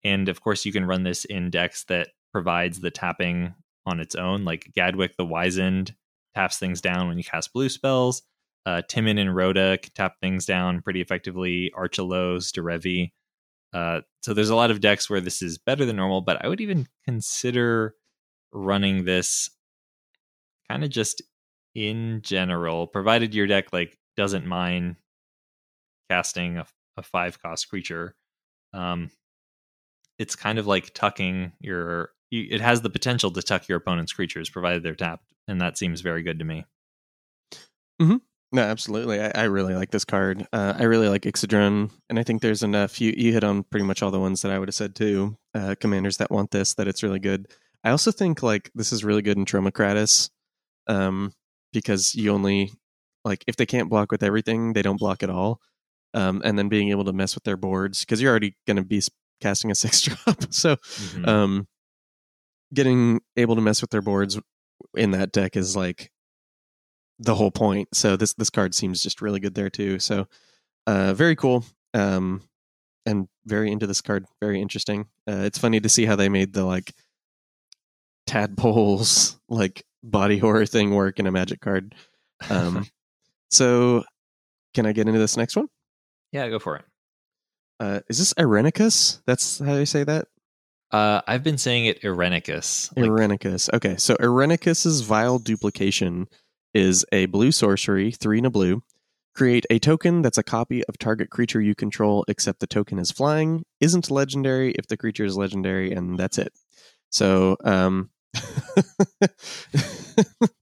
S1: and of course, you can run this in decks that provides the tapping on its own, like Gadwick the Wizened taps things down when you cast blue spells. Uh, Timon and Rhoda can tap things down pretty effectively. Archelos, Derevi. Uh, so there's a lot of decks where this is better than normal, but I would even consider running this kind of just in general, provided your deck like doesn't mind casting a, a five cost creature, um, it's kind of like tucking your. You, it has the potential to tuck your opponent's creatures, provided they're tapped, and that seems very good to me.
S2: Hmm. No, absolutely. I, I really like this card. Uh, I really like Ixidron, and I think there's enough. You you hit on pretty much all the ones that I would have said too. Uh, commanders that want this, that it's really good. I also think like this is really good in Tromokratis, um, because you only like if they can't block with everything, they don't block at all. Um, and then being able to mess with their boards because you're already going to be casting a six drop, so
S1: Mhm.
S2: um, getting able to mess with their boards in that deck is like the whole point. So this this card seems just really good there too. So uh, very cool. Um, and very into this card. Very interesting. Uh, it's funny to see how they made the like tadpoles like body horror thing work in a magic card. Um, so can I get into this next one?
S1: yeah, go for it.
S2: Uh, is this Irenicus? That's how you say that?
S1: Uh, I've been saying it Irenicus. Like,
S2: Irenicus. Okay, so Irenicus's Vile Duplication is a blue sorcery, three and a blue. Create a token that's a copy of target creature you control, except the token is flying, isn't legendary if the creature is legendary, and that's it. So, um,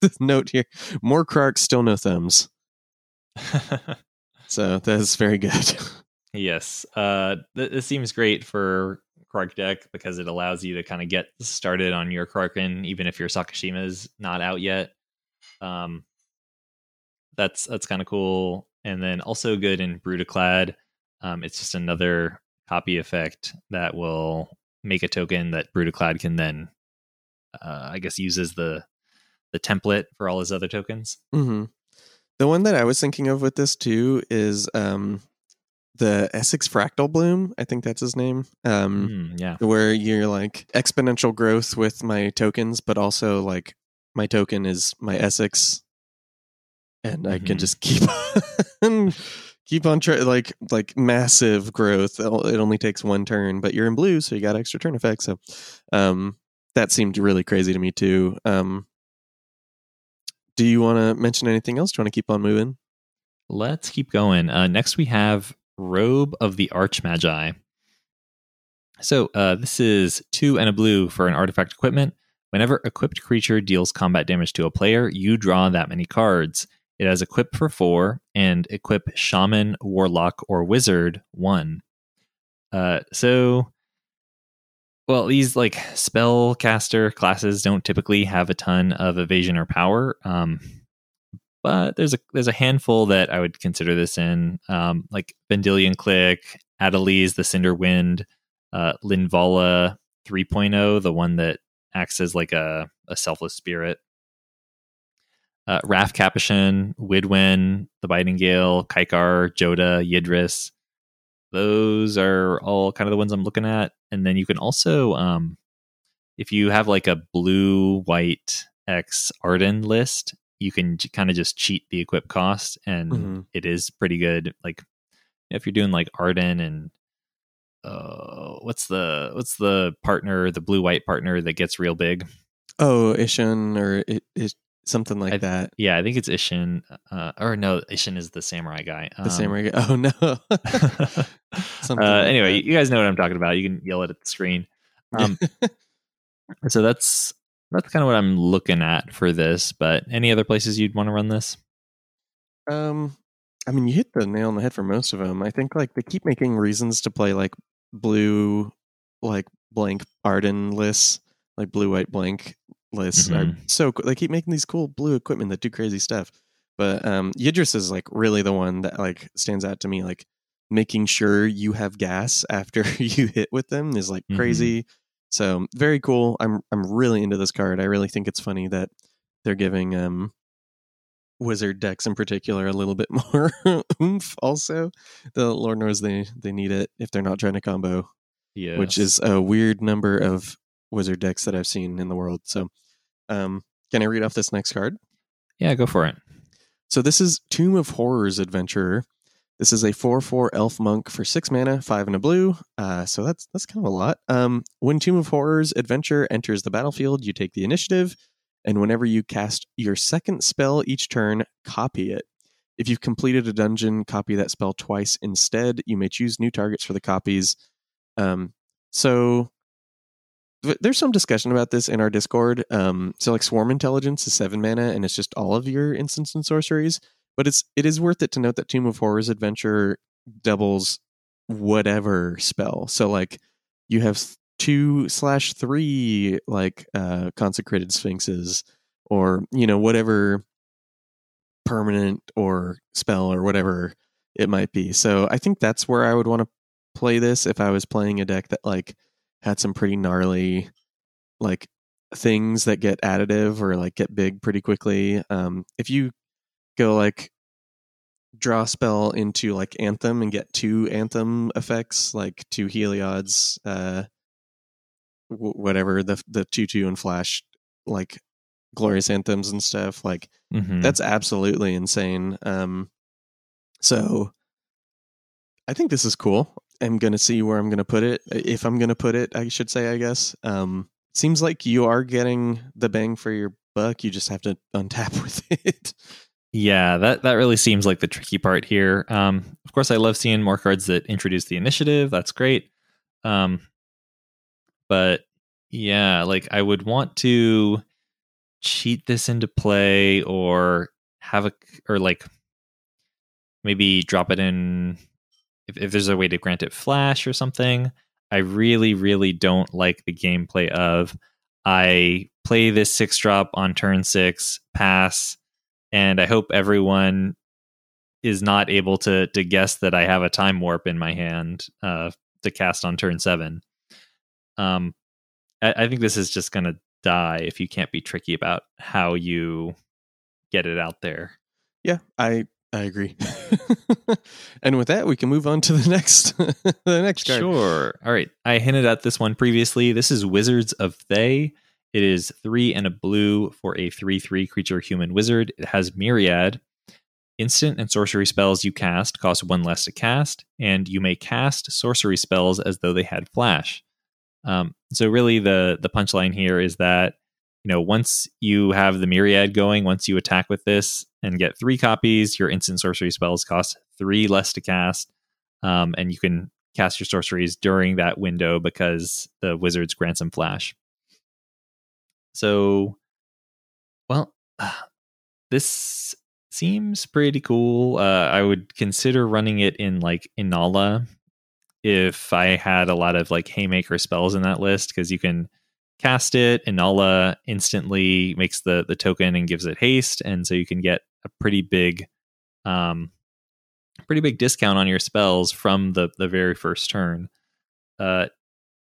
S2: this note here: more Krarks, still no thumbs. So that's very good.
S1: yes. Uh, th- this seems great for Krark deck because it allows you to kind of get started on your Kraken, even if your Sakashima's not out yet. Um, that's that's kind of cool, and then also good in Brudiclad. Um, it's just another copy effect that will make a token that Brudiclad can then, uh, I guess, uses the the template for all his other tokens.
S2: hmm The one that I was thinking of with this too is um, the Esix Fractal Bloom. I think that's his name. Um,
S1: Mm, yeah.
S2: Where you're like exponential growth with my tokens, but also like my token is my Esix, and I can
S1: Mhm.
S2: just keep on keep on tra- like like massive growth. It it only takes one turn, but you're in blue, so you got extra turn effects. So um, that seemed really crazy to me too. Um, do you want to mention anything else? Do you want to keep on moving?
S1: Let's keep going. Uh, next, we have Robe of the Archmagi. So, uh, this is two and a blue for an artifact equipment. Whenever equipped creature deals combat damage to a player, you draw that many cards. It has equip for four and equip Shaman, Warlock, or Wizard one. Uh, so, well, these like spellcaster classes don't typically have a ton of evasion or power. Um, but there's a there's a handful that I would consider this in, um, like Vendilion Clique, Adeliz, the Cinder Wind, uh, Linvala 3.0, the one that acts as like a, a selfless spirit. Uh, Raff Capashen, Wydwen, the Biting Gale, Kykar, Joda, Yidris. Those are all kind of the ones I'm looking at. And then you can also, um, if you have like a blue, white, X Ardenn list, you can kind of just cheat the equip cost, and
S2: Mhm.
S1: it is pretty good. Like if you're doing like Ardenn and uh, what's the what's the partner, the blue white partner that gets real big?
S2: Oh, Ishan or it, it, something like
S1: I-
S2: that.
S1: Yeah, I think it's Ishin. Uh, or no, Ishin is the samurai guy.
S2: The.
S1: Um,
S2: reg- Oh no.
S1: Uh, anyway, you guys know what I'm talking about. You can yell it at the screen. Um, so that's that's kind of what I'm looking at for this. But any other places you'd want to run this?
S2: Um, I mean, you hit the nail on the head for most of them. I think like they keep making reasons to play like blue, like blank Ardenn lists, like blue white blank lists. Are
S1: Mhm.
S2: so they keep making these cool blue equipment that do crazy stuff. But um, Yidris is like really the one that like stands out to me. Like making sure you have gas after you hit with them is like
S1: Mhm.
S2: crazy. So very cool. I'm I'm really into this card. I really think it's funny that they're giving um wizard decks in particular a little bit more oomph also the lord knows they they need it if they're not trying to combo
S1: Yeah,
S2: which is a weird number of wizard decks that i've seen in the world so um can i read off this next card
S1: yeah, go for it.
S2: so this is tomb of horrors adventurer this is a 4-4 elf monk for 6 mana 5 and a blue. Uh, so that's that's kind of a lot. Um, when tomb of horrors adventure enters the battlefield you take the initiative and whenever you cast your second spell each turn copy it. If you've completed a dungeon copy that spell twice instead. You may choose new targets for the copies. Um, so there's some discussion about this in our discord. Um, so like swarm intelligence is 7 mana and it's just all of your instants and sorceries But it's it is worth it to note that Tomb of Horrors Adventure doubles whatever spell. So like you have two slash three like uh consecrated sphinxes or you know whatever permanent or spell or whatever it might be. So I think that's where I would want to play this if I was playing a deck that like had some pretty gnarly like things that get additive or like get big pretty quickly. Um if you go like draw spell into like anthem and get two anthem effects like two heliods uh w- whatever the the 2 2 and flash like glorious anthems and stuff like
S1: Mhm.
S2: that's absolutely insane um so i think this is cool i'm gonna see where i'm gonna put it if i'm gonna put it i should say i guess um seems like you are getting the bang for your buck you just have to untap with it
S1: Yeah, that that really seems like the tricky part here. Um, of course, I love seeing more cards that introduce the initiative. That's great. Um, but yeah, like I would want to cheat this into play or have a or like maybe drop it in if, if there's a way to grant it flash or something. I really, really don't like the gameplay of I play this six drop on turn six, pass, and I hope everyone is not able to to guess that I have a time warp in my hand uh, to cast on turn seven. Um, I, I think this is just gonna die if you can't be tricky about how you get it out there.
S2: Yeah, I I agree. and with that, we can move on to the next the next card.
S1: Sure. All right. I hinted at this one previously. This is Wizards of Thay. It is three and a blue for a 3 3 creature human wizard. It has Myriad. Instant and sorcery spells you cast cost one less to cast, and you may cast sorcery spells as though they had flash. Um, so really, the the punchline here is that you know once you have the myriad going, once you attack with this and get three copies, your instant sorcery spells cost three less to cast, um, and you can cast your sorceries during that window because the wizards grant some flash. So, well, this seems pretty cool. Uh, I would consider running it in like Inalla if I had a lot of like Haymaker spells in that list because you can cast it. Inalla instantly makes the the token and gives it haste, and so you can get a pretty big, um, pretty big discount on your spells from the the very first turn. Uh,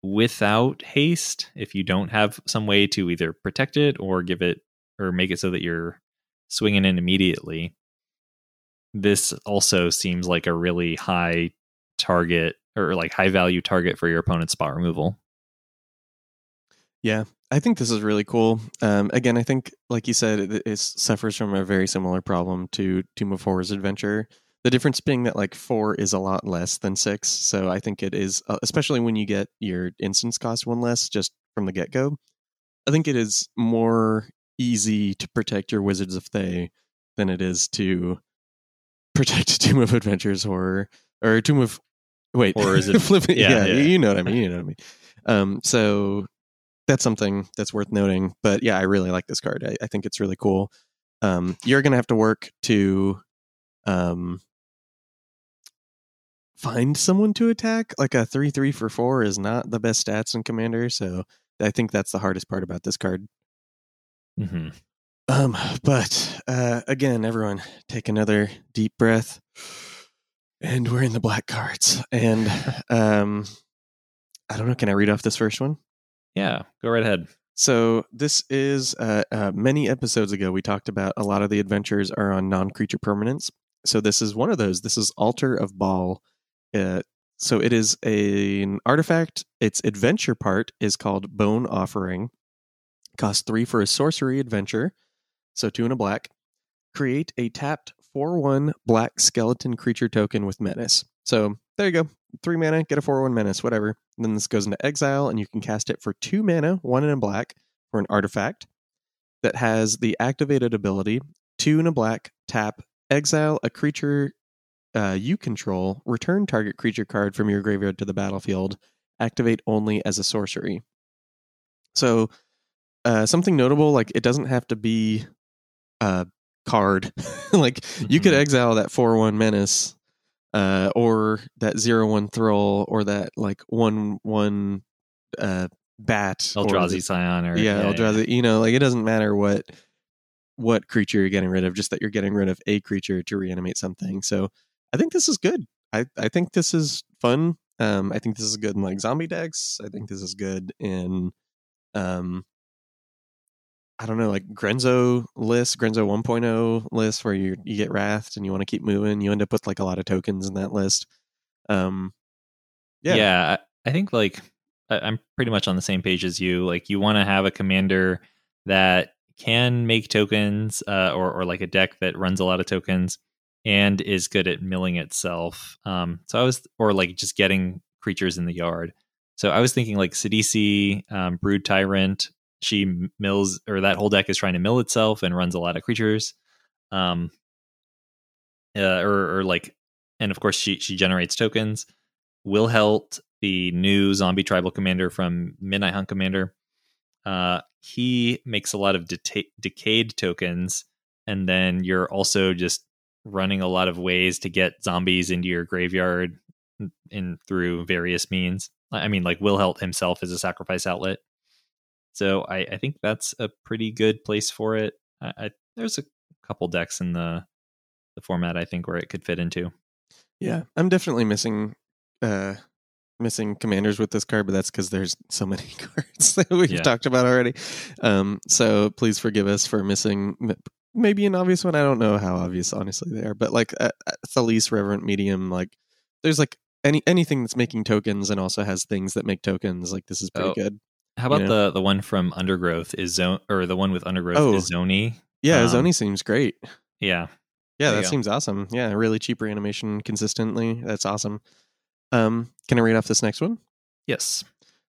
S1: without haste, if you don't have some way to either protect it or give it or make it so that you're swinging in immediately, this also seems like a really high target or like high value target for your opponent's spot removal.
S2: Yeah, I think this is really cool. Um, again, I think, like you said, it, it suffers from a very similar problem to Tomb of Horrors Adventure. The difference being that like four is a lot less than six, so I think it is, uh, especially when you get your instance cost one less just from the get go. I think it is more easy to protect your Wizards of Thay than it is to protect Tomb of Adventures horror or Tomb of wait
S1: Or is it-
S2: flipping
S1: yeah,
S2: yeah,
S1: yeah.
S2: you know what I mean. You know what I mean. Um, so that's something that's worth noting. But yeah, I really like this card. I, I think it's really cool. Um, you're gonna have to work to um find someone to attack. Like a three three for four is not the best stats in Commander, so I think that's the hardest part about this card.
S1: hmm
S2: Um, but uh, again, everyone, take another deep breath, and we're in the black cards. And um, I don't know. Can I read off this first one?
S1: Yeah, go right ahead.
S2: So this is uh, uh, many episodes ago. We talked about a lot of the adventures are on non-creature permanents. So this is one of those. This is Altar of Bhaal. Uh, so it is a, an artifact. Its adventure part is called Bone Offering. Cost three for a sorcery adventure. So two and a black. Create a tapped four-one black skeleton creature token with menace. So there you go. Three mana, get a four-one menace, whatever. And then this goes into exile, and you can cast it for two mana, one in a black, for an artifact that has the activated ability two in a black, tap, exile a creature uh, you control, return target creature card from your graveyard to the battlefield, activate only as a sorcery. So, uh, something notable, like it doesn't have to be a card. like you could
S1: Mhm.
S2: exile that four one menace, uh, or that zero one thrall, or that like one one uh bat. or
S1: Eldrazi
S2: the-
S1: Scion or
S2: yeah, Eldrazi. You know, like it doesn't matter what what creature you're getting rid of, just that you're getting rid of a creature to reanimate something. So I think this is good. I I think this is fun. Um, I think this is good in like zombie decks. I think this is good in um I don't know, like Grenzo list, Grenzo 1.0 list where you you get wrathed and you want to keep moving. You end up with like a lot of tokens in that list. Um
S1: yeah.
S2: Yeah.
S1: I, think like I, I'm pretty much on the same page as you. Like you want to have a commander that can make tokens, uh, or or like a deck that runs a lot of tokens and is good at milling itself. Um, so I was, or like just getting creatures in the yard. So I was thinking like Sidisi, um, Brood Tyrant. She mills, or that whole deck is trying to mill itself and runs a lot of creatures. Um, uh, or, or like, and of course she she generates tokens. Wilhelt, the new zombie tribal commander from Midnight Hunt Commander, uh, he makes a lot of decayed tokens, and then you're also just running a lot of ways to get zombies into your graveyard in, in through various means. I mean, like Wilhelt himself is a sacrifice outlet, so I, I think that's a pretty good place for it. I, I, there's a couple decks in the the format I think where it could fit into.
S2: Yeah, I'm definitely missing uh missing commanders with this card, but that's because there's so many cards that we've
S1: Yeah.
S2: talked about already. Um, so please forgive us for missing maybe an obvious one. I don't know how obvious, honestly, they are, but like uh, uh, Thalisse, Reverent Medium, like there's like any anything that's making tokens and also has things that make tokens. Like this is pretty
S1: Oh,
S2: good.
S1: How about
S2: You
S1: the the one from Undergrowth Izoni or the one with Undergrowth
S2: Oh.
S1: Izoni?
S2: Yeah,
S1: Um,
S2: Zoni seems great.
S1: Yeah.
S2: Yeah,
S1: There
S2: that seems awesome. Yeah, really cheap reanimation consistently. That's awesome. Um, can I read off this next one?
S1: Yes.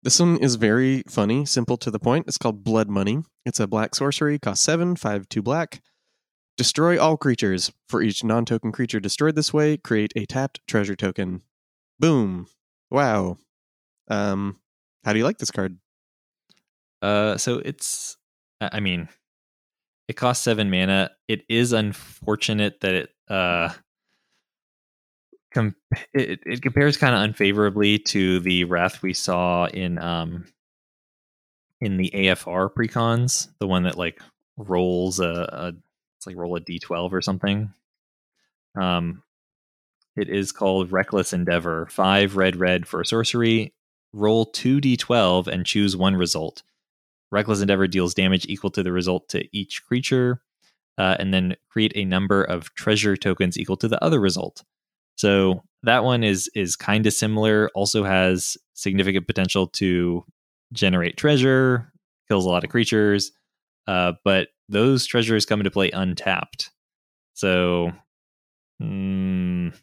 S2: This one is very funny, simple to the point. It's called Blood Money. It's a black sorcery, costs seven, five, two black. Destroy all creatures. For each non token creature destroyed this way, create a tapped treasure token. Boom. Wow. Um, how do you like this card?
S1: Uh so it's I mean it costs 7 mana. It is unfortunate that it uh com- it, it compares kind of unfavorably to the wrath we saw in um in the AFR precons, the one that like rolls a, a it's like roll a d12 or something. Um it is called Reckless Endeavor. 5 red red for sorcery. Roll 2d12 and choose one result. Reckless Endeavor deals damage equal to the result to each creature, uh, and then create a number of treasure tokens equal to the other result. So that one is is kind of similar. Also has significant potential to generate treasure, kills a lot of creatures, uh, but those treasures come into play untapped. So, mm,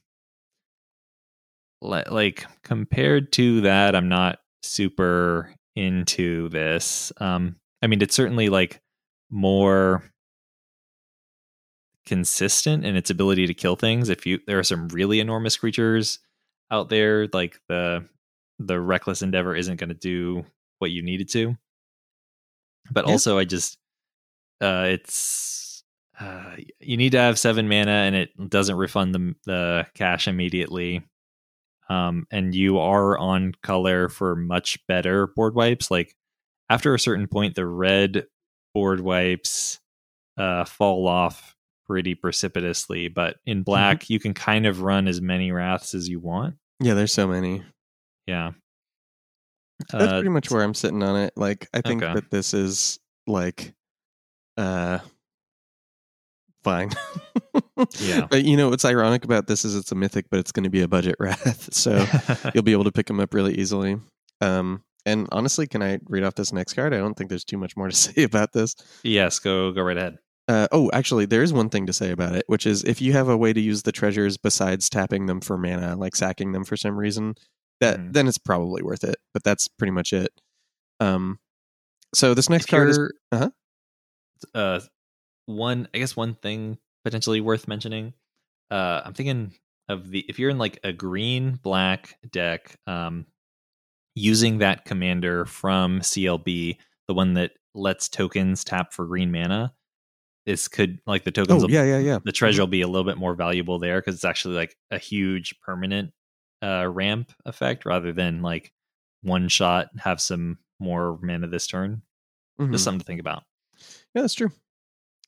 S1: li- like compared to that, I'm not super into this. Um, I mean, it's certainly like more consistent in its ability to kill things. If you there are some really enormous creatures out there, like the the reckless endeavor isn't going to do what you need it to. But
S2: Yeah.
S1: also, I just uh, it's uh, you need to have seven mana, and it doesn't refund the the cash immediately. Um, and you are on color for much better board wipes. Like after a certain point, the red board wipes uh, fall off pretty precipitously. But in black, you can kind of run as many wraths as you want.
S2: Yeah, there's so many.
S1: Yeah,
S2: That's
S1: Uh,
S2: pretty much where I'm sitting on it. Like, I think
S1: Okay.
S2: that this is like, uh, fine.
S1: Yeah.
S2: But you know what's ironic about this is it's a mythic, but it's going to be a budget wrath, so you'll be able to pick them up really easily. Um, and honestly, can I read off this next card? I don't think there's too much more to say about this.
S1: yes, go go right ahead.
S2: Uh, oh, actually, there is one thing to say about it, which is if you have a way to use the treasures besides tapping them for mana, like sacking them for some reason, that
S1: Mhm.
S2: then it's probably worth it. But that's pretty much it. Um, so this next
S1: If
S2: card is uh-huh.
S1: uh one i guess one thing potentially worth mentioning uh i'm thinking of the if you're in like a green black deck um using that commander from clb the one that lets tokens tap for green mana this could like the tokens.
S2: Oh
S1: will-
S2: yeah, yeah, yeah.
S1: the treasure will be a little bit more valuable there because it's actually like a huge permanent uh, ramp effect rather than like one shot have some more mana this turn.
S2: Mhm.
S1: Just something to think about.
S2: Yeah, that's true.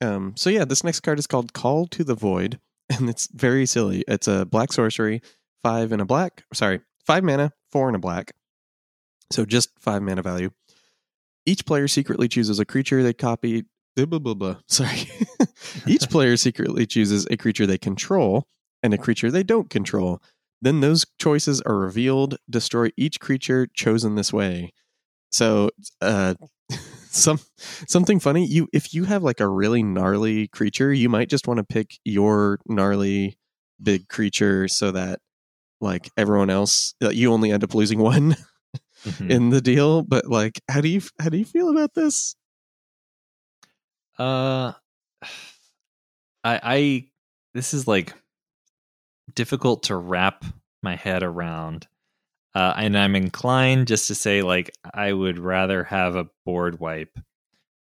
S2: Um, so yeah, this next card is called Call to the Void, and it's very silly. It's a black sorcery, five and a black. Sorry, five mana, four and a black. So just five mana value. Each player secretly chooses a creature they copy. Blah, blah, blah. Sorry. Each player secretly chooses a creature they control and a creature they don't control. Then those choices are revealed. Destroy each creature chosen this way. So, uh, some something funny. You if you have like a really gnarly creature, you might just want to pick your gnarly big creature so that like everyone else, uh, you only end up losing one
S1: Mhm.
S2: in the deal. But like, how do you how do you feel about this?
S1: Uh, I, I, this is like difficult to wrap my head around. Uh, and I'm inclined just to say, like, I would rather have a board wipe.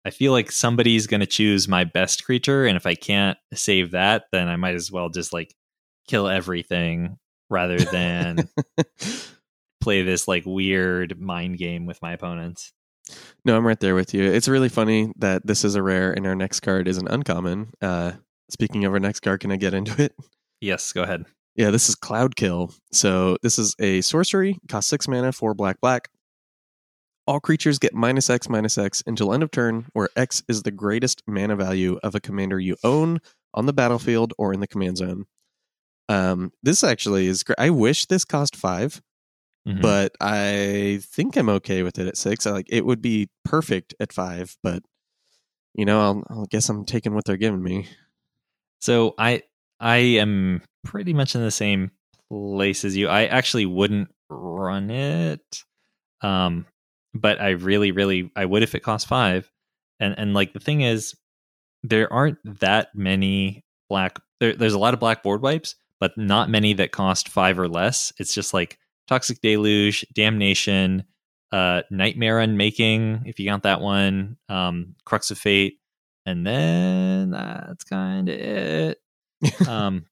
S1: I feel like somebody's going to choose my best creature. And if I can't save that, then I might as well just like kill everything rather than play this like weird mind game with my opponents.
S2: No, I'm right there with you. It's really funny that this is a rare and our next card is an uncommon. Uh, speaking of our next card, can I get into it?
S1: Yes, go ahead.
S2: Yeah, this is Cloud Kill. So this is a sorcery, cost six mana, four black, black. All creatures get minus X, minus X until end of turn, where X is the greatest mana value of a commander you own on the battlefield or in the command zone. Um, this actually is great. I wish this cost five,
S1: Mhm.
S2: but I think I'm okay with it at six. I like it would be perfect at five, but you know, I'll, I'll guess I'm taking what they're giving me.
S1: So I I am pretty much in the same place as you. I actually wouldn't run it. Um but I really really I would if it cost 5. And and like the thing is there aren't that many black there, there's a lot of black board wipes, but not many that cost 5 or less. It's just like Toxic Deluge, Damnation, uh Nightmare Unmaking if you count that one, um Crux of Fate, and then that's kind of it um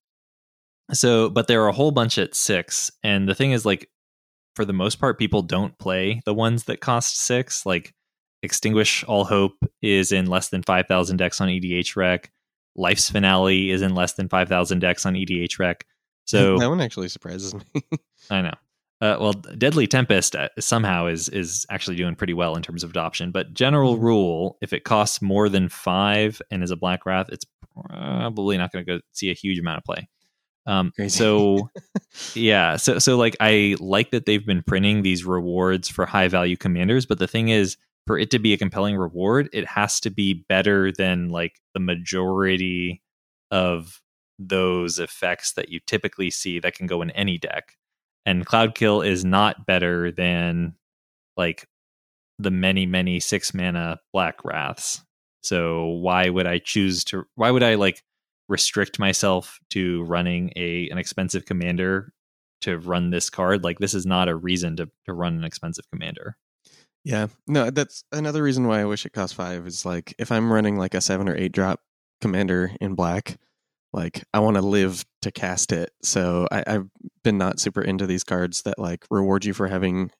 S1: so but there are a whole bunch at six and the thing is like for the most part people don't play the ones that cost six like extinguish all hope is in less than 5000 decks on edh rec life's finale is in less than 5000 decks on edh rec so
S2: that one actually surprises me.
S1: I know. Uh, well, Deadly Tempest uh, somehow is is actually doing pretty well in terms of adoption. But general
S2: Mhm.
S1: rule, if it costs more than five and is a Black Wrath, it's probably not going to go see a huge amount of play. Um, so yeah, so so like I like that they've been printing these rewards for high value commanders, but the thing is, for it to be a compelling reward, it has to be better than like the majority of those effects that you typically see that can go in any deck. And Cloud Kill is not better than like the many, many six mana Black Wraths. So why would I choose to why would I like restrict myself to running a an expensive commander to run this card? Like this is not a reason to, to run an expensive commander.
S2: Yeah, no, that's another reason why I wish it cost five. Is like if I'm running like a seven or eight drop commander in black, like I want to live to cast it. So I, I've been not super into these cards that like reward you for having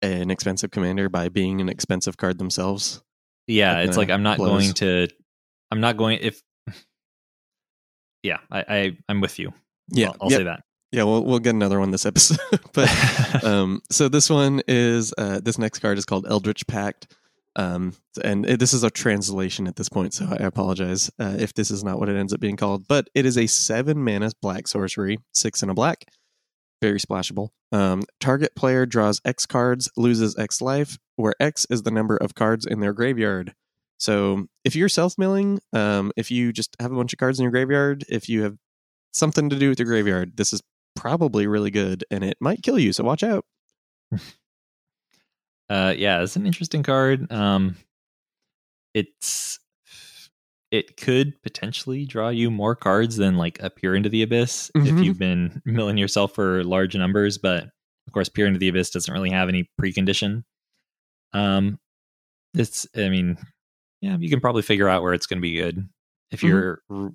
S2: an expensive commander by being an expensive card themselves.
S1: Yeah, it's like I'm not
S2: blows.
S1: going to I'm not going if yeah, I, I I'm with you.
S2: Yeah,
S1: I'll, I'll
S2: yep.
S1: say that.
S2: yeah. We'll we'll get another one this episode, but um, so this one is uh, this next card is called Eldritch Pact, um, and it, this is a translation at this point, so I apologize uh, if this is not what it ends up being called. But it is a seven mana black sorcery, six and a black, very splashable. Um, target player draws X cards, loses X life, where X is the number of cards in their graveyard. So if you're self milling, um, if you just have a bunch of cards in your graveyard, if you have something to do with your graveyard, this is probably really good and it might kill you so watch out
S1: Uh, yeah, it's an interesting card. Um, it's it could potentially draw you more cards than like a Peer into the Abyss if
S2: Mhm.
S1: you've been milling yourself for large numbers. But of course, Peer into the Abyss doesn't really have any precondition. Um, it's I mean, yeah, you can probably figure out where it's going to be good. if
S2: Mhm.
S1: you're r-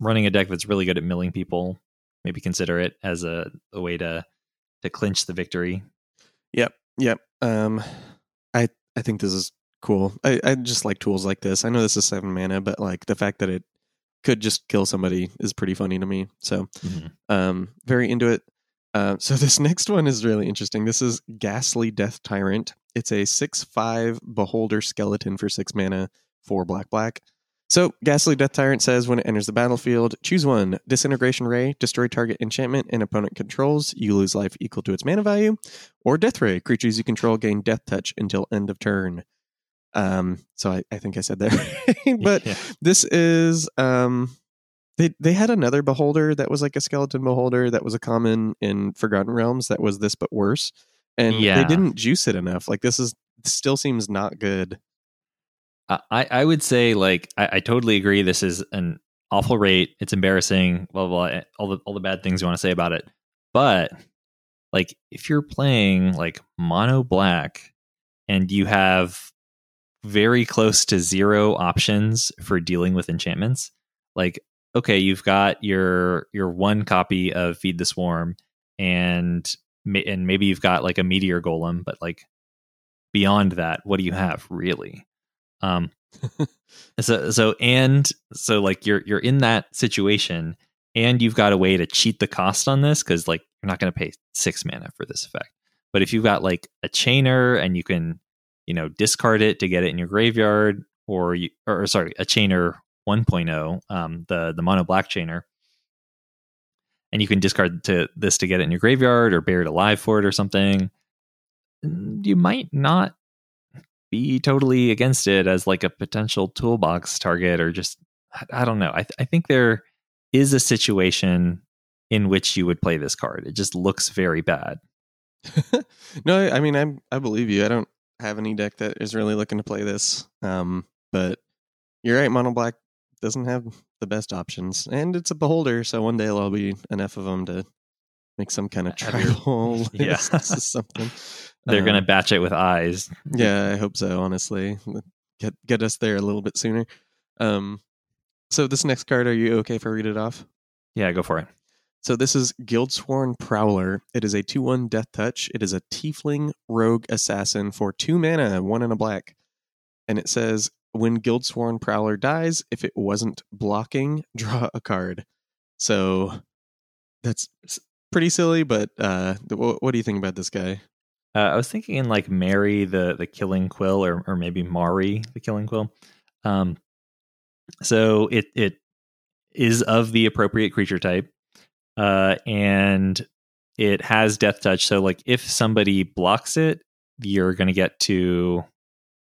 S1: running a deck that's really good at milling people, maybe consider it as a, a way to to clinch the victory.
S2: Yep, yep. Um, I I think this is cool. I I just like tools like this. I know this is seven mana, but like the fact that it could just kill somebody is pretty funny to me. So
S1: Mhm.
S2: um, very into it. Uh, so this next one is really interesting. This is Ghastly Death Tyrant. It's a six-five Beholder skeleton for six mana, four black black. So Ghastly Death Tyrant says when it enters the battlefield, choose one Disintegration Ray, destroy target enchantment and opponent controls. You lose life equal to its mana value, or Death Ray, creatures you control gain Death Touch until end of turn. Um, so I, I think I said that, right. but
S1: Yeah.
S2: this is um they they had another beholder that was like a skeleton beholder that was a common in Forgotten Realms that was this but worse. And
S1: Yeah.
S2: they didn't juice it enough. Like this is still seems not good.
S1: I, I would say like I, I totally agree. This is an awful rate. It's embarrassing. Blah blah. blah all the all the bad things you want to say about it. But like if you're playing like mono black and you have very close to zero options for dealing with enchantments, like okay, you've got your your one copy of Feed the Swarm and and maybe you've got like a meteor golem, but like beyond that, what do you have really? Um, so so and so like you're you're in that situation and you've got a way to cheat the cost on this because like you're not going to pay six mana for this effect. But if you've got like a chainer and you can, you know, discard it to get it in your graveyard, or you or, or sorry, a chainer 1.0, um, the the mono black chainer, and you can discard to this to get it in your graveyard or bury it alive for it or something, you might not be totally against it as like a potential toolbox target or just I, don't know. I, th- I think there is a situation in which you would play this card. It just looks very bad.
S2: no, I mean I I believe you. I don't have any deck that is really looking to play this. Um, but you're right. Mono black doesn't have the best options, and it's a beholder. So one day there'll be enough of them to make some kind of tribal
S1: Yeah.
S2: something.
S1: They're
S2: Um,
S1: gonna batch it with eyes.
S2: Yeah, I hope so. Honestly, get get us there a little bit sooner. Um, so this next card, are you okay if I read it off?
S1: Yeah, go for it.
S2: So this is Guildsworn Prowler. It is a 2-1 death touch. It is a tiefling rogue assassin for 2 mana, 1 and a black. And it says when Guildsworn Prowler dies, if it wasn't blocking, draw a card. So that's pretty silly, but uh what, what do you think about this guy?
S1: Uh, I was thinking in like Mary the the Killing Quill, or or maybe Mari the Killing Quill. Um, so it it is of the appropriate creature type, uh, and it has Death Touch. So like if somebody blocks it, you're going to get to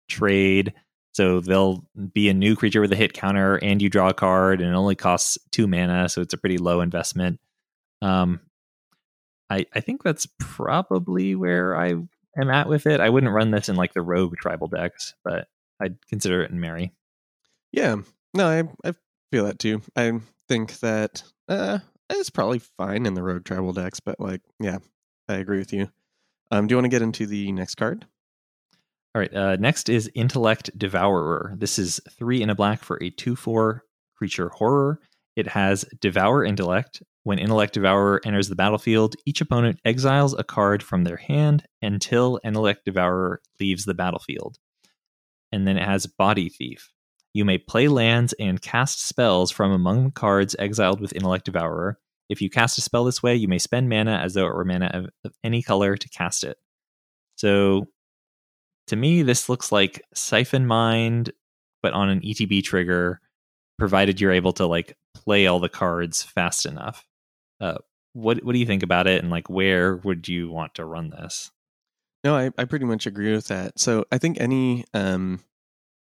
S1: trade. So they'll be a new creature with a hit counter, and you draw a card, and it only costs two mana, so it's a pretty low investment. Um, I I think that's probably where I am at with it. I wouldn't run this in like the rogue tribal decks, but I'd consider it in Mari.
S2: Yeah. No, I I feel that too. I think that uh it's probably fine in the rogue tribal decks, but like yeah, I agree with you. Um do you want to get into the next card?
S1: All right. Uh, next is Intellect Devourer. This is three in a black for a 2 4 creature horror. It has Devour Intellect. When Intellect Devourer enters the battlefield, each opponent exiles a card from their hand until Intellect Devourer leaves the battlefield. And then it has Body Thief. You may play lands and cast spells from among the cards exiled with Intellect Devourer. If you cast a spell this way, you may spend mana as though it were mana of, of any color to cast it. So to me, this looks like Siphon Mind, but on an ETB trigger, provided you're able to like play all the cards fast enough. Uh, what what do you think about it, and like where would you want to run this?
S2: No, I, I pretty much agree with that. So I think any um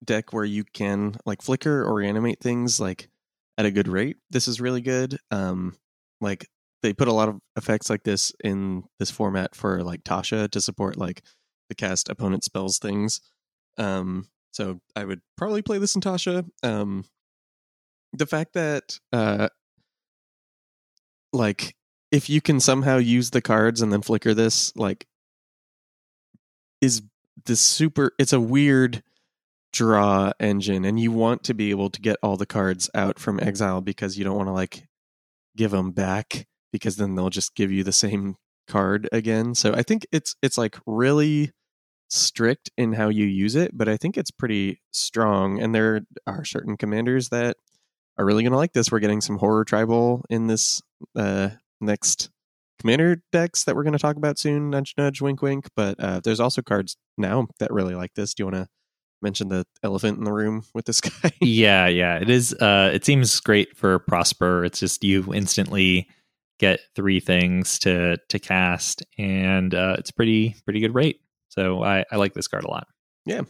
S2: deck where you can like flicker or animate things like at a good rate, this is really good. Um like they put a lot of effects like this in this format for like Tasha to support like the cast opponent spells things. Um so I would probably play this in Tasha. Um the fact that uh like if you can somehow use the cards and then flicker this like is this super it's a weird draw engine and you want to be able to get all the cards out from exile because you don't want to like give them back because then they'll just give you the same card again. So I think it's it's like really strict in how you use it, but I think it's pretty strong and there are certain commanders that are really going to like this. We're getting some horror tribal in this uh next commander decks that we're going to talk about soon. Nudge, nudge, wink, wink. But uh, there's also cards now that really like this. Do you want to mention the elephant in the room with this guy?
S1: yeah, yeah. It is. Uh, it seems great for Prosper. It's just you instantly get three things to to cast, and uh, it's pretty pretty good rate. So I, I like this card a lot.
S2: Yeah.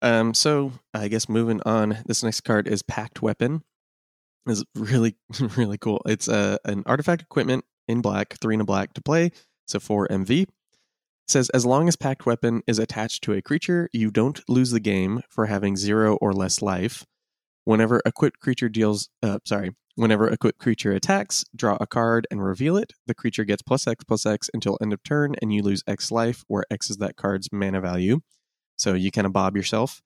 S2: Um. So I guess moving on. This next card is Pact Weapon. Is really really cool. It's a uh, an artifact equipment in black, three in a black to play. So four MV. It says as long as Pact Weapon is attached to a creature, you don't lose the game for having zero or less life. Whenever a equipped creature deals, uh, sorry, whenever equipped creature attacks, draw a card and reveal it. The creature gets plus X plus X until end of turn, and you lose X life, where X is that card's mana value. So you kind of bob yourself.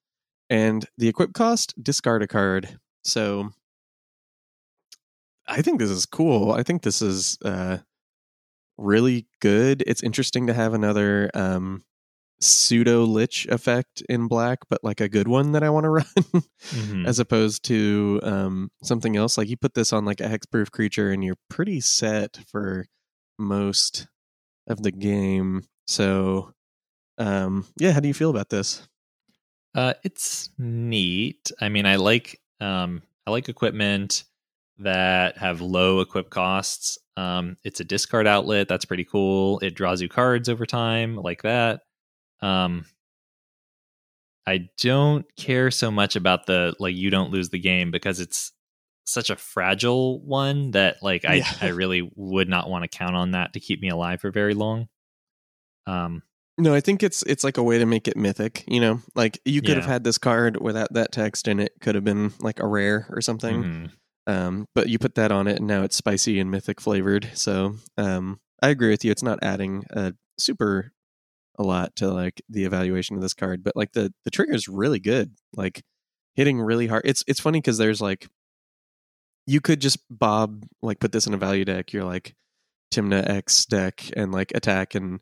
S2: And the equip cost, discard a card. So I think this is cool. I think this is uh, really good. It's interesting to have another um, pseudo lich effect in black, but like a good one that I want to run, mm-hmm. as opposed to um, something else. Like you put this on like a hexproof creature, and you're pretty set for most of the game. So, um, yeah, how do you feel about this?
S1: Uh, it's neat. I mean, I like um, I like equipment that have low equip costs. Um, it's a discard outlet. That's pretty cool. It draws you cards over time, like that. Um, I don't care so much about the like you don't lose the game because it's such a fragile one that like I yeah. I really would not want to count on that to keep me alive for very long.
S2: Um no, I think it's it's like a way to make it mythic, you know? Like you could yeah. have had this card without that text and it could have been like a rare or something. Mm-hmm. Um, but you put that on it, and now it's spicy and mythic flavored. So um, I agree with you. It's not adding a super a lot to like the evaluation of this card, but like the the trigger is really good. Like hitting really hard. It's it's funny because there's like you could just bob like put this in a value deck. You're like Tymna X deck and like attack and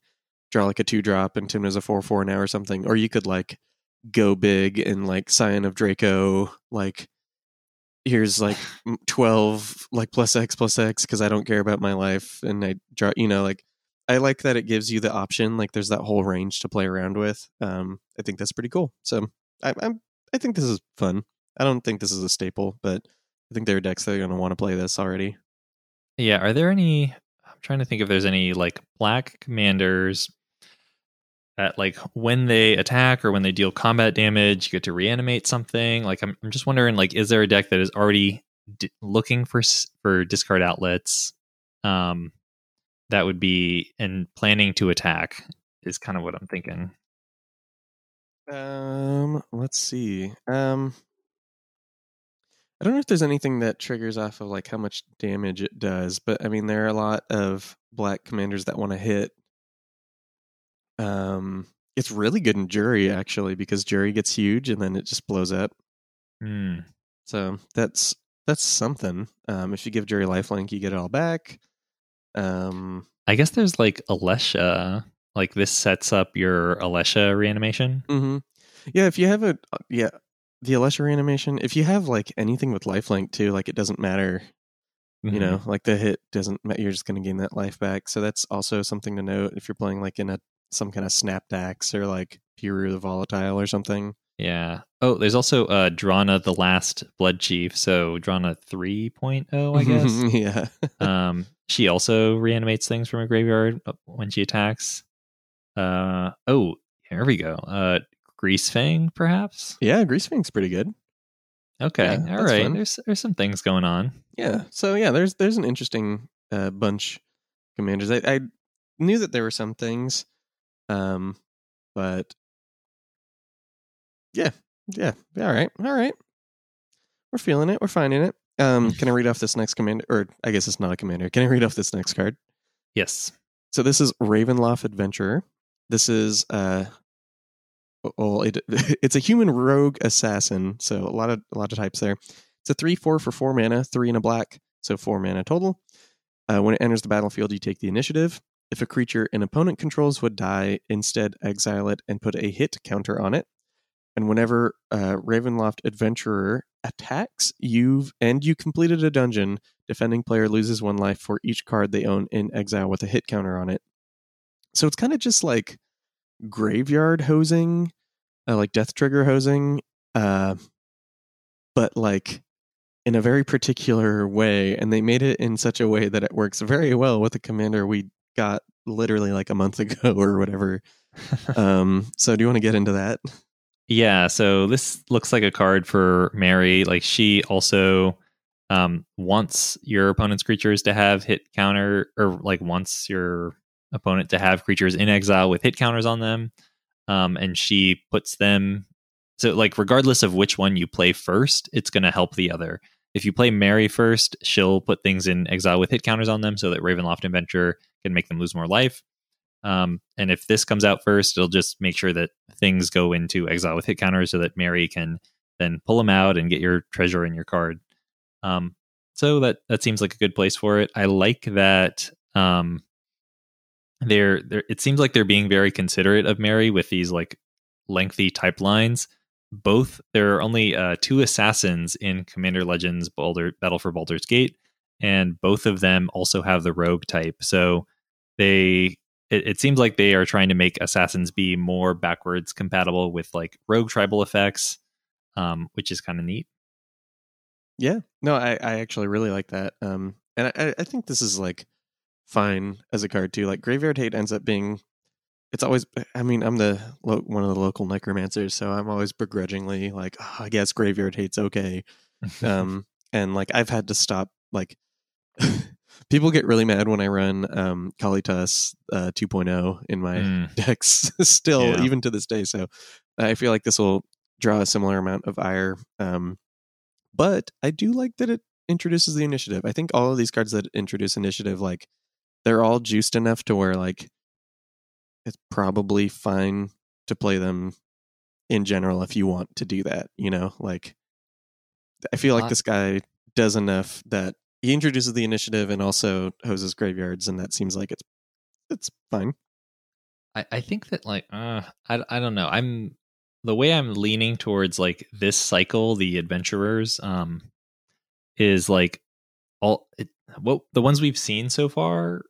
S2: draw like a two drop, and Tymna's a four four now or something. Or you could like go big and like Scion of Draco like here's like 12 like plus x plus x because i don't care about my life and i draw you know like i like that it gives you the option like there's that whole range to play around with um i think that's pretty cool. So i i'm i think this is fun. I don't think this is a staple but i think there are decks that are going to want to play this already.
S1: Yeah are there any i'm trying to think if there's any like black commanders that like when they attack or when they deal combat damage, you get to reanimate something. Like I'm, I'm just wondering, like, is there a deck that is already d- looking for for discard outlets? Um, that would be and planning to attack is kind of what I'm thinking.
S2: Um, let's see. Um, I don't know if there's anything that triggers off of like how much damage it does, but I mean there are a lot of black commanders that want to hit um, it's really good in Jury actually because Jury gets huge and then it just blows up.
S1: Mm.
S2: So that's that's something. Um, if you give Jury lifelink, you get it all back. Um,
S1: I guess there's like Alesha. Like this sets up your Alesha reanimation.
S2: Mm-hmm. Yeah, if you have a uh, yeah the Alesha reanimation, if you have like anything with lifelink too, like it doesn't matter. Mm-hmm. You know, like the hit doesn't. You're just going to gain that life back. So that's also something to note if you're playing like in a some kind of Snapdax or like Piru the Volatile or something.
S1: Yeah. Oh, there's also uh Drana the Last Blood Chief, so Drana 3.0, I guess.
S2: yeah.
S1: um she also reanimates things from a graveyard uh, when she attacks. Uh oh, here we go. Uh Greasefang, perhaps?
S2: Yeah, Greasefang's pretty good.
S1: Okay. Yeah, all right. Fun. There's there's some things going on.
S2: Yeah. So yeah, there's there's an interesting uh bunch commanders. I, I knew that there were some things um, but yeah, yeah, all right, all right. We're feeling it. We're finding it. Um, can I read off this next commander? Or I guess it's not a commander. Can I read off this next card?
S1: Yes.
S2: So this is Ravenloft Adventurer. This is uh well, it, it's a human rogue assassin, so a lot of a lot of types there. It's a three four for four mana, three in a black, so four mana total. Uh, when it enters the battlefield, you take the initiative. If a creature an opponent controls would die, instead exile it and put a hit counter on it. And whenever uh, Ravenloft Adventurer attacks, you've and you completed a dungeon, defending player loses one life for each card they own in exile with a hit counter on it. So it's kind of just like graveyard hosing, uh, like death trigger hosing, uh, but like in a very particular way. And they made it in such a way that it works very well with the commander we got literally like a month ago or whatever. um, so do you want to get into that?
S1: Yeah, so this looks like a card for Mari. Like she also um, wants your opponent's creatures to have hit counter, or like wants your opponent to have creatures in exile with hit counters on them. Um, and she puts them so like regardless of which one you play first, it's going to help the other. If you play Mari first, she'll put things in exile with hit counters on them so that Ravenloft Adventure can make them lose more life. Um, and if this comes out first, it'll just make sure that things go into exile with hit counters so that Mari can then pull them out and get your treasure in your card. Um, so that that seems like a good place for it. I like that um, they're, they're it seems like they're being very considerate of Mari with these like lengthy type lines. Both there are only uh, two assassins in Commander Legends Baldur, Battle for Baldur's Gate, and both of them also have the rogue type. So they it, it, seems like they are trying to make assassins be more backwards compatible with like rogue tribal effects, um, which is kind of neat.
S2: Yeah, no, I, I actually really like that. Um, and I, I think this is like fine as a card too. Like Graveyard Hate ends up being, it's always. I mean, I'm the one of the local necromancers, so I'm always begrudgingly like, oh, I guess Graveyard Hate's okay. um, and like I've had to stop like people get really mad when I run um, Kalitas uh, 2.0 in my mm. decks still, yeah. even to this day. So I feel like this will draw a similar amount of ire. Um, but I do like that it introduces the initiative. I think all of these cards that introduce initiative, like they're all juiced enough to where like it's probably fine to play them in general if you want to do that. You know, like I feel like this guy does enough that he introduces the initiative and also hoses graveyards, and that seems like it's it's fine.
S1: I, I think that like uh, I I don't know. I'm the way I'm leaning towards like this cycle, the adventurers, um, is like all it, what the ones we've seen so far.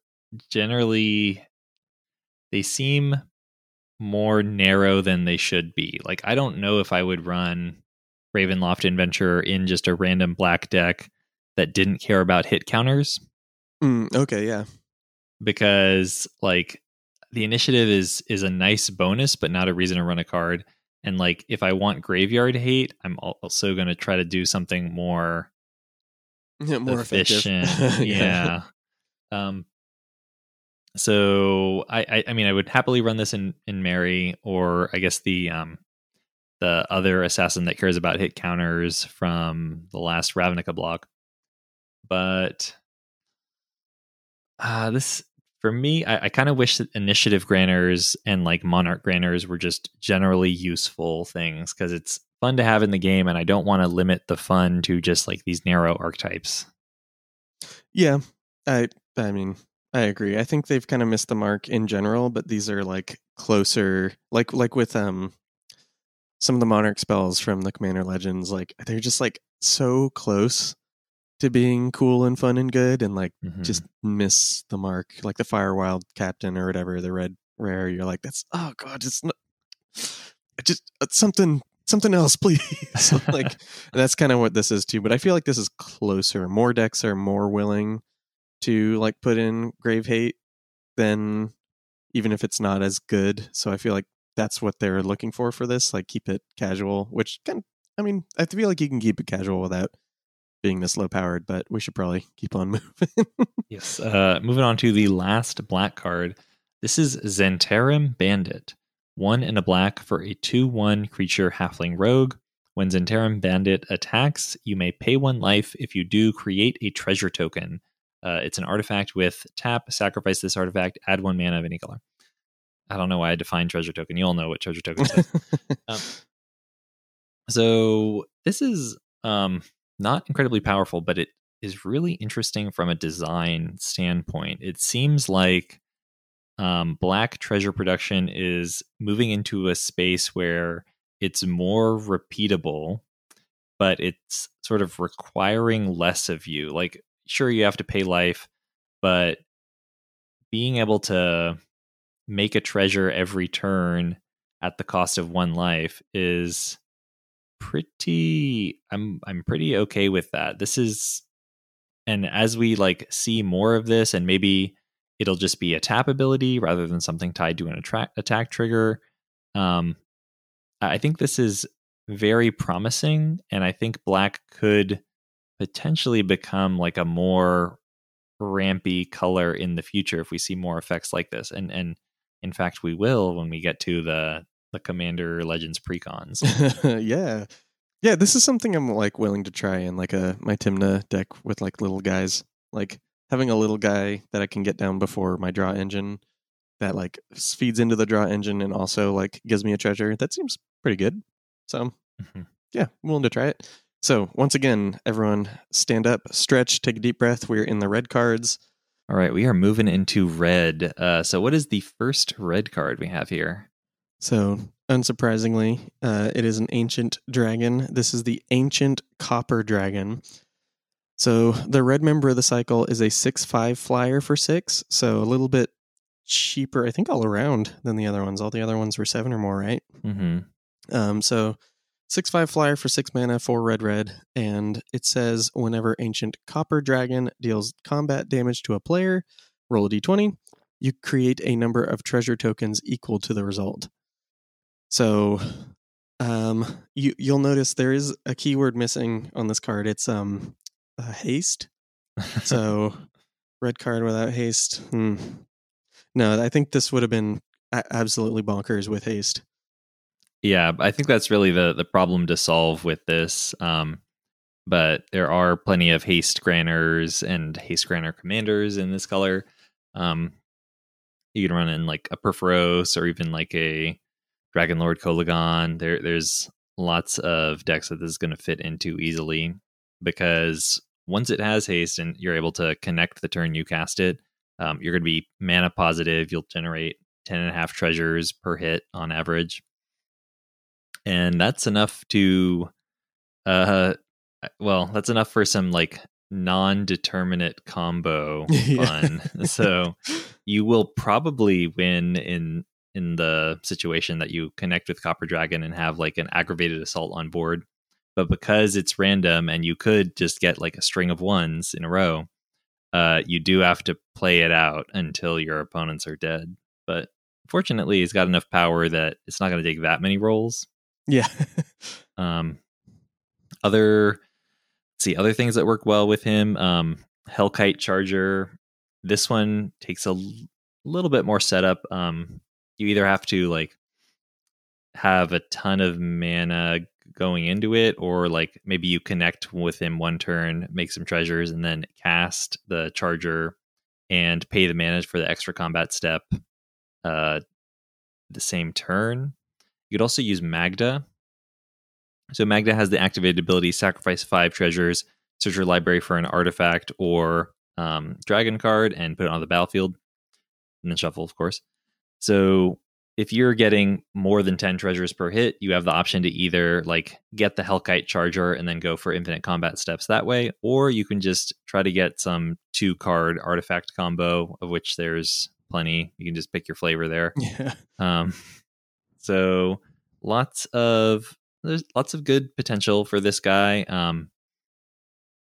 S1: Generally, they seem more narrow than they should be. Like I don't know if I would run Ravenloft Adventure in just a random black deck that didn't care about hit counters.
S2: Mm, okay, yeah.
S1: Because like the initiative is is a nice bonus, but not a reason to run a card. And like if I want graveyard hate, I'm also going to try to do something more
S2: yeah, more efficient.
S1: yeah. Um. So I, I I mean I would happily run this in in Mari or I guess the um the other assassin that cares about hit counters from the last Ravnica block but uh, this for me, I, I kind of wish that initiative granters and like monarch granters were just generally useful things because it's fun to have in the game, and I don't want to limit the fun to just like these narrow archetypes.
S2: Yeah, I I mean I agree. I think they've kind of missed the mark in general, but these are like closer, like like with um some of the monarch spells from the Commander Legends. Like they're just like so close to being cool and fun and good and like mm-hmm. just miss the mark like the firewild captain or whatever the red rare you're like that's oh god it's not just uh, something something else please like that's kind of what this is too but i feel like this is closer more decks are more willing to like put in grave hate than even if it's not as good so i feel like that's what they're looking for for this like keep it casual which can i mean i feel like you can keep it casual without being this low powered, but we should probably keep on moving.
S1: yes. Uh, moving on to the last black card. This is Zhentarim Bandit. One in a black for a 2 1 creature halfling rogue. When Zhentarim Bandit attacks, you may pay one life. If you do, create a treasure token. Uh, it's an artifact with tap, sacrifice this artifact, add one mana of any color. I don't know why I define treasure token. You all know what treasure token is. um, so this is um, not incredibly powerful, but it is really interesting from a design standpoint. It seems like um, black treasure production is moving into a space where it's more repeatable, but it's sort of requiring less of you. Like, sure, you have to pay life, but being able to make a treasure every turn at the cost of one life is pretty I'm I'm pretty okay with that. This is and as we like see more of this and maybe it'll just be a tap ability rather than something tied to an attract, attack trigger um I think this is very promising and I think black could potentially become like a more rampy color in the future if we see more effects like this and and in fact we will when we get to the the Commander Legends precons.
S2: yeah. Yeah, this is something I'm like willing to try in like a my Tymna deck with like little guys. Like having a little guy that I can get down before my draw engine that like feeds into the draw engine and also like gives me a treasure. That seems pretty good. So mm-hmm. yeah, I'm willing to try it. So once again, everyone stand up, stretch, take a deep breath. We're in the red cards.
S1: All right, we are moving into red. Uh, so what is the first red card we have here?
S2: So, unsurprisingly, uh, it is an ancient dragon. This is the ancient copper dragon. So, the red member of the cycle is a 6 5 flyer for 6. So, a little bit cheaper, I think, all around than the other ones. All the other ones were 7 or more, right?
S1: Mm-hmm.
S2: Um, so, 6 5 flyer for 6 mana, 4 red red. And it says whenever Ancient Copper Dragon deals combat damage to a player, roll a d20. You create a number of treasure tokens equal to the result. So um, you you'll notice there is a keyword missing on this card. It's um uh, haste. So red card without haste. Hmm. No, I think this would have been absolutely bonkers with haste.
S1: Yeah, I think that's really the the problem to solve with this. Um, but there are plenty of haste granters and haste granter commanders in this color. Um, you can run in like a Purphoros or even like a Dragon Lord Kolaghan. There, there's lots of decks that this is going to fit into easily because once it has haste and you're able to connect the turn you cast it, um, you're going to be mana positive. You'll generate 10 and a half treasures per hit on average. And that's enough to, uh, well, that's enough for some like non-determinate combo fun. so you will probably win in in the situation that you connect with Copper Dragon and have like an aggravated assault on board. But because it's random and you could just get like a string of ones in a row, uh, you do have to play it out until your opponents are dead. But fortunately, he's got enough power that it's not going to take that many rolls.
S2: Yeah.
S1: um, other, see, other things that work well with him. Um, Hellkite Charger. This one takes a l- little bit more setup. Um, you either have to like have a ton of mana going into it or like maybe you connect with him one turn make some treasures and then cast the charger and pay the mana for the extra combat step uh the same turn. You could also use magda. So magda has the activated ability sacrifice five treasures search your library for an artifact or um, dragon card and put it on the battlefield. And then shuffle of course so if you're getting more than 10 treasures per hit, you have the option to either like get the Hellkite Charger and then go for infinite combat steps that way, or you can just try to get some two card artifact combo, of which there's plenty. You can just pick your flavor there.
S2: Yeah.
S1: Um, so lots of there's lots of good potential for this guy. Um,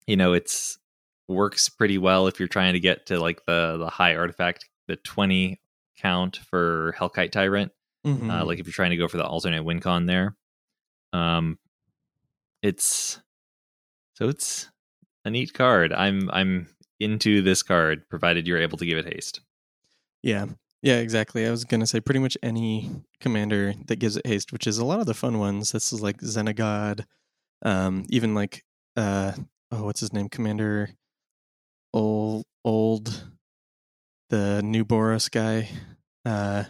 S1: you know, it's works pretty well if you're trying to get to like the the high artifact, the 20 count for Hellkite Tyrant. Mm-hmm. Uh, like if you're trying to go for the alternate win con there. Um, it's so it's a neat card. I'm I'm into this card, provided you're able to give it haste.
S2: Yeah, yeah, exactly. I was gonna say pretty much any commander that gives it haste, which is a lot of the fun ones. This is like Xenagod, um, even like uh, oh, what's his name, Commander, old old, the new Boros guy. Uh,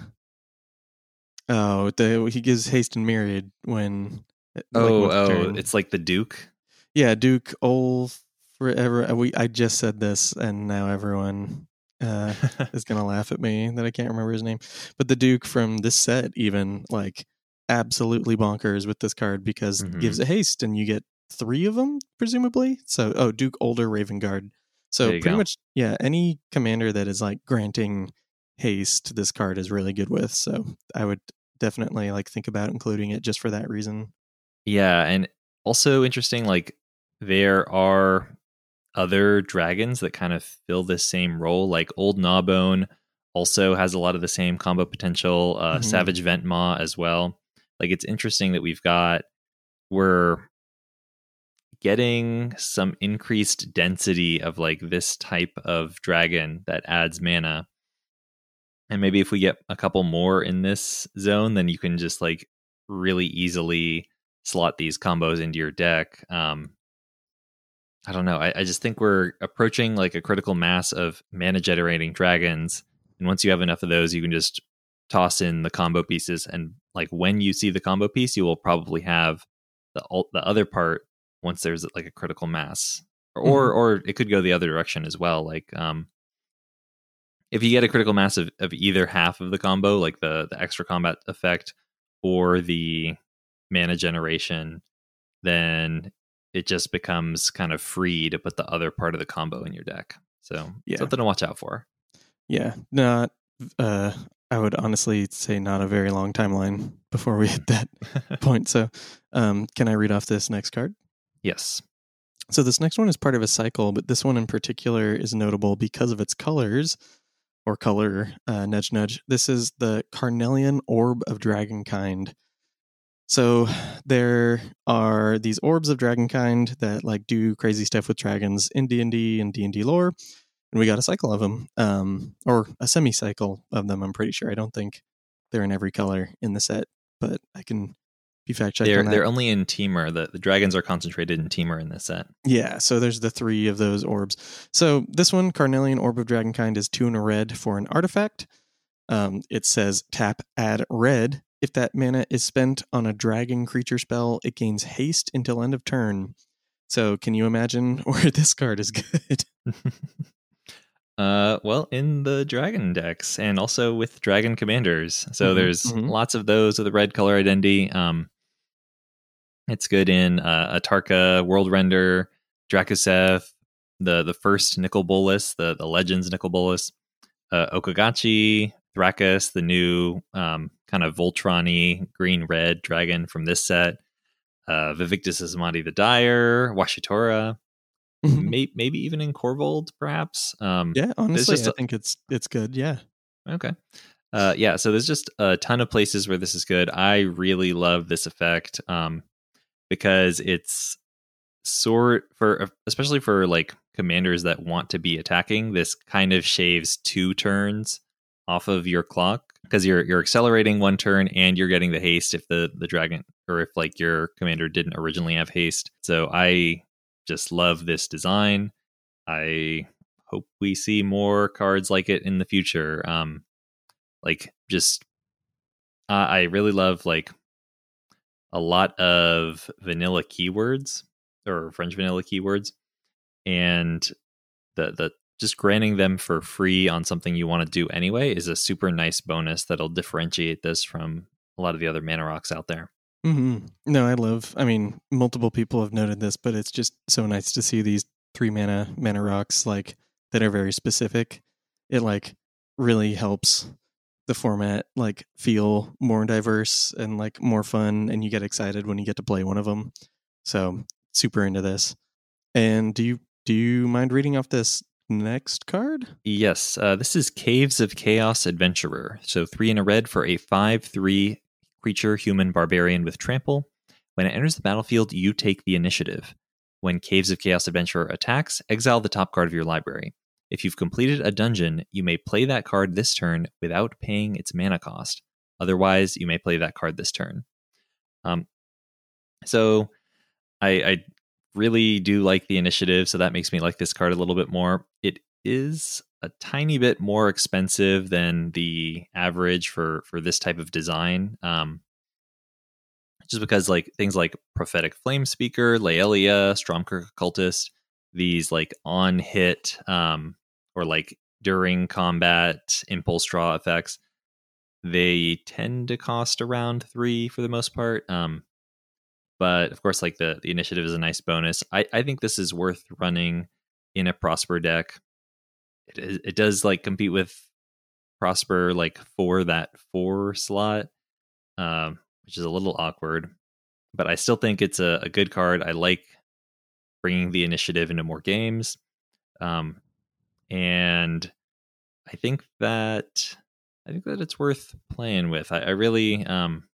S2: Oh, the he gives haste and myriad when. like,
S1: oh, oh,
S2: turn.
S1: it's like the Duke.
S2: yeah, Duke Ol forever. uh, We I just said this, and now everyone uh, is gonna laugh at me that I can't remember his name. But the Duke from this set, even like absolutely bonkers with this card because it gives a haste, and you get three of them presumably. So oh, Duke Ulder Ravengard. So pretty
S1: go.
S2: much, yeah, any commander that is like granting haste, this card is really good with. So I would definitely like think about including it just for that reason.
S1: Yeah, and also interesting, like there are other dragons that kind of fill this same role. Like Old Gnawbone also has a lot of the same combo potential. Uh,
S2: Mhm.
S1: Savage Ventmaw as well. Like it's interesting that we've got we're getting some increased density of like this type of dragon that adds mana. And maybe if we get a couple more in this zone, then you can just like really easily slot these combos into your deck. Um, I don't know. I, I just think we're approaching like a critical mass of mana generating dragons. And once you have enough of those, you can just toss in the combo pieces. And like when you see the combo piece, you will probably have the the other part once there's like a critical mass. Or or it could go the other direction as well. Like um if you get a critical mass of, of either half of the combo, like the the extra combat effect or the mana generation, then it just becomes kind of free to put the other part of the combo in your deck. So
S2: Yeah.
S1: something to watch out for.
S2: Yeah, not. Uh, I would honestly say not a very long timeline before we hit that point. So, um, can I read off this next card?
S1: Yes.
S2: So this next one is part of a cycle, but this one in particular is notable because of its colors or color. Uh, nudge, nudge. This is the Carnelian Orb of Dragonkind. So there are these orbs of Dragonkind that like do crazy stuff with dragons in D and D and D and D lore, and we got a cycle of them, um, or a semi-cycle of them. I'm pretty sure. I don't think they're in every color in the set, but I can be fact checked
S1: They're they're only in Temur. The, the dragons are concentrated in Temur in this set.
S2: Yeah, so there's the three of those orbs. So this one, Carnelian Orb of Dragonkind, is two and a red for an artifact. Um, it says tap add red. If that mana is spent on a dragon creature spell, it gains haste until end of turn. So can you imagine where this card is good?
S1: Uh, well, in the dragon decks and also with dragon commanders. So
S2: Mhm,
S1: there's
S2: mhm.
S1: lots of those with the red color identity. Um, it's good in uh, Atarka, World Render, Drakuseth, the the first Nicol Bolas, the the Legends Nicol Bolas, uh, Okagachi, Thrakkus, the new um, kind of Voltron-y green red dragon from this set. Uh, Vaevictis Asmadi the Dire, Wasitora, may, maybe even in Korvold, perhaps. Um,
S2: yeah, honestly, I
S1: a-
S2: think it's it's good. Yeah.
S1: Okay. Uh, yeah, so there's just a ton of places where this is good. I really love this effect um, because it's sort for especially for like commanders that want to be attacking. This kind of shaves two turns off of your clock because you're you're accelerating one turn and you're getting the haste if the the dragon or if like your commander didn't originally have haste. So I just love this design. I hope we see more cards like it in the future. Um, like just, uh, I really love like a lot of vanilla keywords or French vanilla keywords, and the the just granting them for free on something you want to do anyway is a super nice bonus that'll differentiate this from a lot of the other mana rocks out there.
S2: hmm No, I love. I mean, multiple people have noted this, but it's just so nice to see these three mana mana rocks like that are very specific. It like really helps the format like feel more diverse and like more fun, and you get excited when you get to play one of them. So super into this. And do you do you mind reading off this next card?
S1: Yes, uh, this is Caves of Chaos Adventurer. So three in a red for a 5 3 creature human barbarian with trample. When it enters the battlefield, you take the initiative. When Caves of Chaos Adventurer attacks, exile the top card of your library. If you've completed a dungeon, you may play that card this turn without paying its mana cost. Otherwise, you may play that card this turn. Um, so I, I really do like the initiative, so that makes me like this card a little bit more. It is a tiny bit more expensive than the average for for this type of design. Um, just because like things like prophetic flame speaker, Laelia, Stromkirk occultist, these like on hit um, or like during combat impulse draw effects, they tend to cost around three for the most part. Um, but of course, like the the initiative is a nice bonus. I I think this is worth running in a Prosper deck. It is, it does like compete with Prosper like for that four slot, um, which is a little awkward. But I still think it's a, a good card. I like bringing the initiative into more games, um, and I think that I think that it's worth playing with. I, I really um,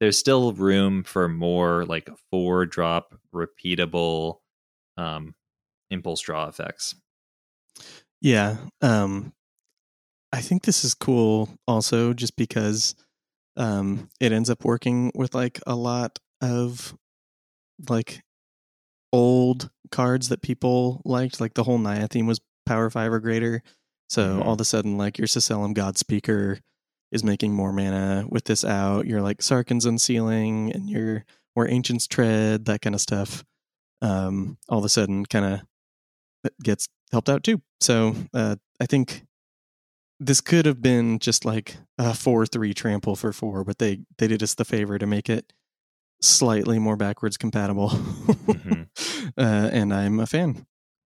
S1: there's still room for more like four drop repeatable um, impulse draw effects.
S2: Yeah. Um I think this is cool also just because um it ends up working with like a lot of like old cards that people liked. Like the whole Naya theme was power five or greater. So
S1: Mhm.
S2: all of a sudden like your Sicellum God Speaker is making more mana with this out. You're like Sarkhan's Unsealing and your where Ancients Tread, that kind of stuff. Um all of a sudden kind of gets helped out too. So uh, I think this could have been just like a four three trample for four, but they they did us the favor to make it slightly more backwards compatible,
S1: Mhm.
S2: uh, and I'm a fan.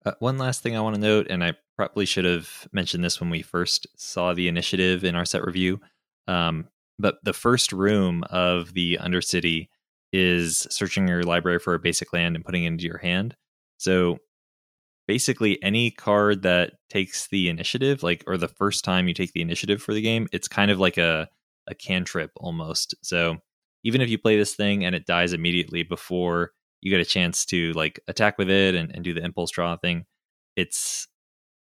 S1: Uh, one last thing I want to note, and I probably should have mentioned this when we first saw the initiative in our set review. Um, but the first room of the Undercity is searching your library for a basic land and putting it into your hand. So basically, any card that takes the initiative, like or the first time you take the initiative for the game, it's kind of like a a cantrip almost. So even if you play this thing and it dies immediately before you get a chance to like attack with it and, and do the impulse draw thing, it's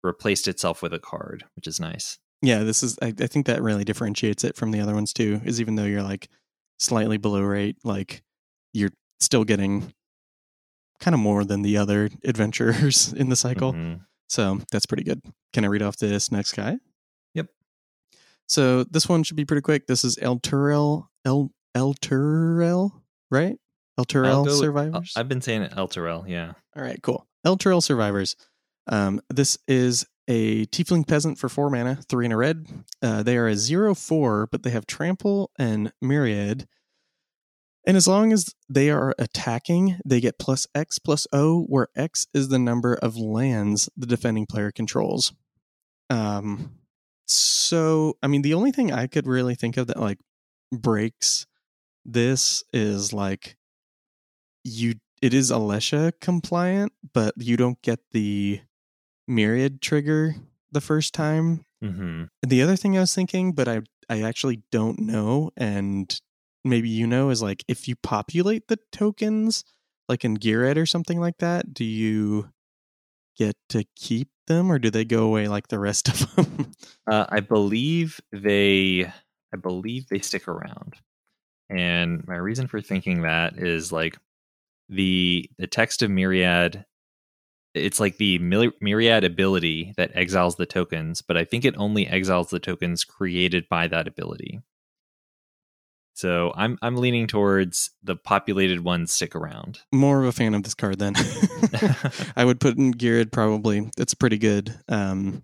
S1: replaced itself with a card, which is nice.
S2: Yeah, this is. I, I think that really differentiates it from the other ones too. Is even though you're like slightly below rate, like you're still getting kind of more than the other adventurers in the cycle.
S1: Mhm.
S2: So that's pretty good. Can I read off this next guy?
S1: Yep.
S2: So this one should be pretty quick. This is El Turel, El El Turel, right? El Turel
S1: with-
S2: Survivors.
S1: I've been saying it El Terrell, yeah.
S2: All right, cool. El Trail Survivors. Um, this is a tiefling peasant for four mana, three in a red. Uh, they are a zero four, but they have trample and myriad. And as long as they are attacking, they get plus X plus O, where X is the number of lands the defending player controls. Um, so I mean, the only thing I could really think of that like breaks this is like you it is Alesha compliant, but you don't get the myriad trigger the first time.
S1: hmm
S2: And the other thing I was thinking, but I I actually don't know, and maybe you know, is like if you populate the tokens, like in Ghired or something like that, do you get to keep them, or do they go away like the rest of them?
S1: Uh, I believe they, I believe they stick around, and my reason for thinking that is like the the text of Myriad. It's like the Myriad ability that exiles the tokens, but I think it only exiles the tokens created by that ability. So I'm I'm leaning towards the populated ones stick around.
S2: More of a fan of this card then. I would put in Ghired probably. It's pretty good. Um,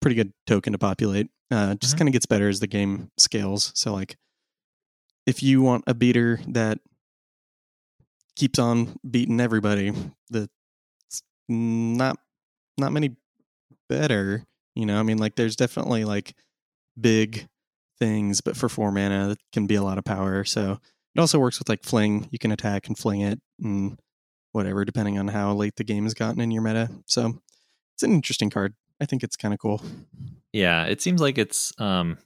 S2: pretty good token to populate. Uh, just
S1: Mhm.
S2: kind of gets better as the game scales. So like, if you want a beater that keeps on beating everybody, that's not not many better. You know, I mean, like there's definitely like big things, but for four mana, that can be a lot of power. So it also works with like fling. You can attack and fling it and whatever, depending on how late the game has gotten in your meta. So it's an interesting card. I think it's kind of cool.
S1: Yeah, it seems like it's um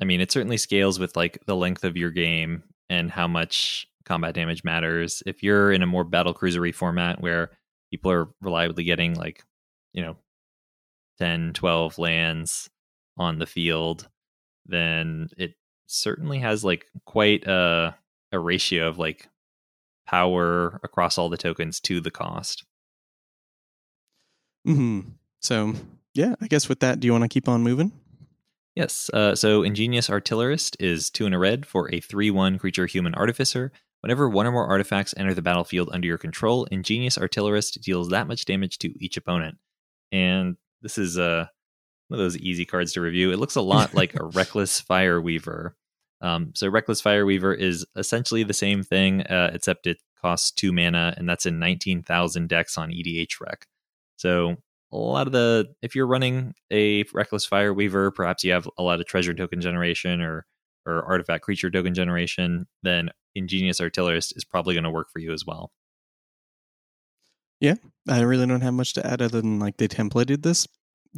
S1: I mean, it certainly scales with like the length of your game and how much combat damage matters. If you're in a more battle cruisery format where people are reliably getting like, you know, 10, 12 lands on the field, then it certainly has like quite a a ratio of like power across all the tokens to the cost.
S2: hmm So yeah, I guess with that, do you want to keep on moving?
S1: Yes. Uh, so Ingenious Artillerist is two in a red for a 3 1 creature human artificer. Whenever one or more artifacts enter the battlefield under your control, Ingenious Artillerist deals that much damage to each opponent. And this is uh, one of those easy cards to review. It looks a lot like a Reckless Fire Weaver. Um, so Reckless Fire Weaver is essentially the same thing, uh, except it costs two mana, and that's in 19,000 decks on EDH Rec. So a lot of the if you're running a reckless fire weaver perhaps you have a lot of treasure token generation or or artifact creature token generation then ingenious artillerist is probably going to work for you as well.
S2: Yeah i really don't have much to add other than like they templated this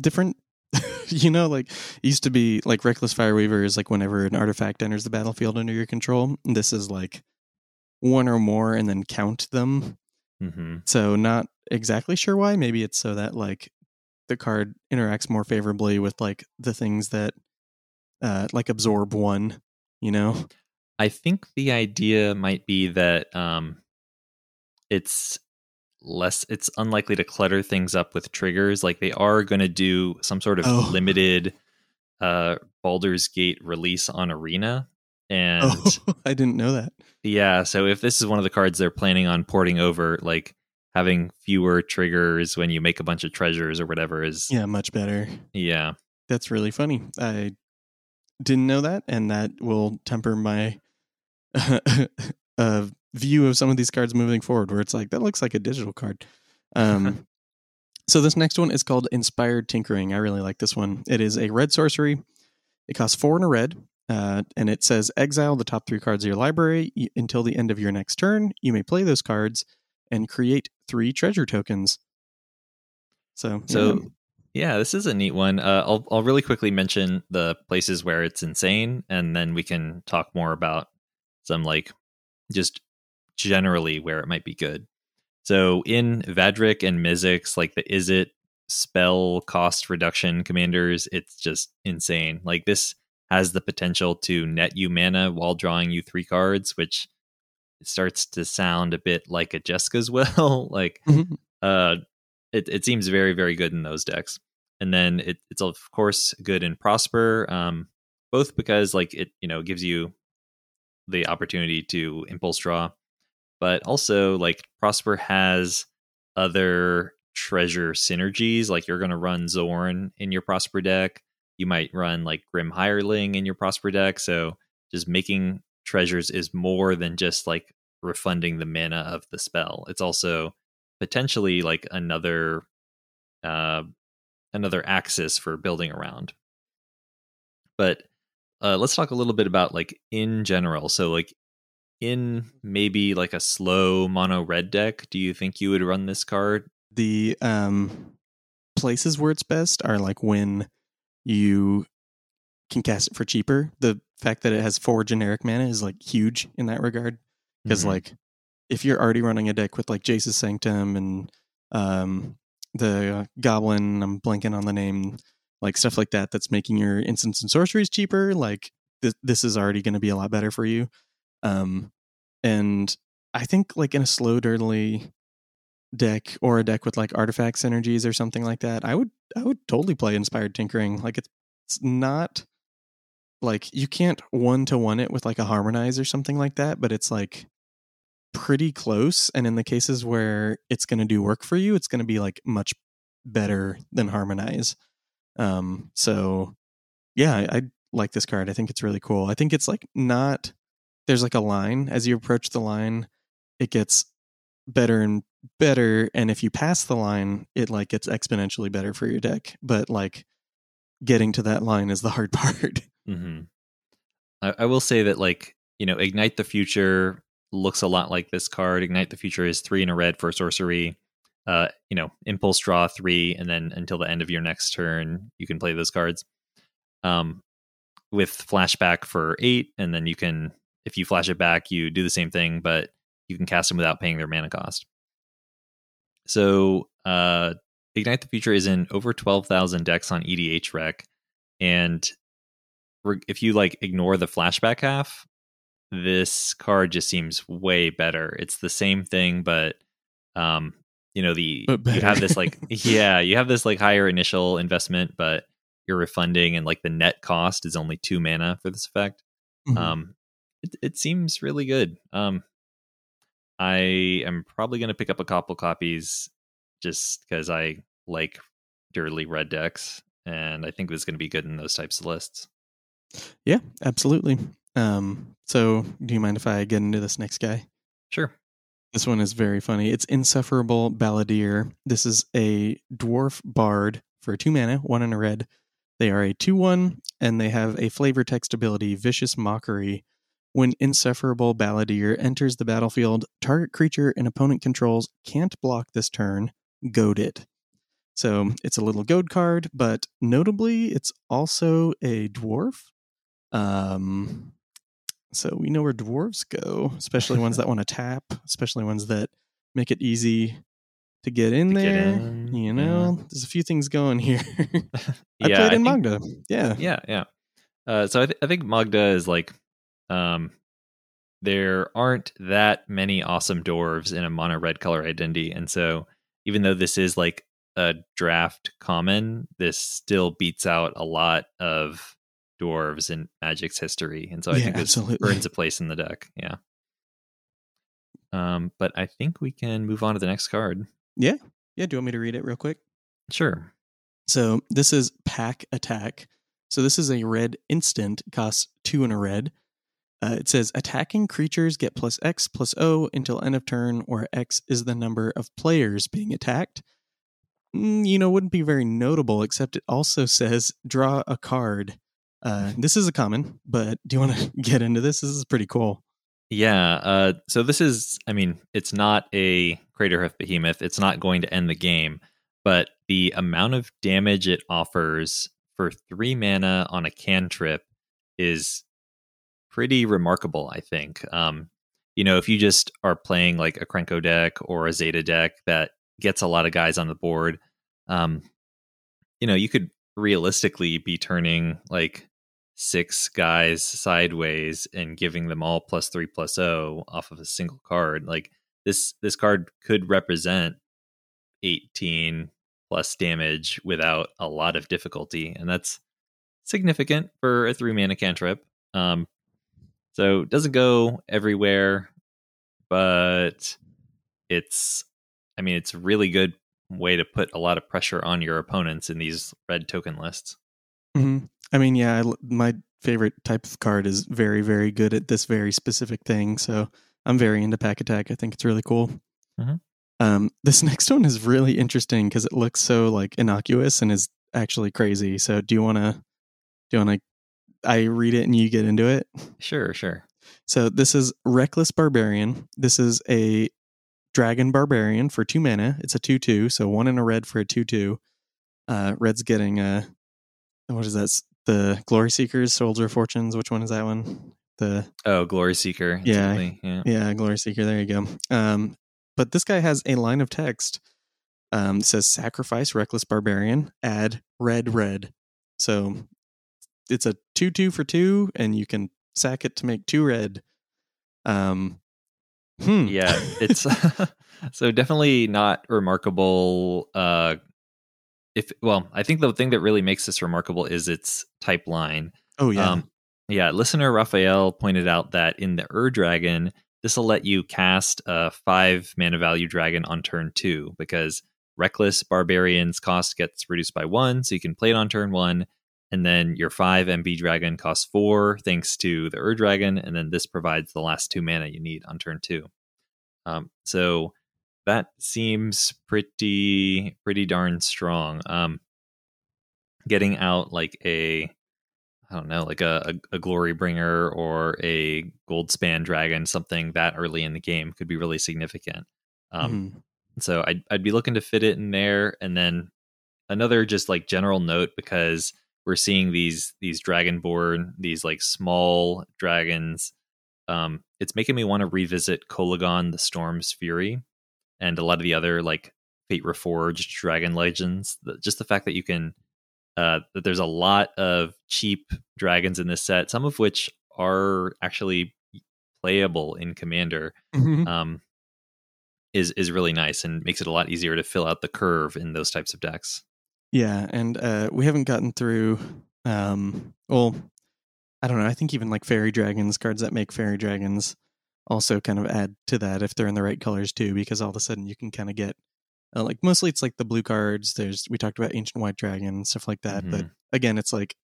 S2: different. You know like used to be like reckless fire weaver is like whenever an artifact enters the battlefield under your control this is like one or more and then count them.
S1: Mm-hmm.
S2: so not exactly sure why. Maybe it's so that like the card interacts more favorably with like the things that uh like absorb one, you know.
S1: I think the idea might be that um it's less it's unlikely to clutter things up with triggers like they are going to do some sort of
S2: Oh.
S1: limited uh Baldur's Gate release on Arena and
S2: Oh, I didn't know that.
S1: Yeah, so if this is one of the cards they're planning on porting over, like having fewer triggers when you make a bunch of treasures or whatever is
S2: Yeah, much better.
S1: yeah.
S2: That's really funny. I didn't know that, and that will temper my uh, view of some of these cards moving forward. Where it's like that looks like a digital card. Um, so this next one is called Inspired Tinkering. I really like this one. It is a red sorcery. It costs four and a red, uh, and it says exile the top three cards of your library until the end of your next turn. You may play those cards and create three treasure tokens. So,
S1: So
S2: yeah.
S1: yeah, this is a neat one. Uh, I'll I'll really quickly mention the places where it's insane, and then we can talk more about some like just generally where it might be good. So in Vadrik and Mizzix, like the is it spell cost reduction commanders, it's just insane. Like this has the potential to net you mana while drawing you three cards, which starts to sound a bit like a Jeska's will. like
S2: Mhm.
S1: uh it, it seems very very good in those decks and then it, it's of course good in prosper um both because like it you know gives you the opportunity to impulse draw but also like prosper has other treasure synergies like you're going to run xorn in your prosper deck you might run like grim hireling in your prosper deck so just making treasures is more than just like refunding the mana of the spell. It's also potentially like another uh another axis for building around. But uh let's talk a little bit about like in general. So like in maybe like a slow mono red deck do you think you would run this card?
S2: The um places where it's best are like when you can cast it for cheaper. The fact that it has four generic mana is like huge in that regard. Because
S1: Mhm.
S2: like if you're already running a deck with like Jace's Sanctum and um the uh, Goblin, I'm blanking on the name, like stuff like that, that's making your instants and sorceries cheaper. Like th- this is already going to be a lot better for you. Um, and I think like in a slow dirtily deck or a deck with like artifact synergies or something like that, I would I would totally play inspired tinkering. Like it's, it's not like you can't one to one it with like a harmonize or something like that, but it's like pretty close. And in the cases where it's going to do work for you, it's going to be like much better than harmonize. Um, so yeah, I, I like this card. I think it's really cool. I think it's like not there's like a line as you approach the line, it gets better and better and if you pass the line it like gets exponentially better for your deck but like getting to that line is the hard part
S1: hmm I, I will say that like you know ignite the future looks a lot like this card. Ignite the future is three in a red for sorcery uh you know impulse draw three and then until the end of your next turn you can play those cards um with flashback for eight and then you can if you flash it back you do the same thing but you can cast them without paying their mana cost. So uh ignite the future is in over 12000 decks on edh rec and if you like ignore the flashback half, this card just seems way better. It's the same thing, but um, you know the you have this like yeah you have this like higher initial investment, but you're refunding and like the net cost is only two mana for this effect.
S2: Mhm.
S1: Um, it, it seems really good. Um, I am probably going to pick up a couple copies just because I like dirty red decks, and I think is going to be good in those types of lists.
S2: Yeah, absolutely. Um, so, do you mind if I get into this next guy?
S1: Sure.
S2: This one is very funny. It's Insufferable Balladeer. This is a dwarf bard for two mana, one and a red. They are a 2 1, and they have a flavor text ability, Vicious Mockery. When Insufferable Balladeer enters the battlefield, target creature an opponent controls can't block this turn, goad it. So it's a little goad card, but notably, it's also a dwarf. Um, so we know where dwarves go, especially ones that want to tap, especially ones that make it easy to get in
S1: To get
S2: there.
S1: in,
S2: you
S1: yeah.
S2: know, there's a few things going here. I
S1: yeah,
S2: played in
S1: think-
S2: Magda. Yeah.
S1: Yeah, yeah. Uh, so I, th- I think Magda is like, um, there aren't that many awesome dwarves in a mono red color identity, and so even though this is like a draft common, this still beats out a lot of dwarves in Magic's history, and so I
S2: Yeah,
S1: think this
S2: absolutely.
S1: earns a place in the deck. Yeah. Um, but I think we can move on to the next card.
S2: Yeah. Yeah. Do you want me to read it real quick?
S1: Sure.
S2: So this is Pack Attack. So this is a red instant, costs two and a red. Uh, it says attacking creatures get plus X plus O until end of turn, where X is the number of players being attacked. Mm, you know, wouldn't be very notable, except it also says draw a card. Uh, this is a common, but do you want to get into this? This is pretty cool.
S1: Yeah. Uh, so this is, I mean, it's not a crater Craterhoof Behemoth. It's not going to end the game, but the amount of damage it offers for three mana on a cantrip is pretty remarkable, I think. Um, you know, if you just are playing like a Krenko deck or a Zeta deck that gets a lot of guys on the board, um, you know, you could realistically be turning like six guys sideways and giving them all plus three plus O off of a single card. Like this this card could represent 18 plus damage without a lot of difficulty. And that's significant for a three mana cantrip. Um so it doesn't go everywhere, but it's I mean it's really good way to put a lot of pressure on your opponents in these red token lists.
S2: hmm I mean, yeah, I my favorite type of card is very, very good at this very specific thing. So I'm very into Pack Attack. I think it's really cool.
S1: Mhm.
S2: Um, this next one is really interesting because it looks so like innocuous and is actually crazy. So do you want to? Do you want to? I read it and you get into it.
S1: Sure, sure.
S2: So this is Reckless Barbarian. This is a Dragon Barbarian for two mana. It's a two-two, so one in a red for a two-two. Uh, red's getting a what is that? The Glory Seekers, Soldier of Fortunes. Which one is that one? The
S1: Oh, Glory Seeker.
S2: Yeah.
S1: yeah.
S2: yeah, Glory Seeker. There you go. Um, but this guy has a line of text. Um, it says sacrifice Reckless Barbarian. Add red red. So it's a two two for two, and you can sack it to make two red. Um, hmm.
S1: yeah it's so definitely not remarkable uh if well i think the thing that really makes this remarkable is its type line
S2: oh yeah.
S1: um yeah listener raphael pointed out that in the ur dragon this will let you cast a five mana value dragon on turn two because reckless barbarian's cost gets reduced by one so you can play it on turn one and then your five MB dragon costs four thanks to the Ur dragon, and then this provides the last two mana you need on turn two. Um, so that seems pretty pretty darn strong. Um, getting out like a I don't know, like a, a, a glory bringer or a gold span dragon, something that early in the game could be really significant. Um,
S2: Mhm.
S1: so I'd I'd be looking to fit it in there, and then another just like general note because we're seeing these these dragonborn, these like small dragons. Um, it's making me want to revisit Kolaghan, the Storm's Fury, and a lot of the other like Fate Reforged dragon legends. The, just the fact that you can uh, that there's a lot of cheap dragons in this set, some of which are actually playable in Commander
S2: Mhm.
S1: um is is really nice and makes it a lot easier to fill out the curve in those types of decks.
S2: Yeah, and uh, we haven't gotten through. Um, well, I don't know. I think even like fairy dragons cards that make fairy dragons also kind of add to that if they're in the right colors too, because all of a sudden you can kind of get uh, like mostly it's like the blue cards. There's we talked about ancient white dragon stuff like that, but again, it's like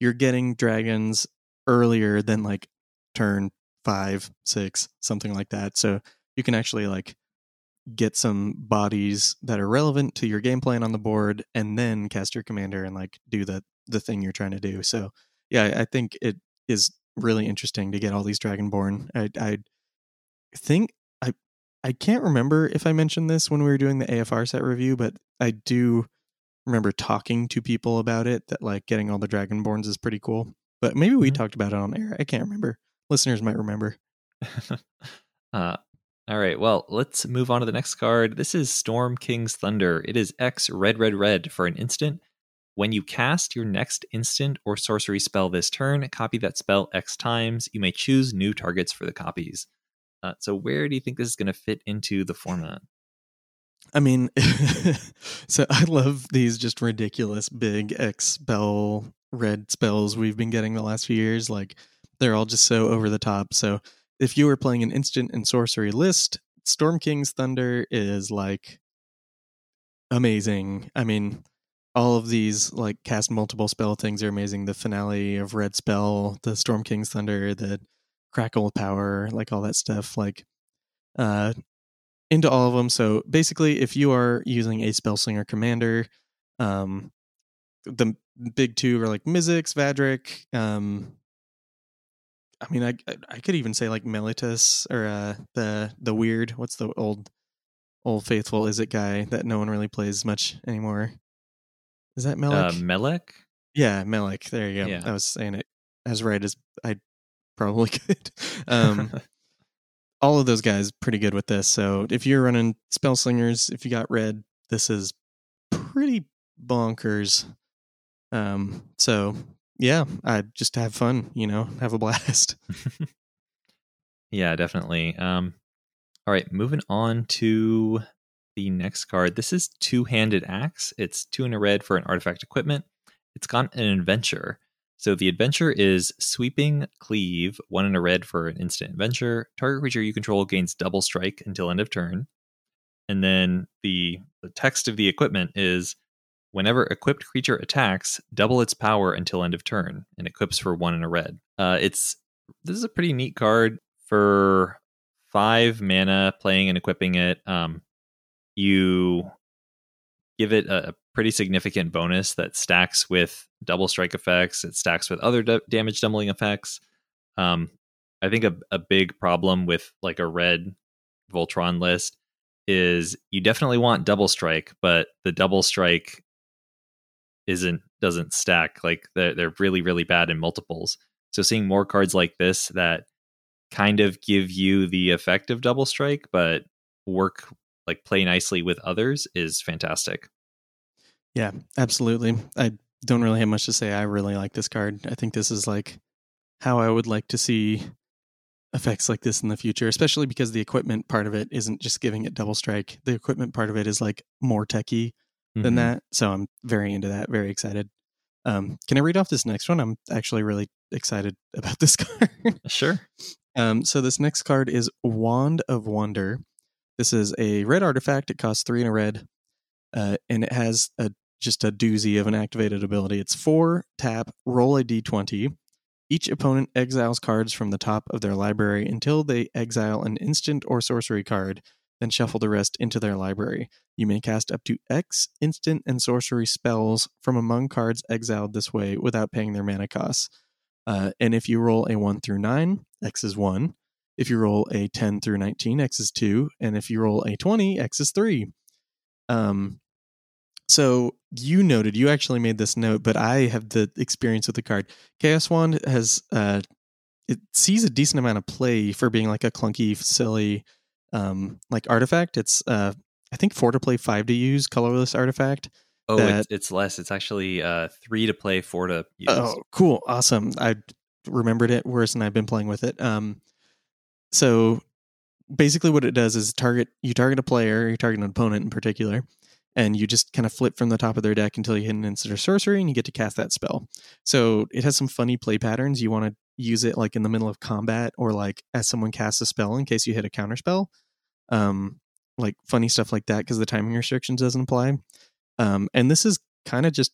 S2: you're getting dragons earlier than like turn five, six, something like that. So you can actually like get some bodies that are relevant to your game plan on the board and then cast your commander and like do the the thing you're trying to do. So yeah, I think it is really interesting to get all these dragonborn. I I think I I can't remember if I mentioned this when we were doing the AFR set review, but I do remember talking to people about it that like getting all the dragonborns is pretty cool. But maybe we
S1: Mhm.
S2: talked about it on air. I can't remember. Listeners might remember.
S1: uh, all right, well, let's move on to the next card. This is Storm King's Thunder. It is X red, red, red for an instant. When you cast your next instant or sorcery spell this turn, copy that spell X times. You may choose new targets for the copies. Uh, so, where do you think this is going to fit into the format?
S2: I mean, so I love these just ridiculous big X spell red spells we've been getting the last few years. Like they're all just so over the top. So if you were playing an instant and sorcery list, Storm King's Thunder is like amazing. I mean, all of these like cast multiple spell things are amazing. The finale of Red Spell, the Storm King's Thunder, the Crackle Power, like all that stuff. Like, uh, into all of them. So basically, if you are using a Spellslinger commander, um, the big two are like Mizzix, Vadrik. Um, I mean, I I could even say like Melitus or uh, the the weird. What's the old old faithful? Is it guy that no one really plays much anymore? Is that Melek?
S1: Uh, Melek?
S2: yeah, Melek. There you go.
S1: Yeah.
S2: I was saying it as right as I probably could. um, all of those guys pretty good with this. So if you're running spell slingers, if you got red, this is pretty bonkers. Um, so yeah, I just have fun, you know, have a blast.
S1: yeah, definitely. Um, all right, moving on to the next card. This is Two Handed Axe. It's two in a red for an artifact equipment. It's got an adventure. So the adventure is Sweeping Cleave, one in a red for an instant adventure. Target creature you control gains double strike until end of turn. And then the, the text of the equipment is whenever equipped creature attacks, double its power until end of turn, and equips for one in a red. Uh, it's this is a pretty neat card for five mana playing and equipping it. Um, you give it a, a pretty significant bonus that stacks with double strike effects. It stacks with other d- damage doubling effects. Um, I think a, a big problem with like a red Voltron list is you definitely want double strike, but the double strike isn't doesn't stack. Like they're, they're really really bad in multiples. So seeing more cards like this that kind of give you the effect of double strike, but work like play nicely with others is fantastic.
S2: Yeah, absolutely. I don't really have much to say. I really like this card. I think this is like how I would like to see effects like this in the future, especially because the equipment part of it isn't just giving it double strike. The equipment part of it is like more techy than
S1: Mhm.
S2: that. So I'm very into that, very excited. Um, can I read off this next one? I'm actually really excited about this card.
S1: Sure.
S2: Um, so this next card is Wand of Wonder. This is a red artifact. It costs three and a red, uh, and it has a just a doozy of an activated ability. It's four tap, roll a d20. Each opponent exiles cards from the top of their library until they exile an instant or sorcery card, then shuffle the rest into their library. You may cast up to X instant and sorcery spells from among cards exiled this way without paying their mana costs. Uh, and if you roll a 1 through 9, X is 1. If you roll a 10 through 19, X is 2. And if you roll a 20, X is 3. Um, so you noted, you actually made this note, but I have the experience with the card. Chaos Wand has, uh, it sees a decent amount of play for being like a clunky, silly, um, like artifact. It's, uh, I think four to play, five to use, colorless artifact.
S1: Oh,
S2: that-
S1: it's, it's less. It's actually uh, three to play, four to use.
S2: Oh, cool. Awesome. I remembered it worse and I've been playing with it. Um, so basically what it does is target you target a player, you target an opponent in particular, and you just kind of flip from the top of their deck until you hit an instant or sorcery and you get to cast that spell. So it has some funny play patterns. You want to use it like in the middle of combat or like as someone casts a spell in case you hit a counter spell. Um, like funny stuff like that because the timing restrictions doesn't apply. Um, and this is kind of just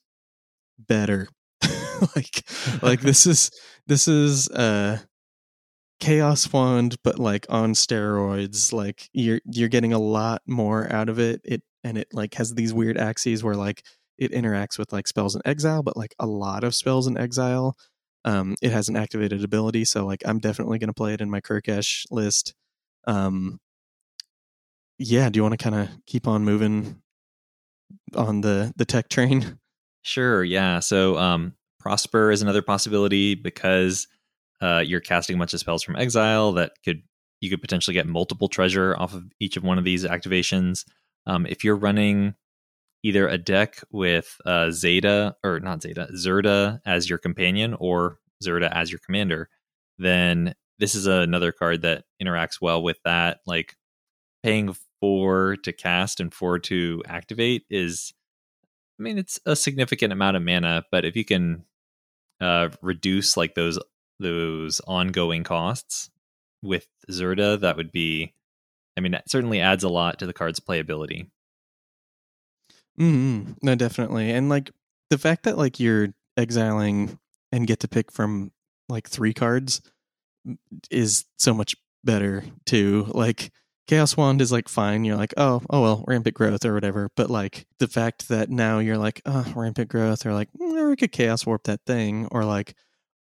S2: better. like like this is this is uh chaos wand but like on steroids like you're you're getting a lot more out of it it and it like has these weird axes where like it interacts with like spells in exile but like a lot of spells in exile um it has an activated ability so like i'm definitely going to play it in my Kurkesh list um yeah do you want to kind of keep on moving on the the tech train
S1: Sure, yeah. So um, Prosper is another possibility because uh, you're casting a bunch of spells from exile that could you could potentially get multiple treasure off of each of one of these activations. Um, if you're running either a deck with uh, Zeta or not Zeta, Zirda as your companion or Zirda as your commander, then this is another card that interacts well with that. Like paying four to cast and four to activate is I mean, it's a significant amount of mana, but if you can uh, reduce like those those ongoing costs with Zirda, that would be. I mean, that certainly adds a lot to the card's playability.
S2: Mm-hmm. No, definitely, and like the fact that like you're exiling and get to pick from like three cards is so much better too. Like Chaos Wand is like fine. You're like, oh, oh well, rampant growth or whatever. But like the fact that now you're like, oh, rampant growth, or like, mm, or I could Chaos Warp that thing, or like,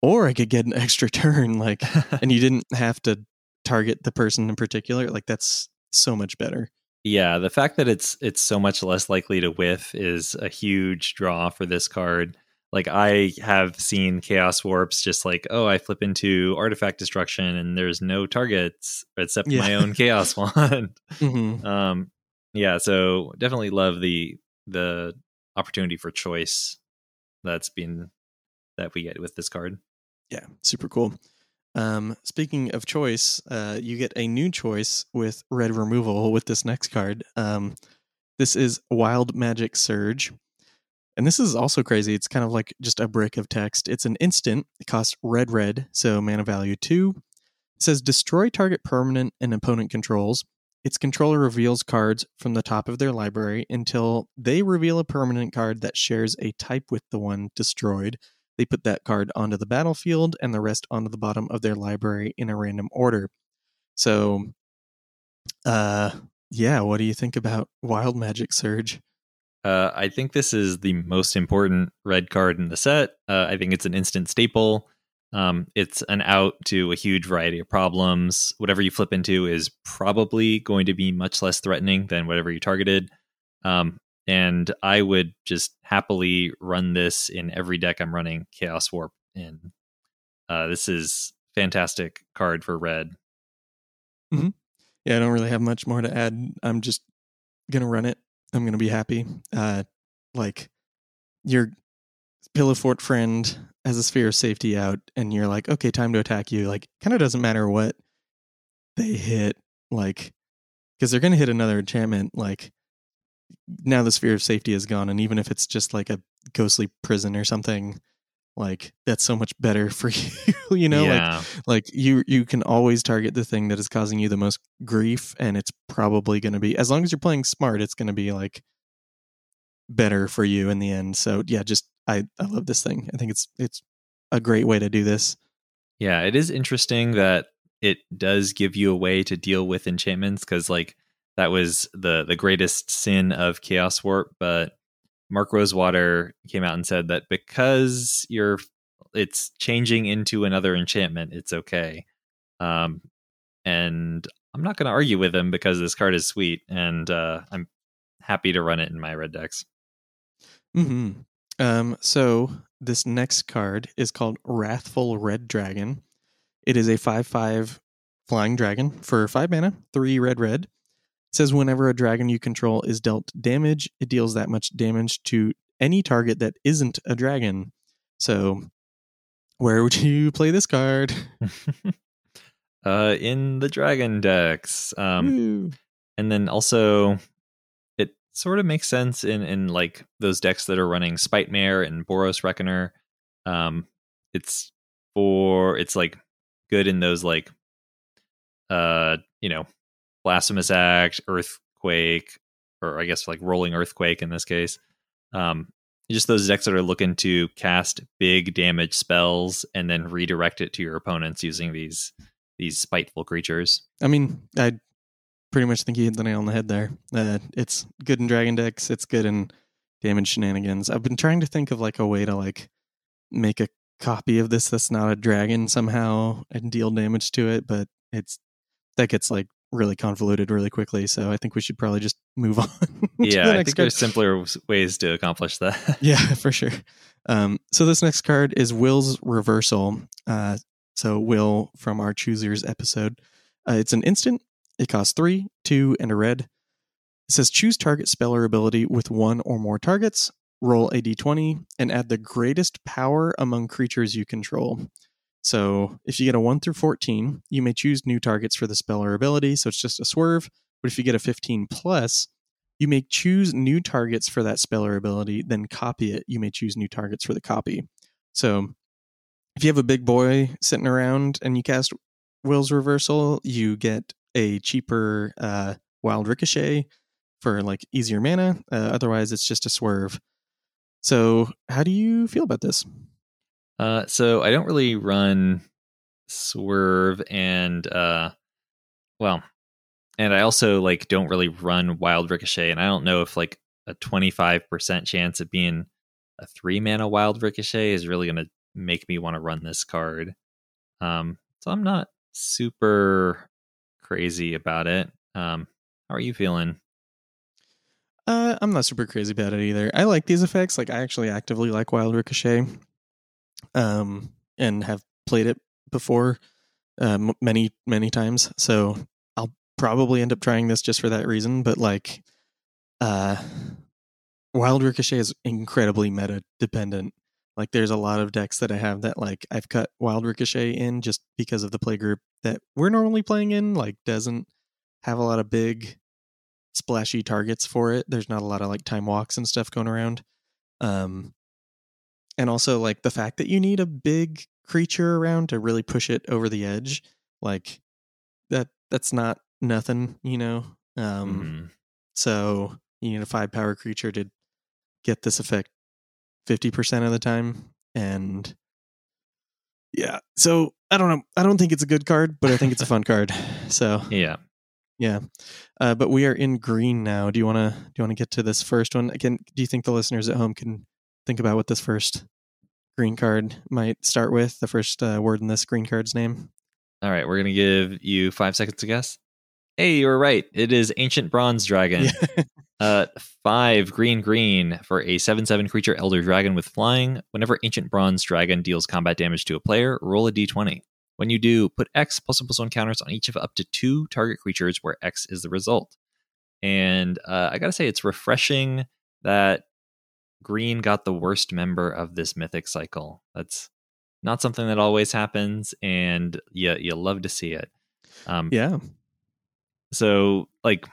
S2: or I could get an extra turn, like, and you didn't have to target the person in particular. Like that's so much better.
S1: Yeah, the fact that it's it's so much less likely to whiff is a huge draw for this card like I have seen chaos warps just like, oh, I flip into artifact destruction and there's no targets except yeah. my own chaos wand. mm-hmm. Um, yeah, so definitely love the the opportunity for choice that's been that we get with this card.
S2: Yeah, super cool. Um, speaking of choice, uh, you get a new choice with red removal with this next card. Um, this is Wild Magic Surge. And this is also crazy. It's kind of like just a brick of text. It's an instant. It costs red, red, so mana value two. It says destroy target permanent and opponent controls. Its controller reveals cards from the top of their library until they reveal a permanent card that shares a type with the one destroyed. They put that card onto the battlefield and the rest onto the bottom of their library in a random order. So, uh, yeah, what do you think about Wild Magic Surge?
S1: Uh, I think this is the most important red card in the set. Uh, I think it's an instant staple. Um, it's an out to a huge variety of problems. Whatever you flip into is probably going to be much less threatening than whatever you targeted. Um, and I would just happily run this in every deck I'm running Chaos Warp in. Uh, this is fantastic card for red.
S2: Mm-hmm. Yeah, I don't really have much more to add. I'm just gonna run it I'm gonna be happy. Uh, like your pillow fort friend has a sphere of safety out, and you're like, okay, time to attack you. Like, kind of doesn't matter what they hit, like, because they're gonna hit another enchantment. Like, now the sphere of safety is gone, and even if it's just like a ghostly prison or something, like that's so much better for you you know yeah. like like you you can always target the thing that is causing you the most grief and it's probably going to be as long as you're playing smart it's going to be like better for you in the end. So yeah just i i love this thing. I think it's it's a great way to do this.
S1: Yeah it is interesting that it does give you a way to deal with enchantments because like that was the the greatest sin of chaos warp but Mark Rosewater came out and said that because you're it's changing into another enchantment, it's okay. Um, and I'm not going to argue with him because this card is sweet, and uh, I'm happy to run it in my red decks.
S2: Hmm. Um. So this next card is called Wrathful Red Dragon. It is a five-five flying dragon for five mana, three red red says whenever a dragon you control is dealt damage, it deals that much damage to any target that isn't a dragon. So, where would you play this card?
S1: uh, in the dragon decks. Um, and then also it sort of makes sense in in like those decks that are running Spite Mare and Boros Reckoner. Um, it's for it's like good in those like uh you know blasphemous act earthquake or i guess like rolling earthquake in this case um just those decks that are looking to cast big damage spells and then redirect it to your opponents using these these spiteful creatures
S2: I mean, I pretty much think you hit the nail on the head there. Uh, it's good in dragon decks. It's good in damage shenanigans. I've been trying to think of like a way to like make a copy of this that's not a dragon somehow and deal damage to it, but it's that gets like really convoluted really quickly. So I think we should probably just move on.
S1: yeah
S2: the
S1: i think
S2: card.
S1: there's simpler ways to accomplish that
S2: Yeah, for sure. Um, so this next card is Wyll's Reversal. Uh, so Wyll from our Choosers episode. Uh, it's an instant. It costs three, two, and a red. It says choose target spell or ability with one or more targets. Roll a d20 and add the greatest power among creatures you control. So if you get a 1 through 14, you may choose new targets for the spell or ability. So it's just a swerve. But if you get a 15 plus, you may choose new targets for that spell or ability, then copy it. You may choose new targets for the copy. So if you have a big boy sitting around and you cast Wyll's Reversal, you get a cheaper uh, Wild Ricochet for like easier mana. Uh, otherwise, it's just a swerve. So, how do you feel about this?
S1: Uh, so I don't really run swerve and uh, well, and I also like don't really run wild ricochet, and I don't know if like a twenty five percent chance of being a three mana wild ricochet is really gonna make me want to run this card. Um, so I'm not super crazy about it. Um, how are you feeling?
S2: Uh, I'm not super crazy about it either. I like these effects. Like, I actually actively like Wild Ricochet, um, and have played it before, um, many many times. So I'll probably end up trying this just for that reason. But like, uh, Wild Ricochet is incredibly meta dependent. Like, there's a lot of decks that I have that like I've cut Wild Ricochet in just because of the playgroup that we're normally playing in. Like, doesn't have a lot of big splashy targets for it. There's not a lot of like time walks and stuff going around. Um and also like the fact that you need a big creature around to really push it over the edge, like that that's not nothing, you know. Um
S1: Mhm.
S2: so you need a five power creature to get this effect 50% of the time and yeah. So I don't know. I don't think it's a good card, but I think it's a fun card. So
S1: Yeah.
S2: yeah, uh, but we are in green now. Do you want to do you want to get to this first one again? Do you think the listeners at home can think about what this first green card might start with? The first uh, word in this green card's name.
S1: All right, we're gonna give you five seconds to guess. Hey, you were right. It is ancient bronze dragon.
S2: Yeah.
S1: Uh, five green green for a seven seven creature elder dragon with flying. Whenever ancient bronze dragon deals combat damage to a player, roll a d20. When you do, put X plus one plus one counters on each of up to two target creatures where X is the result. And uh, I gotta say, it's refreshing that green got the worst member of this mythic cycle. That's not something that always happens, and you you love to see it. Um,
S2: yeah.
S1: so, like,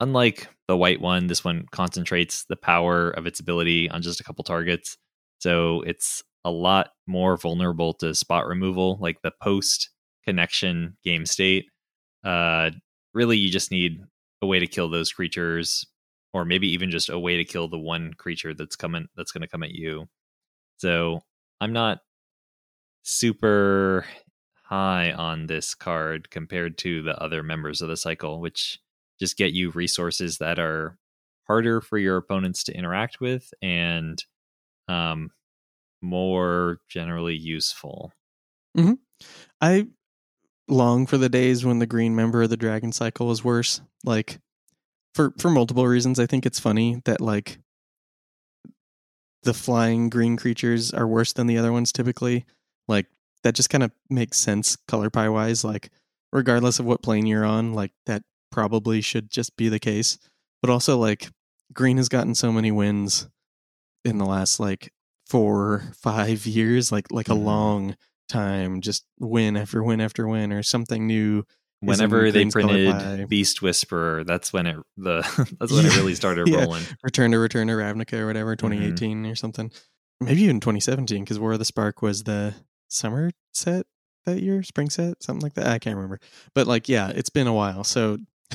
S1: unlike the white one, this one concentrates the power of its ability on just a couple targets. So it's a lot more vulnerable to spot removal, like the post connection game state. Uh, really, you just need a way to kill those creatures, or maybe even just a way to kill the one creature that's coming that's going to come at you. So I'm not super high on this card compared to the other members of the cycle, which just get you resources that are harder for your opponents to interact with and um, more generally useful.
S2: I long for the days when the green member of the dragon cycle was worse. Like for for multiple reasons. I think it's funny that like the flying green creatures are worse than the other ones typically. Like that just kind of makes sense color pie wise. Like regardless of what plane you're on, like that probably should just be the case. But also like green has gotten so many wins in the last like four five years like like a
S1: Mhm.
S2: long time, just win after win after win, or something new.
S1: Whenever they printed. Beast Whisperer, that's when it the that's when it really started
S2: yeah.
S1: rolling.
S2: Return to Return to Ravnica or whatever,
S1: Mm-hmm.
S2: 2018 or something. Maybe even 2017, because War of the Spark was the summer set that year, spring set, something like that. I can't remember. But like, yeah, it's been a while. So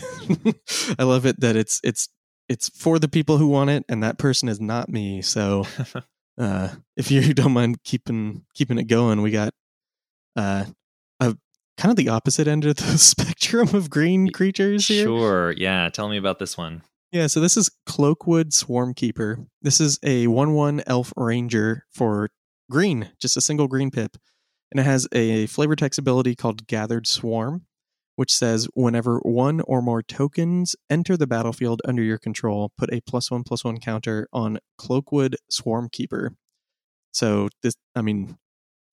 S2: I love it that it's it's it's for the people who want it, and that person is not me. So uh if you don't mind keeping keeping it going, we got uh kind of the opposite end of the spectrum of green creatures here.
S1: Sure, yeah. Tell me about this one.
S2: Yeah, so this is Cloakwood Swarmkeeper. This is a 1 1 elf ranger for green, just a single green pip. And it has a flavor text ability called Gathered Swarm, which says whenever one or more tokens enter the battlefield under your control, put a plus one plus one counter on Cloakwood Swarmkeeper. So this, I mean,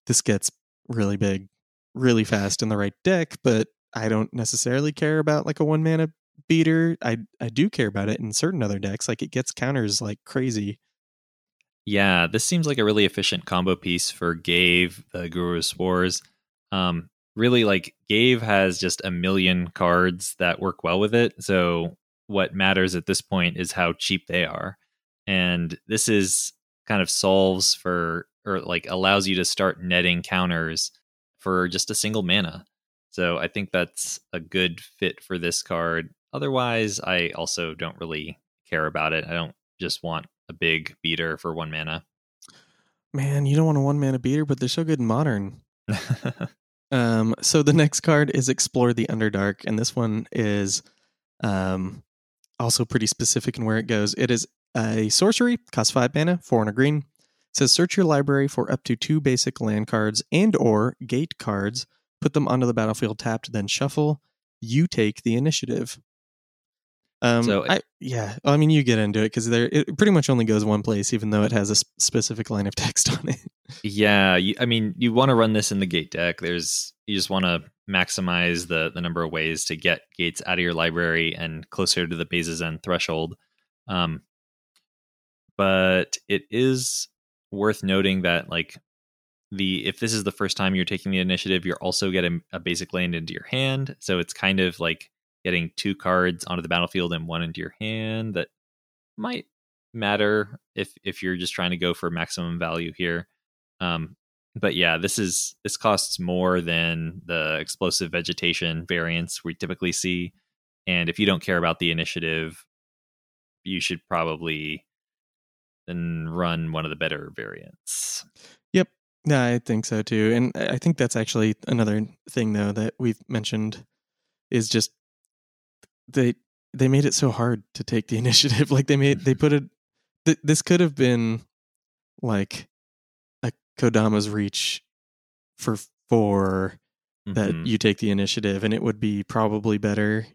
S2: this gets really big, really fast in the right deck, but I don't necessarily care about like a one mana beater. I I do care about it in certain other decks. Like it gets counters like crazy.
S1: Yeah, this seems like a really efficient combo piece for Ghave, the Guru's Spores. Um, really, like Ghave has just a million cards that work well with it. So what matters at this point is how cheap they are, and this is kind of solves for or like allows you to start netting counters for just a single mana. So I think that's a good fit for this card. Otherwise, I also don't really care about it. I don't just want a big beater for one mana.
S2: Man, you don't want a one mana beater, but they're so good in modern. Um, so the next card is Explore the Underdark, and this one is um, also pretty specific in where it goes. It is a sorcery, costs five mana, four and a green. Says search your library for up to two basic land cards and or gate cards. Put them onto the battlefield tapped, then shuffle. You take the initiative. Um,
S1: So-
S2: I, yeah, I mean, you get into it because there it pretty much only goes one place, even though it has a specific line of text on it.
S1: yeah, you, I mean, you want to run this in the gate deck. There's you just want to maximize the the number of ways to get gates out of your library and closer to the Maze's End threshold. Um, but it is worth noting that like the if this is the first time you're taking the initiative, you're also getting a basic land into your hand. So it's kind of like getting two cards onto the battlefield and one into your hand that might matter if if you're just trying to go for maximum value here. Um, but yeah, this is this costs more than the explosive vegetation variants we typically see. And if you don't care about the initiative, you should probably then run one of the better variants. Yep.
S2: Yeah, I think so too. And I think that's actually another thing though that we've mentioned is just they they made it so hard to take the initiative. Like they made they put it th- this could have been like a Kodama's reach for 4 that
S1: Mhm.
S2: you take the initiative and it would be probably better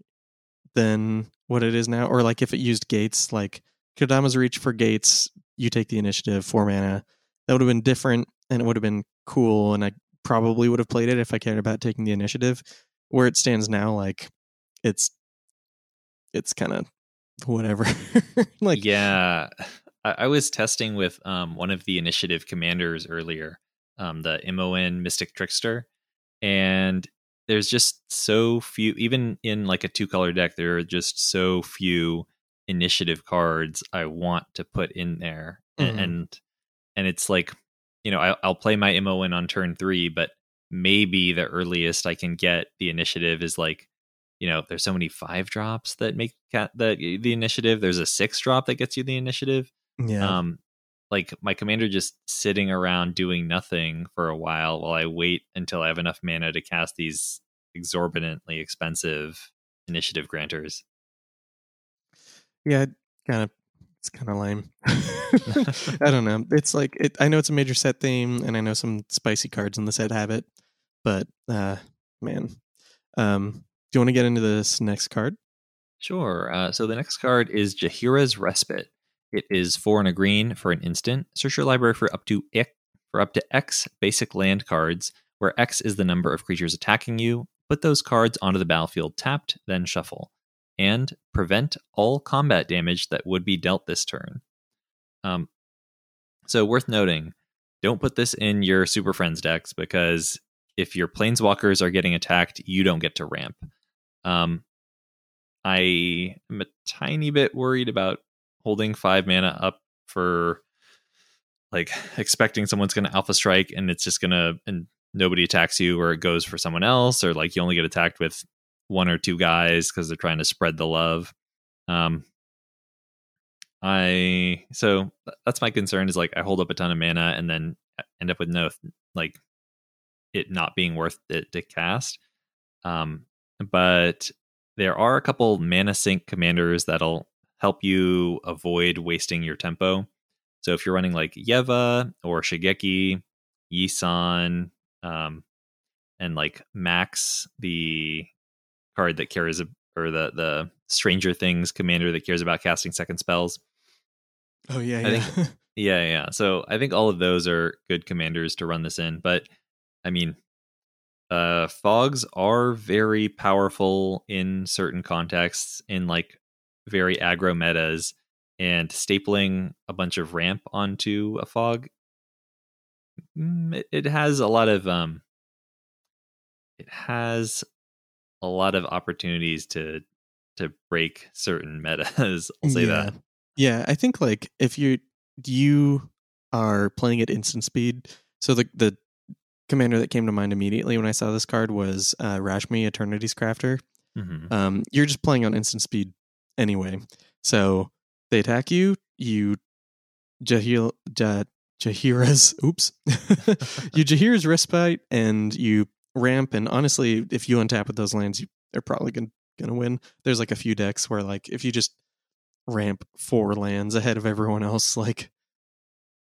S2: than what it is now or like if it used gates like Kodama's reach for gates you take the initiative 4 mana that would have been different and it would have been cool and I probably would have played it if I cared about taking the initiative where it stands now like it's it's kind of whatever like
S1: yeah, I, I was testing with um, one of the initiative commanders earlier, um, the Imoen Mystic Trickster, and there's just so few. Even in like a two color deck, there are just so few initiative cards I want to put in there,
S2: Mhm.
S1: and and it's like you know I, I'll play my Imoen on turn three, but maybe the earliest I can get the initiative is like you know there's so many five drops that make cat the the initiative there's a six drop that gets you the initiative.
S2: Yeah.
S1: Um like my commander just sitting around doing nothing for a while while i wait until i have enough mana to cast these exorbitantly expensive initiative granters
S2: Yeah, kind of. It's kind of lame. I don't know. It's like it, I know it's a major set theme, and I know some spicy cards in the set have it, but uh, man, um, do you want to get into this next card?
S1: Sure. Uh, so the next card is Jaheira's Respite. It is four and a green for an instant. Search your library for up to X, for up to X basic land cards, where X is the number of creatures attacking you. Put those cards onto the battlefield tapped, then shuffle, and prevent all combat damage that would be dealt this turn. Um, so worth noting, don't put this in your Super Friends decks because if your planeswalkers are getting attacked, you don't get to ramp. Um, I am a tiny bit worried about holding five mana up for like expecting someone's going to alpha strike and it's just going to and nobody attacks you or it goes for someone else or like you only get attacked with one or two guys because they're trying to spread the love. Um, I so that's my concern is like I hold up a ton of mana and then end up with no like it not being worth it to cast. Um, but there are a couple mana sink commanders that'll help you avoid wasting your tempo. So if you're running like Yeva or Shigeki, Yisan, um, and like Max, the card that carries a or the the Stranger Things commander that cares about casting second spells.
S2: Oh yeah,
S1: I
S2: yeah.
S1: think- Yeah, yeah. So I think all of those are good commanders to run this in. But I mean, uh, fogs are very powerful in certain contexts, in like very aggro metas, and stapling a bunch of ramp onto a fog. It, it has a lot of um. It has a lot of opportunities to to break certain metas. I'll say
S2: yeah.
S1: that.
S2: Yeah, I think like if you you are playing at instant speed, so the the commander that came to mind immediately when I saw this card was uh, Rashmi Eternity's Crafter.
S1: hmm
S2: Um, you're just playing on instant speed anyway, so they attack you. You Jahil ja, Jaheira's oops, you Jaheira's respite and you ramp. And honestly, if you untap with those lands, you are probably gonna gonna win. There's like a few decks where like if you just ramp four lands ahead of everyone else, like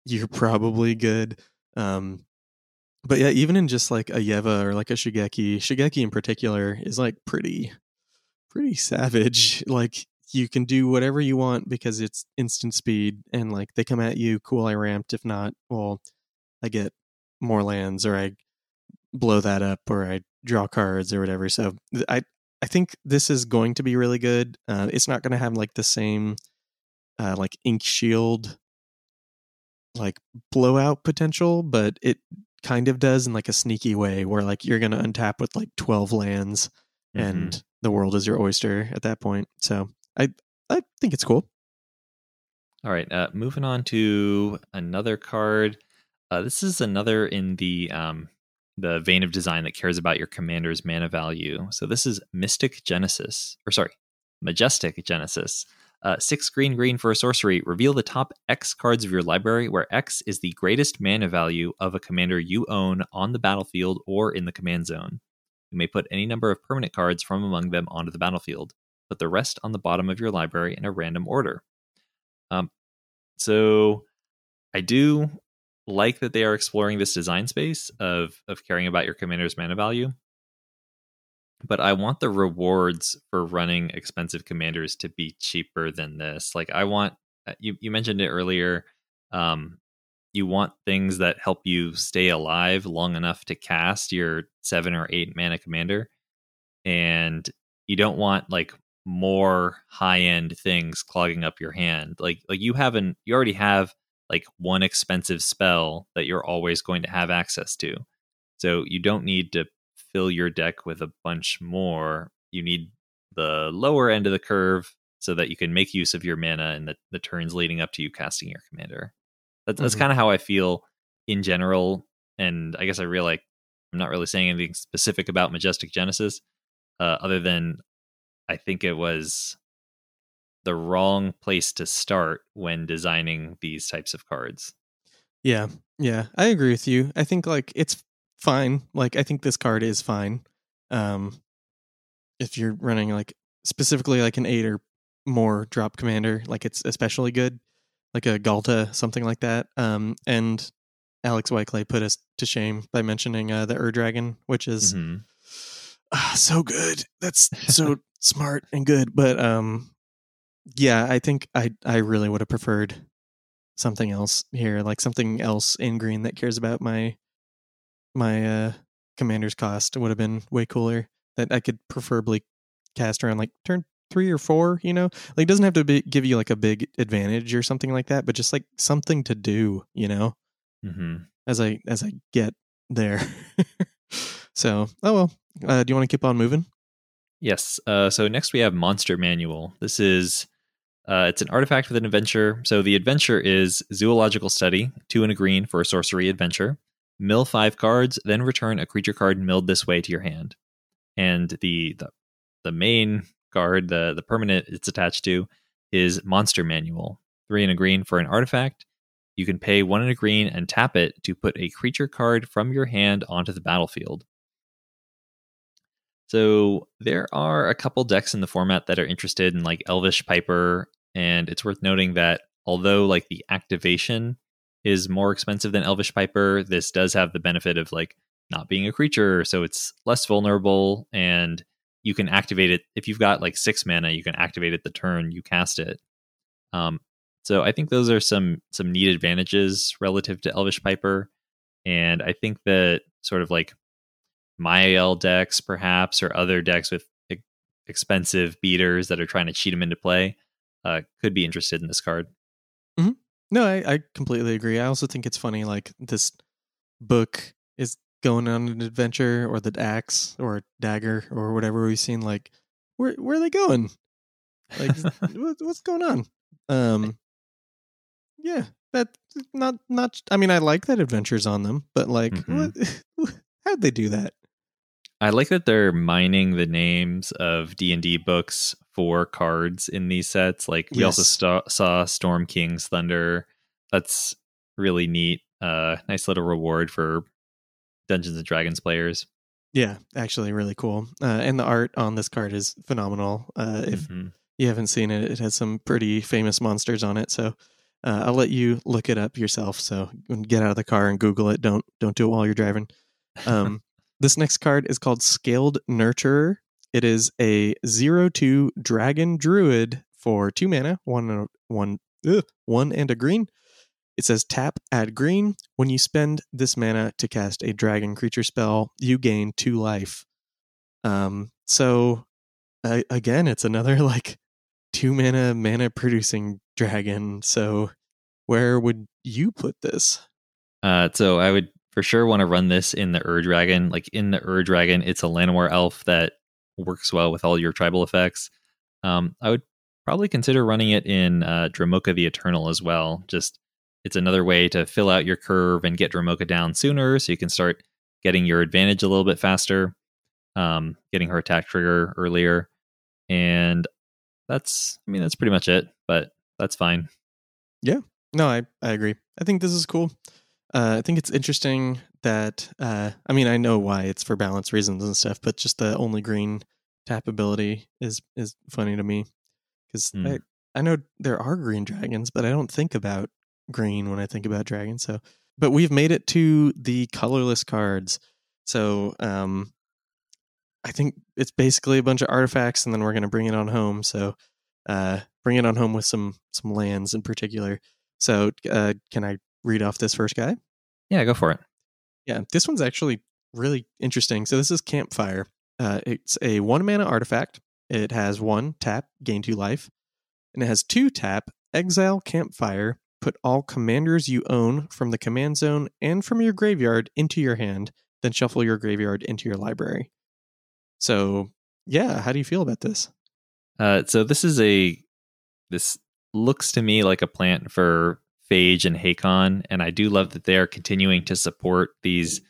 S2: you're probably good. Um, but yeah, even in just like a Yeva or like a Shigeki, Shigeki in particular is like pretty, pretty savage. Like you can do whatever you want because it's instant speed and like they come at you, cool, I ramped. If not, well, I get more lands or I blow that up or I draw cards or whatever. So I, I think this is going to be really good. Uh, it's not going to have like the same, uh, like Inkshield, like blowout potential, but it kind of does in like a sneaky way where like you're going to untap with like 12 lands
S1: Mm-hmm.
S2: and the world is your oyster at that point. So I, I think it's cool.
S1: All right, uh, moving on to another card. Uh, this is another in the um, the vein of design that cares about your commander's mana value. So this is Mystic Genesis, or sorry, Majestic Genesis. Uh, six green green for a sorcery. Reveal the top X cards of your library, where X is the greatest mana value of a commander you own on the battlefield or in the command zone. You may put any number of permanent cards from among them onto the battlefield. Put the rest on the bottom of your library in a random order. Um, so I do like that they are exploring this design space of of caring about your commander's mana value. But I want the rewards for running expensive commanders to be cheaper than this. Like I want uh, you you mentioned it earlier. Um, you want things that help you stay alive long enough to cast your seven or eight mana commander, and you don't want like more high end things clogging up your hand. Like like you haven't you already have like one expensive spell that you're always going to have access to. So you don't need to fill your deck with a bunch more. You need the lower end of the curve so that you can make use of your mana in the, the turns leading up to you casting your commander. That's, that's
S2: Mhm.
S1: kind of how I feel in general. And I guess I realize I'm not really saying anything specific about Majestic Genesis, uh, other than I think it was the wrong place to start when designing these types of cards.
S2: Yeah. Yeah. I agree with you. I think like it's fine. Like I think this card is fine. Um if you're running like specifically like an 8 or more drop commander, like it's especially good. Like a Ghalta, something like that. Um and Alex Wyclay put us to shame by mentioning uh, the Ur Dragon, which is
S1: Mhm.
S2: ah, so good. That's so smart and good. But um, yeah, I think I I really would have preferred something else here, like something else in green that cares about my my uh commander's cost. would have been way cooler. That I could preferably cast around like turn three or four. You know, like it doesn't have to be, give you like a big advantage or something like that, but just like something to do. You know.
S1: hmm
S2: as I as I get there. so, oh well. Uh, do you want to keep on moving?
S1: Yes. Uh, so next we have Monster Manual. This is uh, it's an artifact with an adventure. So the adventure is zoological study, two and a green for a sorcery adventure. Mill five cards, then return a creature card milled this way to your hand. And the the, the main card, the the permanent it's attached to, is Monster Manual. Three and a green for an artifact. You can pay one and a green and tap it to put a creature card from your hand onto the battlefield. So there are a couple decks in the format that are interested in like Elvish Piper, and it's worth noting that although like the activation is more expensive than Elvish Piper, this does have the benefit of like not being a creature, so it's less vulnerable and you can activate it if you've got like six mana, you can activate it the turn you cast it. Um, so I think those are some some neat advantages relative to Elvish Piper, and I think that sort of like Mayael decks, perhaps, or other decks with e- expensive beaters that are trying to cheat them into play, uh, could be interested in this card.
S2: No, I, I completely agree. I also think it's funny, like this book is going on an adventure, or the axe or dagger or whatever we've seen. Like, where where are they going? Like, what, what's going on? Um, yeah, that not not. I mean, I like that adventures on them, but like,
S1: Mhm.
S2: what, how'd they do that?
S1: I like that they're mining the names of D and D books for cards in these sets. Like we also
S2: Yes.
S1: sta- saw Storm King's Thunder. That's really neat. Uh, nice little reward for Dungeons and Dragons players.
S2: Yeah, actually, really cool. Uh, and the art on this card is phenomenal. Uh, if
S1: Mhm.
S2: you haven't seen it, it has some pretty famous monsters on it. So uh, I'll let you look it up yourself. So get out of the car and Google it. Don't don't do it while you're driving. Um, this next card is called Scaled Nurturer. It is a zero two dragon druid for two mana, one and a, one ugh, one and a green. It says tap, add green. When you spend this mana to cast a dragon creature spell, you gain two life. Um, so again, it's another like two mana mana producing dragon. So where would you put this?
S1: Uh, so I would for sure want to run this in the Ur Dragon. Like in the Ur Dragon, it's a Llanowar elf that works well with all your tribal effects. Um, I would probably consider running it in uh, Dromoka the Eternal as well. Just it's another way to fill out your curve and get Dromoka down sooner, so you can start getting your advantage a little bit faster, um, getting her attack trigger earlier, and that's I mean that's pretty much it. But that's fine.
S2: Yeah, no, I, I agree. I think this is cool. Uh, I think it's interesting that uh, I mean I know why it's for balance reasons and stuff, but just the only green tap ability is is funny to me because
S1: Hmm.
S2: I I know there are green dragons, but I don't think about green when I think about dragons. So, but we've made it to the colorless cards. So, um, I think it's basically a bunch of artifacts, and then we're gonna bring it on home. So, uh, bring it on home with some some lands in particular. So, uh, can I read off this first guy?
S1: Yeah, go for it.
S2: Yeah, this one's actually really interesting. So this is Campfire. Uh, it's a one mana artifact. It has one tap, gain two life, and it has two tap, exile Campfire. Put all commanders you own from the command zone and from your graveyard into your hand. Then shuffle your graveyard into your library. So yeah, how do you feel about this?
S1: Uh, so this is a this looks to me like a plant for Phage and Haakon, and I do love that they are continuing to support these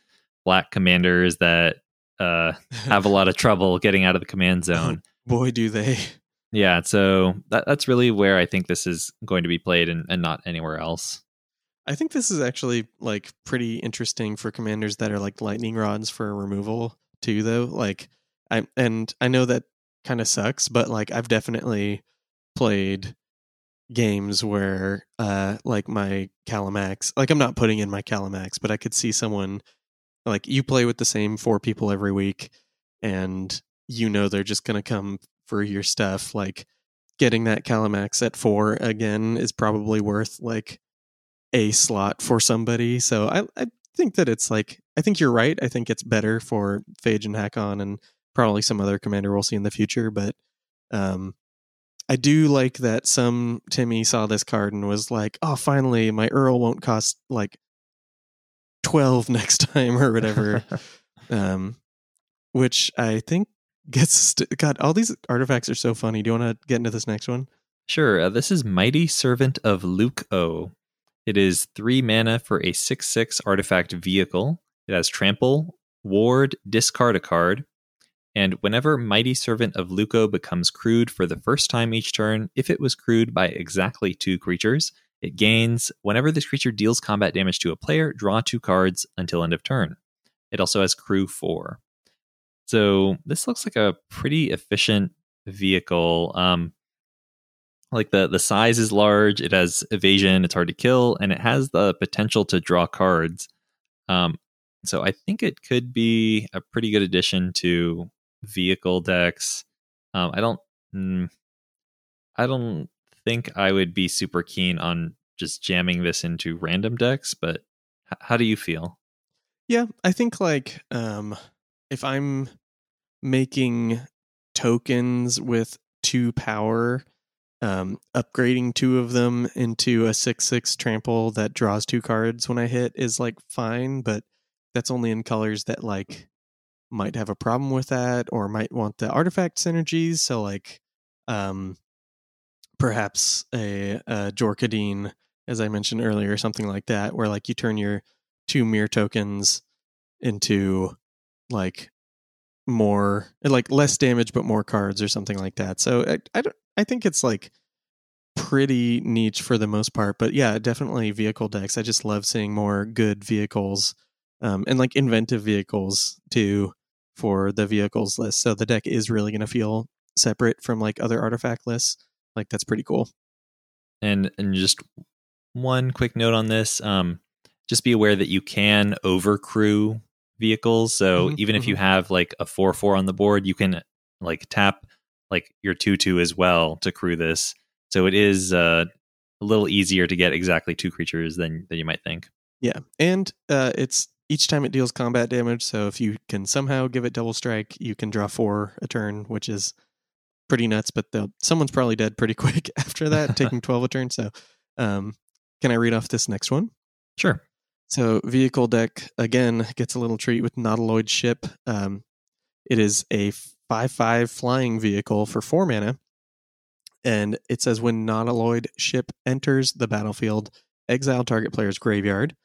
S1: black commanders that uh, have a lot of trouble getting out of the command zone.
S2: Boy, do they!
S1: Yeah, so that, that's really where I think this is going to be played, and, and not anywhere else.
S2: I think this is actually like pretty interesting for commanders that are like lightning rods for removal too though. Like I and I know that kind of sucks, but like I've definitely played games where uh like my Kalamax, like I'm not putting in my Kalamax, but I could see someone like you play with the same four people every week and you know they're just to come for your stuff like getting that Kalamax at 4 again is probably worth like a slot for somebody. So I, I think that it's like I think you're right. I think it's better for Phage and Haakon and probably some other commander we'll see in the future. But um, I do like that some Timmy saw this card and was like, "Oh, finally, my Earl won't cost like 12 next time or whatever. um, which I think gets st- God. All these artifacts are so funny. Do you want to get into this next one?
S1: Sure. Uh, this is Mighty Servant of Leuk-o. It is three mana for a 6 6 artifact vehicle. It has trample, ward, discard a card. And whenever Mighty Servant of Leuk-o becomes crewed for the first time each turn, if it was crewed by exactly two creatures, it gains whenever this creature deals combat damage to a player, draw two cards until end of turn. It also has crew four. So this looks like a pretty efficient vehicle. Um, like the the size is large, it has evasion, it's hard to kill, and it has the potential to draw cards. Um, so I think it could be a pretty good addition to vehicle decks. Um, I don't, mm, I don't think I would be super keen on just jamming this into random decks. But h- how do you feel?
S2: Yeah, I think like um, if I'm making tokens with two power, um, upgrading two of them into a six six trample that draws two cards when I hit is like fine, but that's only in colors that like might have a problem with that or might want the artifact synergies. So like um perhaps a, a Jor Kadeen, as I mentioned earlier, something like that, where like you turn your two mirror tokens into like more like less damage but more cards or something like that. So I I, don't, I think it's like pretty niche for the most part, but yeah, definitely vehicle decks. I just love seeing more good vehicles um, and like inventive vehicles too for the vehicles list. So the deck is really going to feel separate from like other artifact lists. Like that's pretty cool.
S1: And and just one quick note on this, um, just be aware that you can overcrew vehicles. So
S2: Mhm,
S1: even if you have like a four four on the board, you can like tap like your two two as well to crew this. So it is uh, a little easier to get exactly two creatures than than you might think.
S2: Yeah, and uh, it's each time it deals combat damage. So if you can somehow give it double strike, you can draw four a turn, which is pretty nuts. But they'll- someone's probably dead pretty quick after that, taking twelve a turn. So, um, can I read off this next one?
S1: Sure.
S2: So vehicle deck again gets a little treat with Nautiloid ship. Um, it is a five-five flying vehicle for four mana, and it says when Nautiloid ship enters the battlefield, exile target player's graveyard.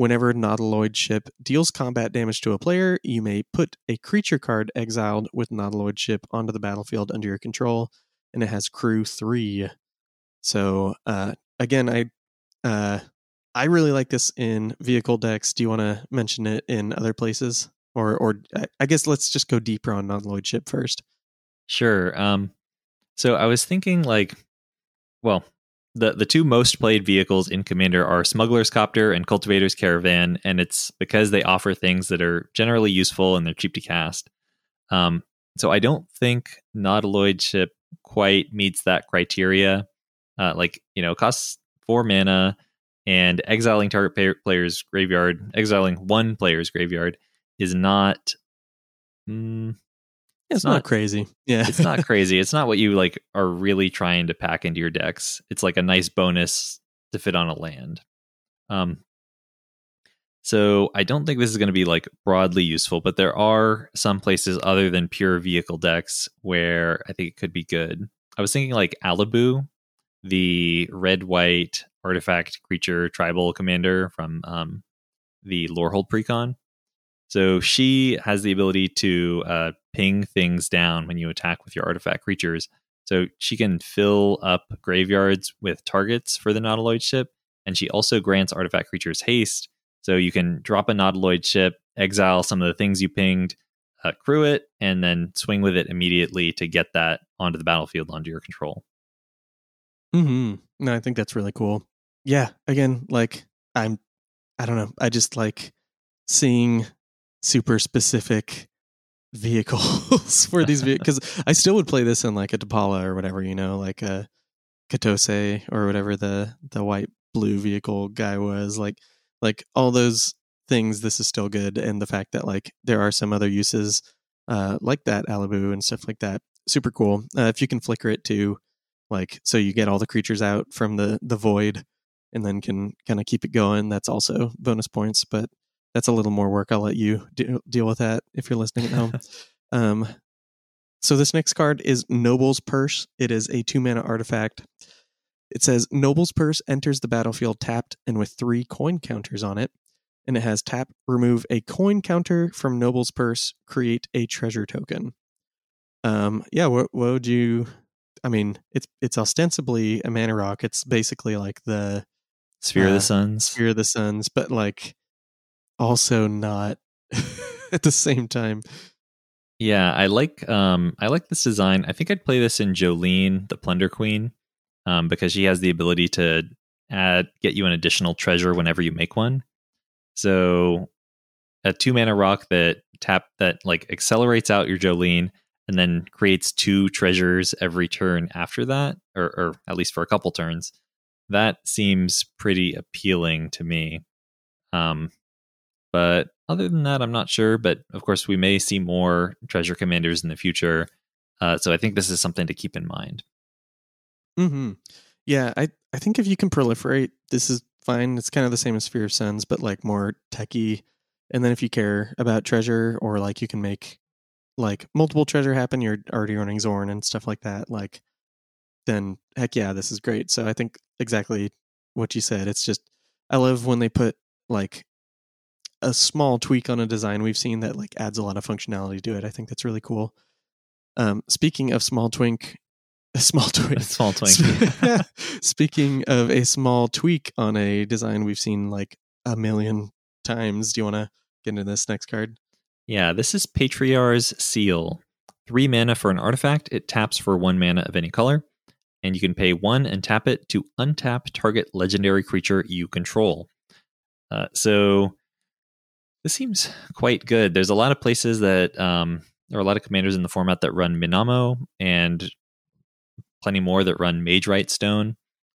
S2: Whenever a Nautiloid ship deals combat damage to a player, you may put a creature card exiled with Nautiloid ship onto the battlefield under your control, and it has crew three. So uh, again, I uh, I really like this in vehicle decks. Do you want to mention it in other places, or or I- guess let's just go deeper on Nautiloid ship first.
S1: Sure. Um, so I was thinking like, well, the the two most played vehicles in Commander are Smuggler's Copter and Cultivator's Caravan, and it's because they offer things that are generally useful and they're cheap to cast. Um, so I don't think Nautiloid ship quite meets that criteria. Uh, like you know, costs four mana and exiling target pay- player's graveyard, exiling one player's graveyard is not. Mm,
S2: It's,
S1: not-
S2: not, crazy. Yeah,
S1: it's not crazy. It's not what you like are really trying to pack into your decks. It's like a nice bonus to fit on a land. Um so I don't think this is going to be like broadly useful, but there are some places other than pure vehicle decks where I think it could be good. I was thinking like Alibou, the red white artifact creature tribal commander from um, the Lorehold precon. So she has the ability to uh, ping things down when you attack with your artifact creatures. So she can fill up graveyards with targets for the Nautiloid ship, and she also grants artifact creatures haste. So you can drop a Nautiloid ship, exile some of the things you pinged, uh, crew it, and then swing with it immediately to get that onto the battlefield onto your control.
S2: hmm No, I think that's really cool. Yeah, again, like I'm, I don't know. I just like seeing super specific vehicles for these vehicles because I still would play this in like a Depala or whatever, you know, like a Katose or whatever the the white blue vehicle guy was. Like like all those things. This is still good, and the fact that like there are some other uses uh, like that Alibou and stuff like that, super cool. Uh, if you can flicker it too, like so you get all the creatures out from the the void, and then can kind of keep it going. That's also bonus points. But that's a little more work. I'll let you de- deal with that if you're listening at home. um, so this next card is Noble's Purse. It is a two mana artifact. It says Noble's Purse enters the battlefield tapped and with three coin counters on it. And it has tap, remove a coin counter from Noble's Purse, create a treasure token. Um, yeah, what, what would you? I mean, it's it's ostensibly a mana rock. It's basically like the
S1: Sphere of
S2: Uh,
S1: the Suns.
S2: Sphere of the Suns, but like also not at the same time.
S1: Yeah, I like um I like this design. I think I'd play this in Jolene, the Plunder Queen, um, because she has the ability to add get you an additional treasure whenever you make one. So a two mana rock that tap that like accelerates out your Jolene and then creates two treasures every turn after that, or, or at least for a couple turns. That seems pretty appealing to me. Um, but other than that, I'm not sure. But of course, we may see more treasure commanders in the future. Uh, so I think this is something to keep in mind.
S2: hmm Yeah, I I think if you can proliferate, this is fine. It's kind of the same as Sphere of Suns, but like more techy. And then if you care about treasure, or like you can make like multiple treasure happen, you're already running Xorn and stuff like that. Like, then heck yeah, this is great. So I think exactly what you said. It's just I love when they put like a small tweak on a design we've seen that like adds a lot of functionality to it. I think that's really cool. Um, speaking of small twink, a small twink,
S1: Small twink.
S2: Speaking of a small tweak on a design we've seen like a million times, do you want to get into this next card?
S1: Yeah, this is Patriarch's Seal. Three mana for an artifact. It taps for one mana of any color. And you can pay one and tap it to untap target legendary creature you control. Uh, so this seems quite good. There's a lot of places that um, there are a lot of commanders in the format that run Minamo and plenty more that run Magewright Stone.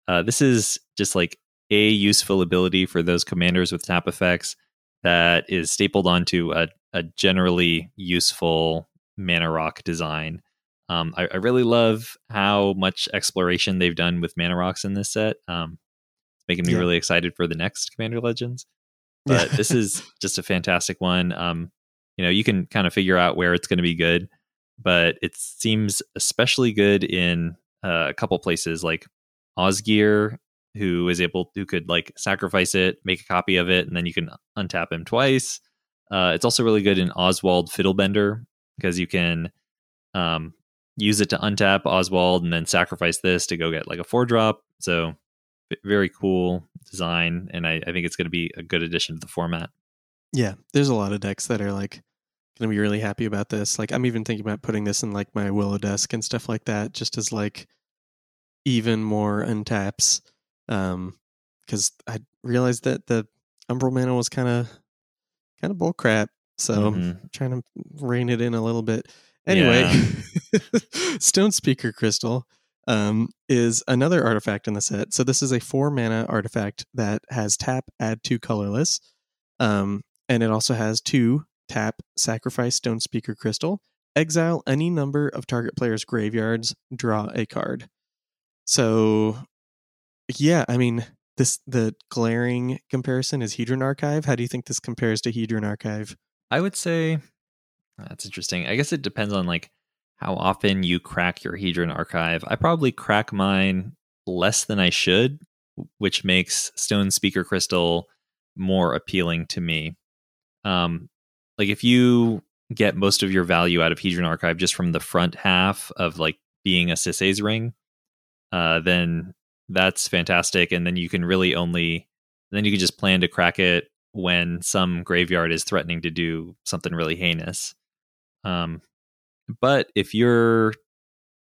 S1: Uh, this is just like a useful ability for those commanders with tap effects that is stapled onto a, a generally useful mana rock design. Um, I, I really love how much exploration they've done with mana rocks in this set. Um, it's making me
S2: Yeah.
S1: really excited for the next Commander Legends. But this is just a fantastic one. Um, you know, you can kind of figure out where it's going to be good, but it seems especially good in uh, a couple places like Osgir, who is able who could like sacrifice it, make a copy of it, and then you can untap him twice. Uh, it's also really good in Oswald Fiddlebender because you can um, use it to untap Oswald and then sacrifice this to go get like a four drop. So very cool design, and I, I think it's going to be a good addition to the format.
S2: Yeah, there's a lot of decks that are like going to be really happy about this. Like I'm even thinking about putting this in like my Willow desk and stuff like that, just as like even more untaps. Um, because I realized that the Umbral mana was kind of kind of bull crap. So I'm
S1: Mhm.
S2: trying to rein it in a little bit. Anyway, Stone Speaker Crystal um, is another artifact in the set. So this is a four mana artifact that has tap, add two colorless, um, and it also has two tap, sacrifice Stone Speaker Crystal, exile any number of target players' graveyards, draw a card. So, yeah, I mean, this the glaring comparison is Hedron Archive. How do you think this compares to Hedron Archive?
S1: I would say that's interesting. I guess it depends on like how often you crack your Hedron archive. I probably crack mine less than I should, which makes Stone Speaker Crystal more appealing to me. Um, like if you get most of your value out of Hedron Archive just from the front half of like being a Sisay's ring, uh, then that's fantastic. And then you can really only then you can just plan to crack it when some graveyard is threatening to do something really heinous. Um, but if you're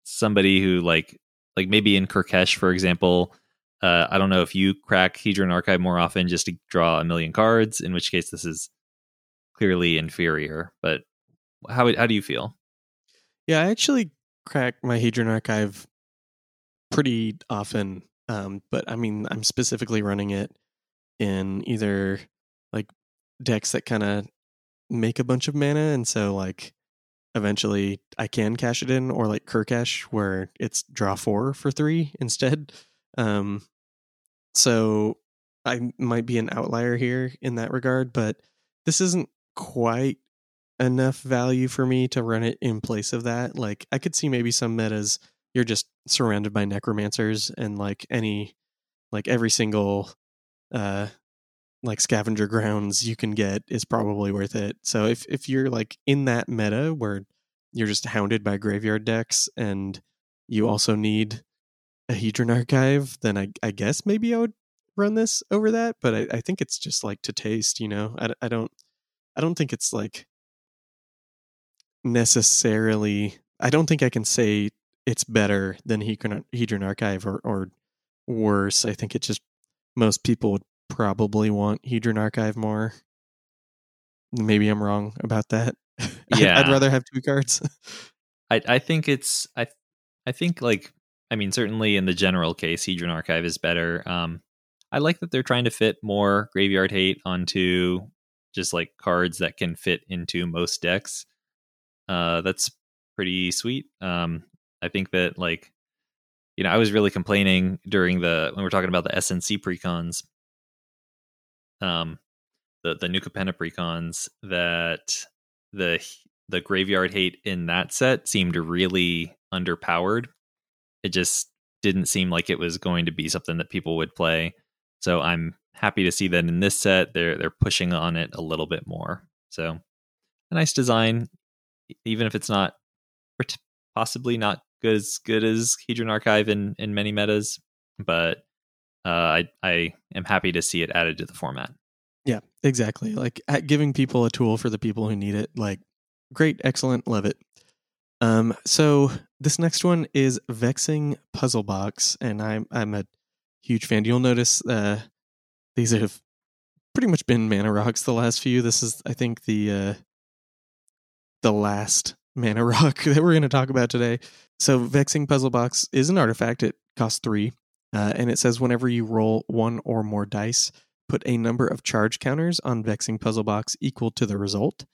S1: somebody who like like maybe in Kurkesh, for example, uh, I don't know if you crack Hedron Archive more often just to draw a million cards, in which case this is clearly inferior. But how how do you feel?
S2: Yeah, I actually crack my Hedron archive pretty often. Um, but I mean, I'm specifically running it in either like decks that kind of make a bunch of mana, and so like eventually I can cash it in, or like Kurkesh where it's draw four for three instead. Um, so I might be an outlier here in that regard, but this isn't quite enough value for me to run it in place of that. Like I could see maybe some metas you're just surrounded by necromancers and like any like every single uh like scavenger grounds you can get is probably worth it. So if if you're like in that meta where you're just hounded by graveyard decks and you also need a Hedron archive, then I, I guess maybe I would run this over that. But I, I think it's just like to taste, you know. I, I don't I don't think it's like necessarily. I don't think I can say it's better than Hedron, Hedron archive or or worse. I think it just most people would probably want Hedron archive more. Maybe I'm wrong about that.
S1: Yeah.
S2: I'd rather have two cards.
S1: I I think it's I I think like I mean certainly in the general case, Hedron Archive is better. Um, I like that they're trying to fit more graveyard hate onto just like cards that can fit into most decks. Uh, that's pretty sweet. Um, I think that like you know I was really complaining during the when we're talking about the SNC precons, um, the the New Capenna precons that the the graveyard hate in that set seemed really underpowered. It just didn't seem like it was going to be something that people would play. So I'm happy to see that in this set they're they're pushing on it a little bit more. So a nice design, even if it's not possibly not good as good as Hedron Archive in in many metas, but uh, I I am happy to see it added to the format.
S2: Yeah, exactly. Like giving people a tool for the people who need it. Like, great, excellent, love it. Um, so this next one is Vexing Puzzle Box, and I'm I'm a huge fan. You'll notice uh, these have pretty much been mana rocks the last few. This is, I think, the uh, the last mana rock that we're going to talk about today. So, Vexing Puzzle Box is an artifact. It costs three, uh, and it says whenever you roll one or more dice, put a number of charge counters on Vexing Puzzle Box equal to the result.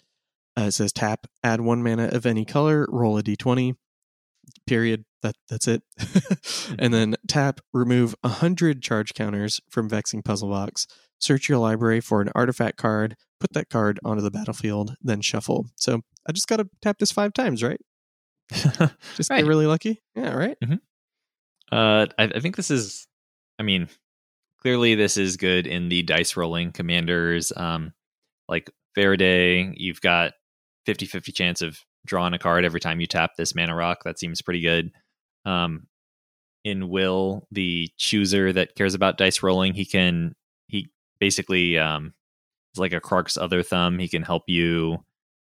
S2: Uh, it says tap, add one mana of any color, roll a d20. Period. That that's it. and then tap, remove hundred charge counters from Vexing Puzzle Box. Search your library for an artifact card, put that card onto the battlefield, then shuffle. So I just got to tap this five times, right? just
S1: Right.
S2: get really lucky. Yeah, right.
S1: Uh, I, I think this is. I mean, clearly this is good in the dice rolling commanders. Um, like Farideh, you've got 50-50 chance of drawing a card every time you tap this mana rock. That seems pretty good. Um, in Will, the chooser that cares about dice rolling, he can he basically um, is like a Krark's other thumb. He can help you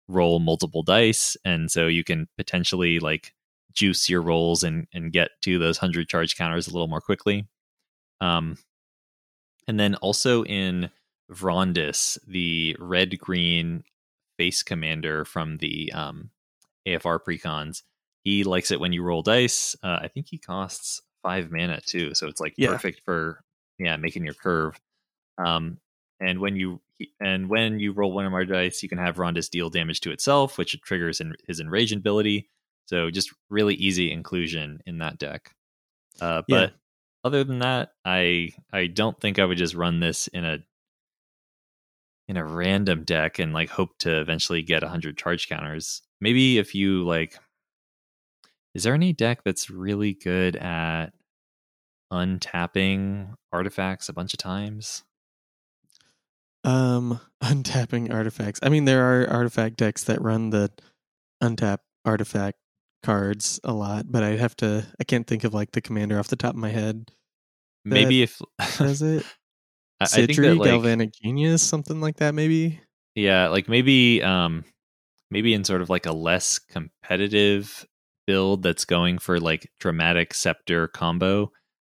S1: roll multiple dice, and so you can potentially like juice your rolls and and get to those hundred charge counters a little more quickly. Um, and then also in Vrondiss, the red green face commander from the um, AFR precons, he likes it when you roll dice. Uh, I think he costs five mana too, so it's like
S2: Yeah.
S1: perfect for yeah making your curve. Um, and when you and when you roll one of more dice, you can have Vrondiss deal damage to itself, which triggers in, his enrage ability. So just really easy inclusion in that deck. Uh,
S2: Yeah.
S1: but other than that, I I don't think I would just run this in a in a random deck and like hope to eventually get 100 charge counters. Maybe if you like is there any deck that's really good at untapping artifacts a bunch of times?
S2: Um, untapping artifacts. I mean, there are artifact decks that run the untap artifact cards a lot, but I'd have to. I can't think of like the commander off the top of my head.
S1: Maybe if
S2: Does it?
S1: I, I think that like
S2: Galvanic Genius, something like that, maybe.
S1: yeah, like maybe um maybe in sort of like a less competitive build that's going for like dramatic scepter combo,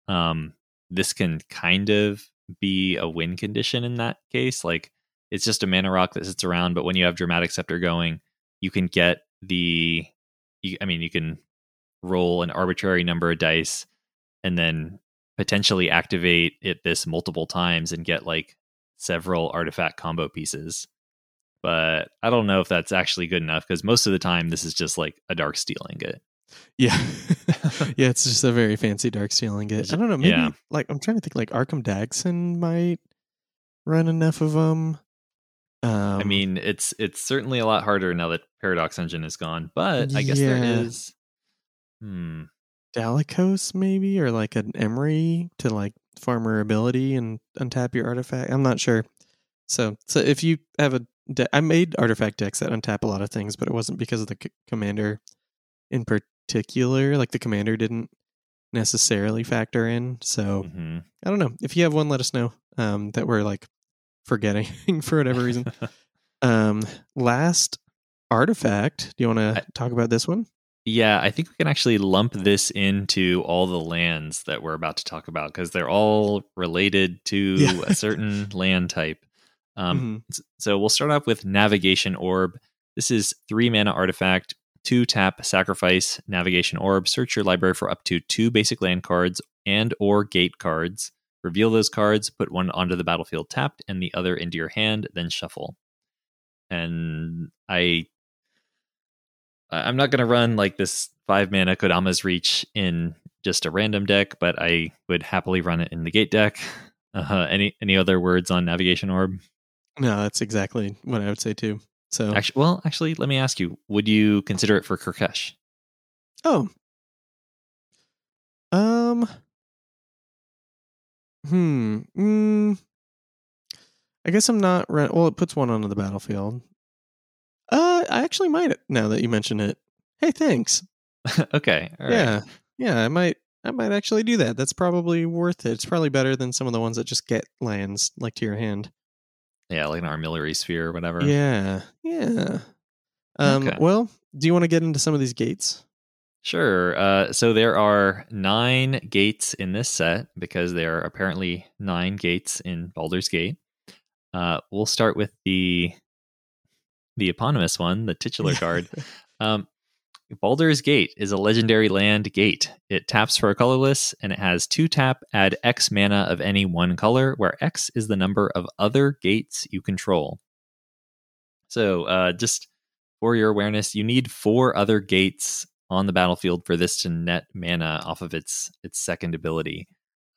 S1: um this can kind of be a win condition in that case. Like it's just a mana rock that sits around, but when you have dramatic scepter going, you can get the you, I mean, you can roll an arbitrary number of dice and then potentially activate it this multiple times and get like several artifact combo pieces. But I don't know if that's actually good enough because most of the time this is just like a Darksteel Ingot.
S2: Yeah, yeah. It's just a very fancy Darksteel Ingot. I don't know. Maybe
S1: Yeah.
S2: like I'm trying to think. Like Arcum Dagsson might run enough of them. Um,
S1: I mean, it's it's certainly a lot harder now that Paradox Engine is gone, but I guess there
S2: Yeah.
S1: is. Hmm.
S2: Dalakos maybe or like an Emry to like farmer ability and untap your artifact. I'm not sure. So so if you have a de- I made artifact decks that untap a lot of things, but it wasn't because of the c- commander in particular. Like the commander didn't necessarily factor in. So
S1: mhm.
S2: I don't know. If you have one, let us know. Um, that we're like forgetting for whatever reason. um, last artifact. Do you want to talk about this one?
S1: Yeah, I think we can actually lump this into all the lands that we're about to talk about because they're all related to
S2: Yeah.
S1: a certain land type. Um,
S2: Mhm.
S1: So we'll start off with Navigation Orb. This is three mana artifact, two tap, sacrifice Navigation Orb. Search your library for up to two basic land cards and or gate cards. Reveal those cards, put one onto the battlefield tapped and the other into your hand, then shuffle. And I I'm not going to run like this five mana Kodama's Reach in just a random deck, but I would happily run it in the gate deck. Uh, any any other words on Navigation Orb?
S2: No, that's exactly what I would say too. So
S1: Actually, well, actually, let me ask you: Would you consider it for Kirkesh?
S2: Oh. Um. Hmm. Mm, I guess I'm not. Re- well, it puts one onto the battlefield. Uh, I actually might now that you mention it. Hey, thanks.
S1: okay, right.
S2: yeah, yeah. I might. I might actually do that. That's probably worth it. It's probably better than some of the ones that just get lands like to your hand.
S1: yeah, like an armillary sphere or whatever.
S2: Yeah, yeah. Um.
S1: Okay.
S2: Well, do you want to get into some of these gates?
S1: Sure. Uh, so there are nine gates in this set because there are apparently nine gates in Baldur's Gate. Uh, we'll start with the the eponymous one, the titular card. Um, Baldur's Gate is a legendary land gate. It taps for a colorless, and it has two tap, add X mana of any one color, where X is the number of other gates you control. So, uh, just for your awareness, you need four other gates on the battlefield for this to net mana off of its its second ability.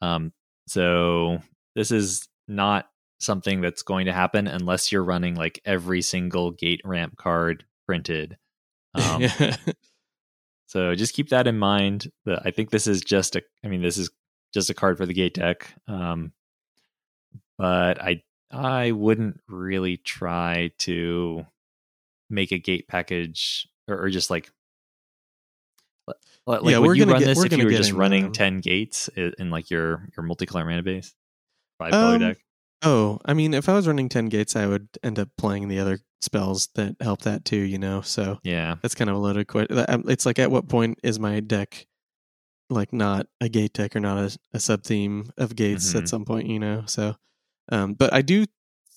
S1: Um, so this is not something that's going to happen unless you're running like every single gate ramp card printed. Um, so just keep that in mind. The, I think this is just a. I mean, this is just a card for the gate deck. Um, but I I wouldn't really try to make a gate package or, or just like. Li- Like,
S2: Yeah,
S1: would
S2: we're
S1: you run
S2: get-
S1: this if you were just running
S2: them.
S1: ten gates in like your your multicolor mana base, five color
S2: Um,
S1: deck?
S2: Oh, I mean, if I was running 10 gates, I would end up playing the other spells that help that too, you know? So
S1: Yeah,
S2: that's kind of a loaded question. It's like, at what point is my deck like not a gate deck or not a, a sub theme of gates
S1: Mhm.
S2: at some point, you know? So, um, but I do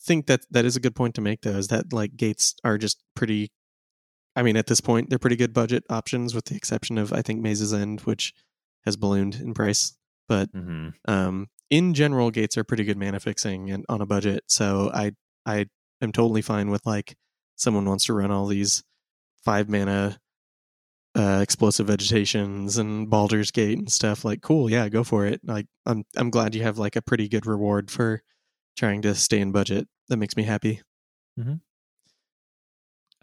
S2: think that that is a good point to make, though, is that like gates are just pretty. I mean, at this point, they're pretty good budget options, with the exception of I think Maze's End, which has ballooned in price. But
S1: hmm
S2: um, in general, gates are pretty good mana fixing and on a budget. So I I am totally fine with like someone wants to run all these five mana uh, explosive vegetations and Baldur's Gate and stuff. Like, cool, yeah, go for it. Like, I'm I'm glad you have like a pretty good reward for trying to stay in budget. That makes me happy.
S1: Mhm.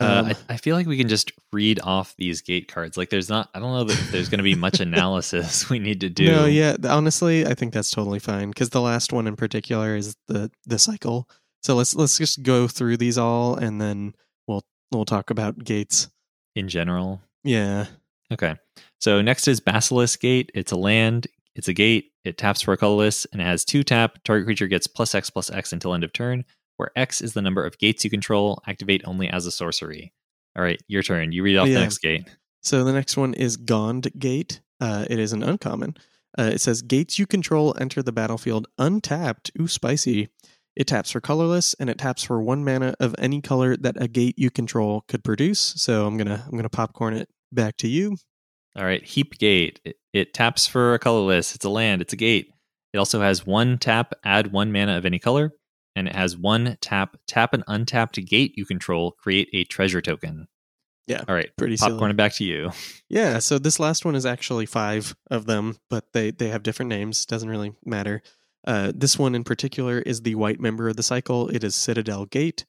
S2: Um,
S1: uh, I, I feel like we can just read off these gate cards. Like, there's not. I don't know that there's going to be much analysis we need to do.
S2: No, yeah, honestly, I think that's totally fine because the last one in particular is the the cycle. So let's let's just go through these all and then we'll we'll talk about gates.
S1: in general.
S2: Yeah.
S1: Okay. So next is Basilisk Gate. It's a land. It's a gate. It taps for a colorless and it has two tap. Target creature gets plus X plus X until end of turn, where X is the number of gates you control. Activate only as a sorcery. All right, your turn. You read off
S2: Yeah.
S1: the next gate.
S2: So the next one is Gond Gate. Uh, it is an uncommon. Uh, it says gates you control enter the battlefield untapped. Ooh, spicy. It taps for colorless and it taps for one mana of any color that a gate you control could produce. So I'm gonna I'm gonna popcorn it back to you.
S1: All right, Heap Gate. It, it taps for a colorless. It's a land. It's a gate. It also has one tap, add one mana of any color, and it has one tap, tap an untapped gate you control, create a treasure token.
S2: Yeah,
S1: All right,
S2: Pretty silly.
S1: popcorn it back to you.
S2: Yeah, so this last one is actually five of them, but they they have different names. Doesn't really matter. Uh, this one in particular is the white member of the cycle. It is Citadel Gate.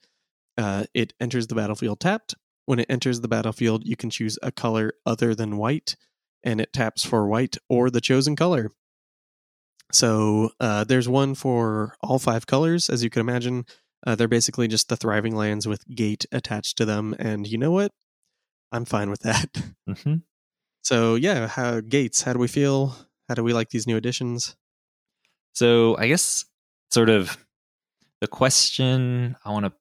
S2: Uh, it enters the battlefield tapped. When it enters the battlefield, you can choose a color other than white, and it taps for white or the chosen color. So uh, there's one for all five colors, as you can imagine. Uh, they're basically just the thriving lands with gate attached to them, and you know what? I'm fine with that.
S1: Mm-hmm.
S2: So yeah, how, gates. How do we feel? How do we like these new additions?
S1: So I guess sort of the question I want to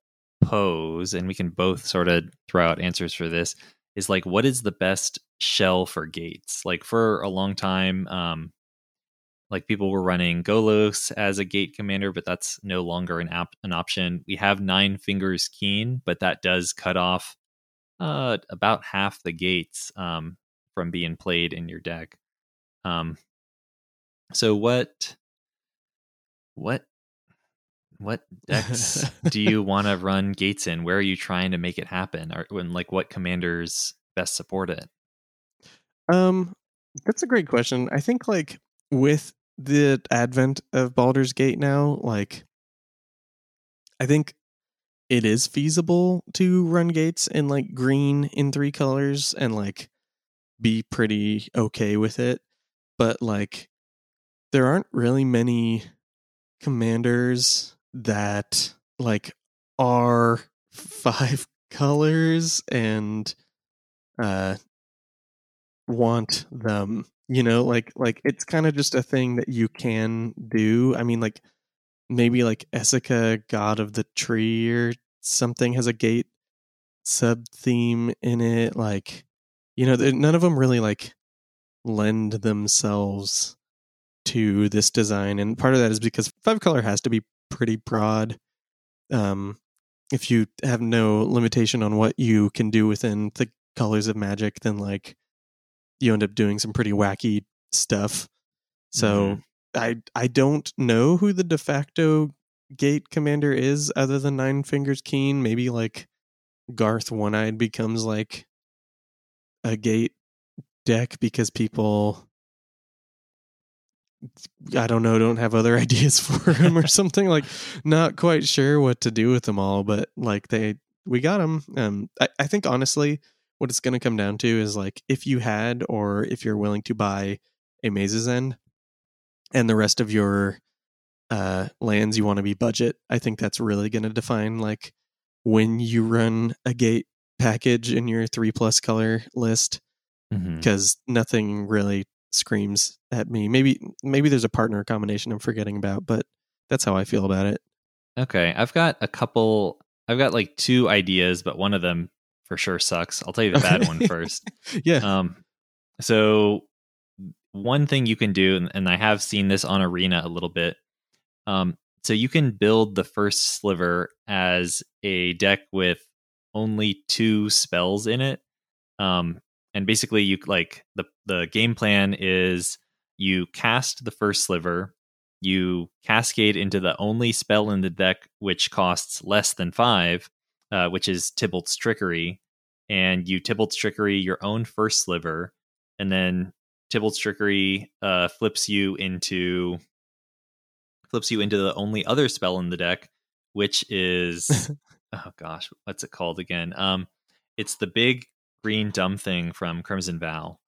S1: pose, and we can both sort of throw out answers for this, is like, what is the best shell for gates? Like for a long time, um, like people were running Golos as a gate commander, but that's no longer an app an option. We have Nine Fingers Keene, but that does cut off uh, about half the gates um, from being played in your deck. Um, so what what what decks do you want to run gates in? Where are you trying to make it happen? Or when like what commanders best support it?
S2: Um, that's a great question. I think like with the advent of Baldur's Gate now, like I think it is feasible to run gates in like green in three colors and like be pretty okay with it. But like there aren't really many commanders that like are five colors and uh want them you know like like it's kind of just a thing that you can do. I mean like maybe like Esika, god of the tree or something has a gate sub theme in it like you know none of them really like lend themselves to this design and part of that is because five color has to be pretty broad um if you have no limitation on what you can do within the colors of magic then like you end up doing some pretty wacky stuff. So mm. I I don't know who the de facto gate commander is other than Nine Fingers Keene. Maybe like Garth One Eyed becomes like a gate deck because people I don't know, don't have other ideas for him or something like not quite sure what to do with them all, but like they we got them. Um I, I think honestly what it's going to come down to is like if you had or if you're willing to buy a Maze's End and the rest of your uh, lands you want to be budget, I think that's really going to define like when you run a gate package in your three plus color list because mm-hmm. nothing really screams at me. Maybe maybe there's a partner combination I'm forgetting about, but that's how I feel about it.
S1: Okay, I've got a couple. I've got like two ideas, but one of them for sure sucks. I'll tell you the bad one first.
S2: Yeah.
S1: Um, so one thing you can do, and I have seen this on Arena a little bit. Um, so you can build the first sliver as a deck with only two spells in it. Um, and basically, you like the the game plan is you cast the first sliver, you cascade into the only spell in the deck which costs less than five, uh, which is Tibalt's Trickery, and you Tibalt's Trickery your own first sliver, and then Tibalt's Trickery uh, flips you into flips you into the only other spell in the deck, which is oh gosh, what's it called again? Um, it's the big green dumb thing from Crimson Vow.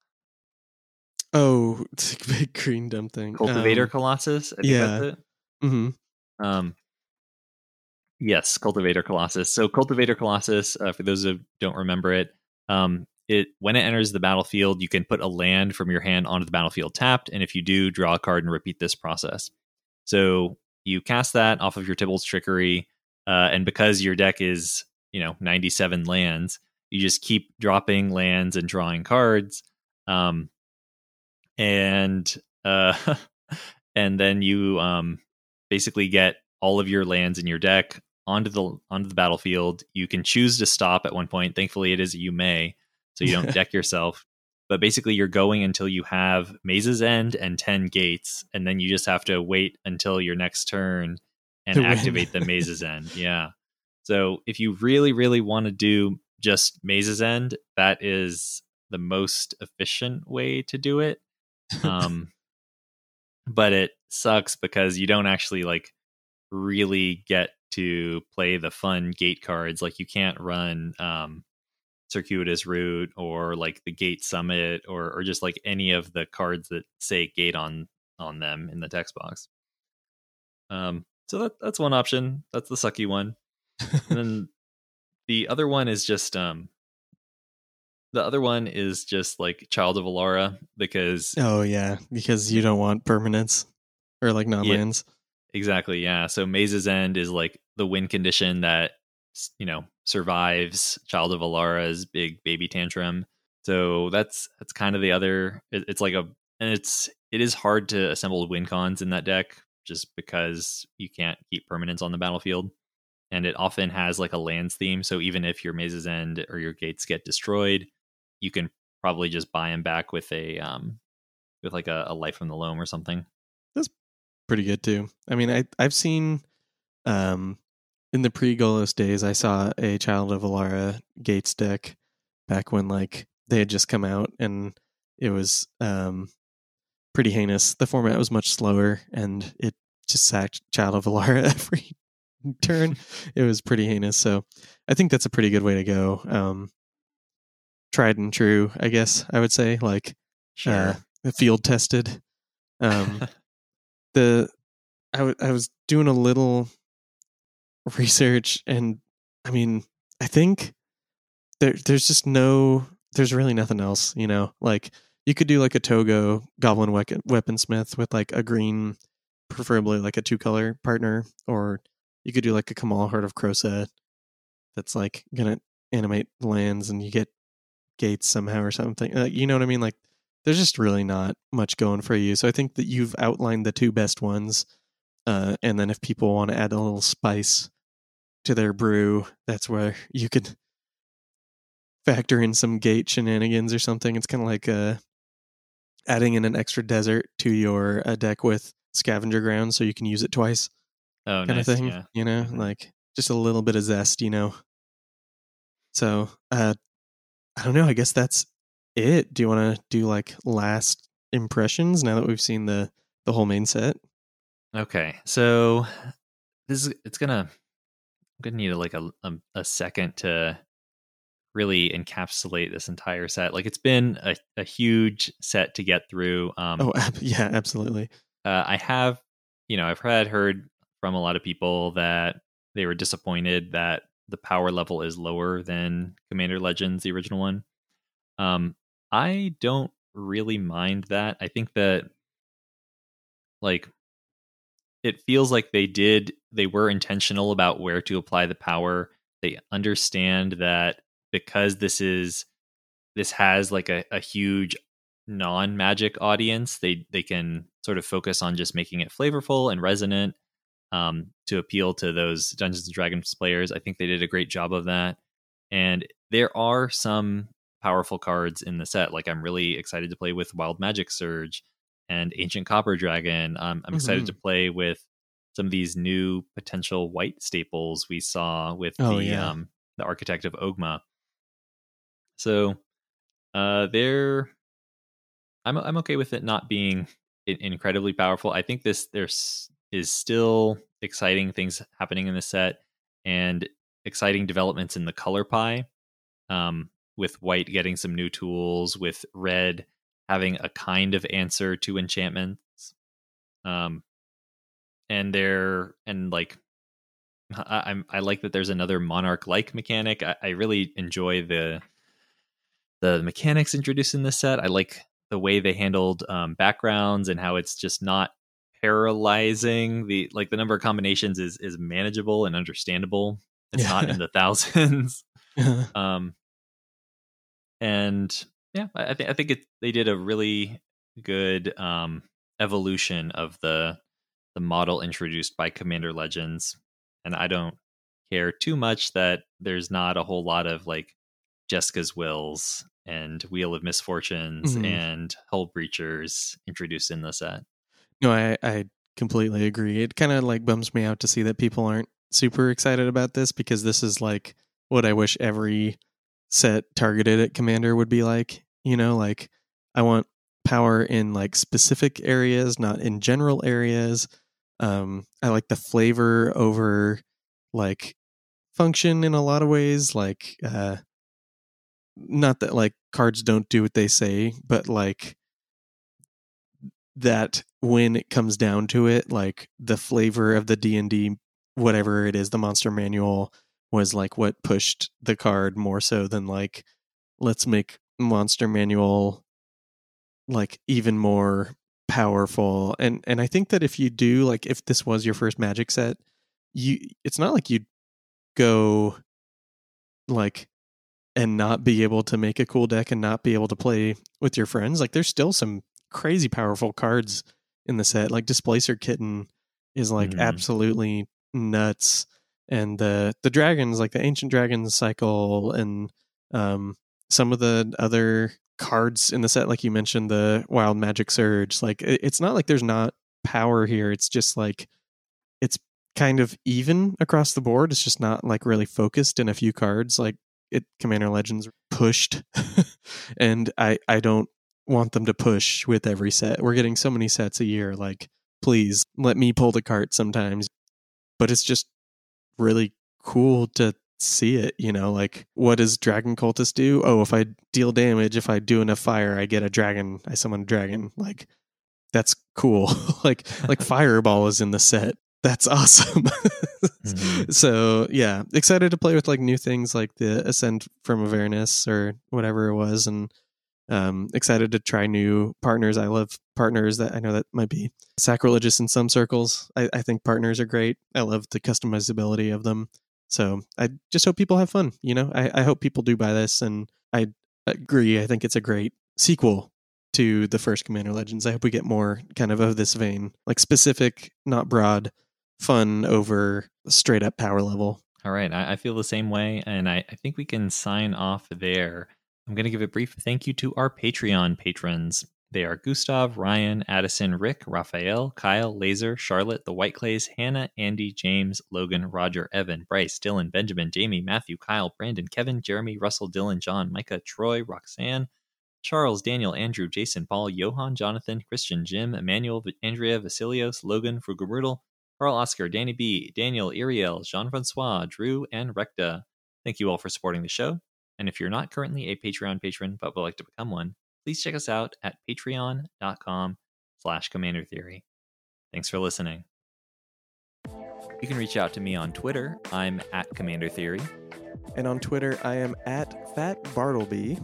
S2: Oh, it's a big green dumb thing.
S1: Cultivator um, Colossus.
S2: yeah. Mm-hmm.
S1: Um, Yes, Cultivator Colossus. So Cultivator Colossus, uh, for those who don't remember it, um, it when it enters the battlefield, you can put a land from your hand onto the battlefield tapped, and if you do, draw a card and repeat this process. So you cast that off of your Tibalt's Trickery, uh, and because your deck is you know 97 lands, you just keep dropping lands and drawing cards, um, and uh, and then you um, basically get all of your lands in your deck onto the onto the battlefield. You can choose to stop at one point. Thankfully, it is you may, so you don't deck yourself. But basically, you're going until you have Maze's End and ten gates, and then you just have to wait until your next turn and activate the Maze's End. Yeah. So if you really, really want to do just Maze's End, that is the most efficient way to do it. Um, but it sucks because you don't actually like really get to play the fun gate cards. Like you can't run um, circuitous route or like the gate summit or or just like any of the cards that say gate on on them in the text box. Um, so that that's one option. That's the sucky one. and then the other one is just um the other one is just like Child of Alara because
S2: oh yeah, because you don't want permanents or like non lands.
S1: Yeah, exactly, yeah. So Maze's End is like the win condition that you know survives Child of Alara's big baby tantrum. So that's that's kind of the other. It, it's like a and it's it is hard to assemble win cons in that deck just because you can't keep permanents on the battlefield and it often has like a lands theme. So even if your Maze's End or your gates get destroyed, you can probably just buy them back with a um with like a, a life from the loam or something.
S2: That's pretty good too. I mean, I I've seen um in the pre Golos days, I saw a Child of Alara Gates deck back when like they had just come out, and it was um pretty heinous. The format was much slower, and it just sacked Child of Alara every turn. it was pretty heinous. So I think that's a pretty good way to go. Um, tried and true, I guess I would say, like uh,
S1: sure.
S2: field tested. Um, the I, w- I was doing a little research, and I mean, I think there there's just no there's really nothing else. You know, like you could do like a Toggo Goblin we- Weaponsmith with like a green, preferably like a two color partner, or you could do like a Kamahl Heart of Krosa that's like gonna animate lands and you get gates somehow or something. Uh, you know what I mean? Like there's just really not much going for you. So I think that you've outlined the two best ones. Uh, and then if people want to add a little spice to their brew, that's where you could factor in some gate shenanigans or something. It's kind of like uh, adding in an extra desert to your uh, deck with scavenger ground so you can use it twice
S1: oh,
S2: kind
S1: nice.
S2: of thing.
S1: Yeah.
S2: You know,
S1: Mhm.
S2: like just a little bit of zest, you know. So, uh, I don't know. I guess that's it. Do you want to do like last impressions now that we've seen the the whole main set?
S1: Okay, so this is it's gonna I'm gonna need like a, a a second to really encapsulate this entire set. Like it's been a, a huge set to get through. Um,
S2: Oh, yeah, absolutely.
S1: uh, I have, you know, I've had heard from a lot of people that they were disappointed that the power level is lower than Commander Legends, the original one. Um, I don't really mind that. I think that, like, it feels like they did, they were intentional about where to apply the power. They understand that because this is, this has like a, a huge non-magic audience they they can sort of focus on just making it flavorful and resonant um, to appeal to those dungeons and dragons players. I think they did a great job of that. And there are some powerful cards in the set. Like i'm really excited to play with wild magic surge and ancient copper dragon um, i'm excited
S2: Mhm.
S1: to play with some of these new potential white staples we saw with
S2: Oh,
S1: the
S2: yeah.
S1: um, the architect of Oghma so uh they're I'm I'm okay with it not being incredibly powerful. I think this there's is still exciting things happening in the set and exciting developments in the color pie. Um, with white getting some new tools, with red having a kind of answer to enchantments. Um, and they're and like I, I'm I like that there's another monarch like mechanic. I, I really enjoy the the mechanics introduced in this set. I like the way they handled um, backgrounds and how it's just not paralyzing. The like the number of combinations is is manageable and understandable. It's not in the thousands. um, and yeah, I, I think I think it they did a really good um, evolution of the the model introduced by Commander Legends, and I don't care too much that there's not a whole lot of like Jeska's Wills and Wheel of Misfortunes
S2: Mhm.
S1: and Hullbreachers introduced in the set.
S2: No, I I completely agree. It kind of like bums me out to see that people aren't super excited about this because this is like what I wish every set targeted at commander would be like. You know, like I want power in like specific areas, not in general areas. Um, I like the flavor over like function in a lot of ways like uh not that like cards don't do what they say but like that when it comes down to it like the flavor of the D&D whatever it is the monster manual was like what pushed the card more so than like let's make monster manual like even more powerful. And and I think that if you do like if this was your first magic set you it's not like you'd go like and not be able to make a cool deck and not be able to play with your friends. Like there's still some crazy powerful cards in the set. Like displacer kitten is like
S1: Mhm.
S2: absolutely nuts and the the dragons like the ancient dragons cycle and um some of the other cards in the set like you mentioned the wild magic surge like it, it's not like there's not power here it's just like it's kind of even across the board it's just not like really focused in a few cards like it commander legends pushed and i i don't want them to push with every set we're getting so many sets a year like please let me pull the cart sometimes but it's just really cool to see it you know like what does dragon cultist do? Oh if i deal damage if i do enough fire i get a dragon i summon a dragon. Like that's cool. Like like fireball is in the set. That's awesome.
S1: Mhm.
S2: so yeah excited to play with like new things like the ascend from avernus or whatever it was and um excited to try new partners i love partners that i know that might be sacrilegious in some circles i, I think partners are great i love the customizability of them so i just hope people have fun you know i, I hope people do buy this and i agree i think it's a great sequel to the first commander legends i hope we get more kind of of this vein like specific not broad fun over straight up power level
S1: All right. I, I feel the same way. And I, I think we can sign off there. I'm going to give a brief thank you to our Patreon patrons. They are Gustav, Ryan, Addison, Rick, Raphael, Kyle, Laser, Charlotte, the White Clays, Hannah, Andy, James, Logan, Roger, Evan, Bryce, Dylan, Benjamin, Jamie, Matthew, Kyle, Brandon, Kevin, Jeremy, Russell, Dylan, John, Micah, Troy, Roxanne, Charles, Daniel, Andrew, Jason, Paul, Johan, Jonathan, Christian, Jim, Emmanuel, Andrea, Vasilios, Logan, Frugabrudel, Carl Oscar, Danny B, Daniel, Iriel, Jean Francois, Drew, and Recta. Thank you all for supporting the show. And if you're not currently a Patreon patron but would like to become one, please check us out at patreon.com slash commander theory. Thanks for listening. You can reach out to me on Twitter. I'm at Commander Theory.
S2: and on twitter i am at fat bartleby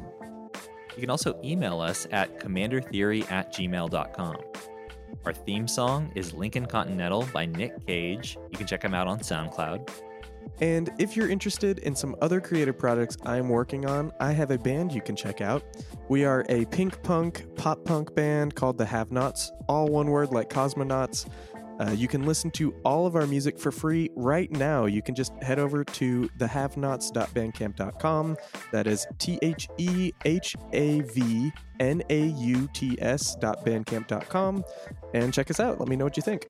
S1: You can also email us at commandertheory at gmail.com. Our theme song is Lincoln Continental by Nick Cage. You can check him out on SoundCloud.
S2: And if you're interested in some other creative projects I'm working on, I have a band you can check out. We are a pink punk, pop punk band called the Havnauts, all one word like cosmonauts. Uh, you can listen to all of our music for free right now. You can just head over to thehavnauts.bandcamp.com. That is T H E H A V N A U T S.bandcamp.com and check us out. Let me know what you think.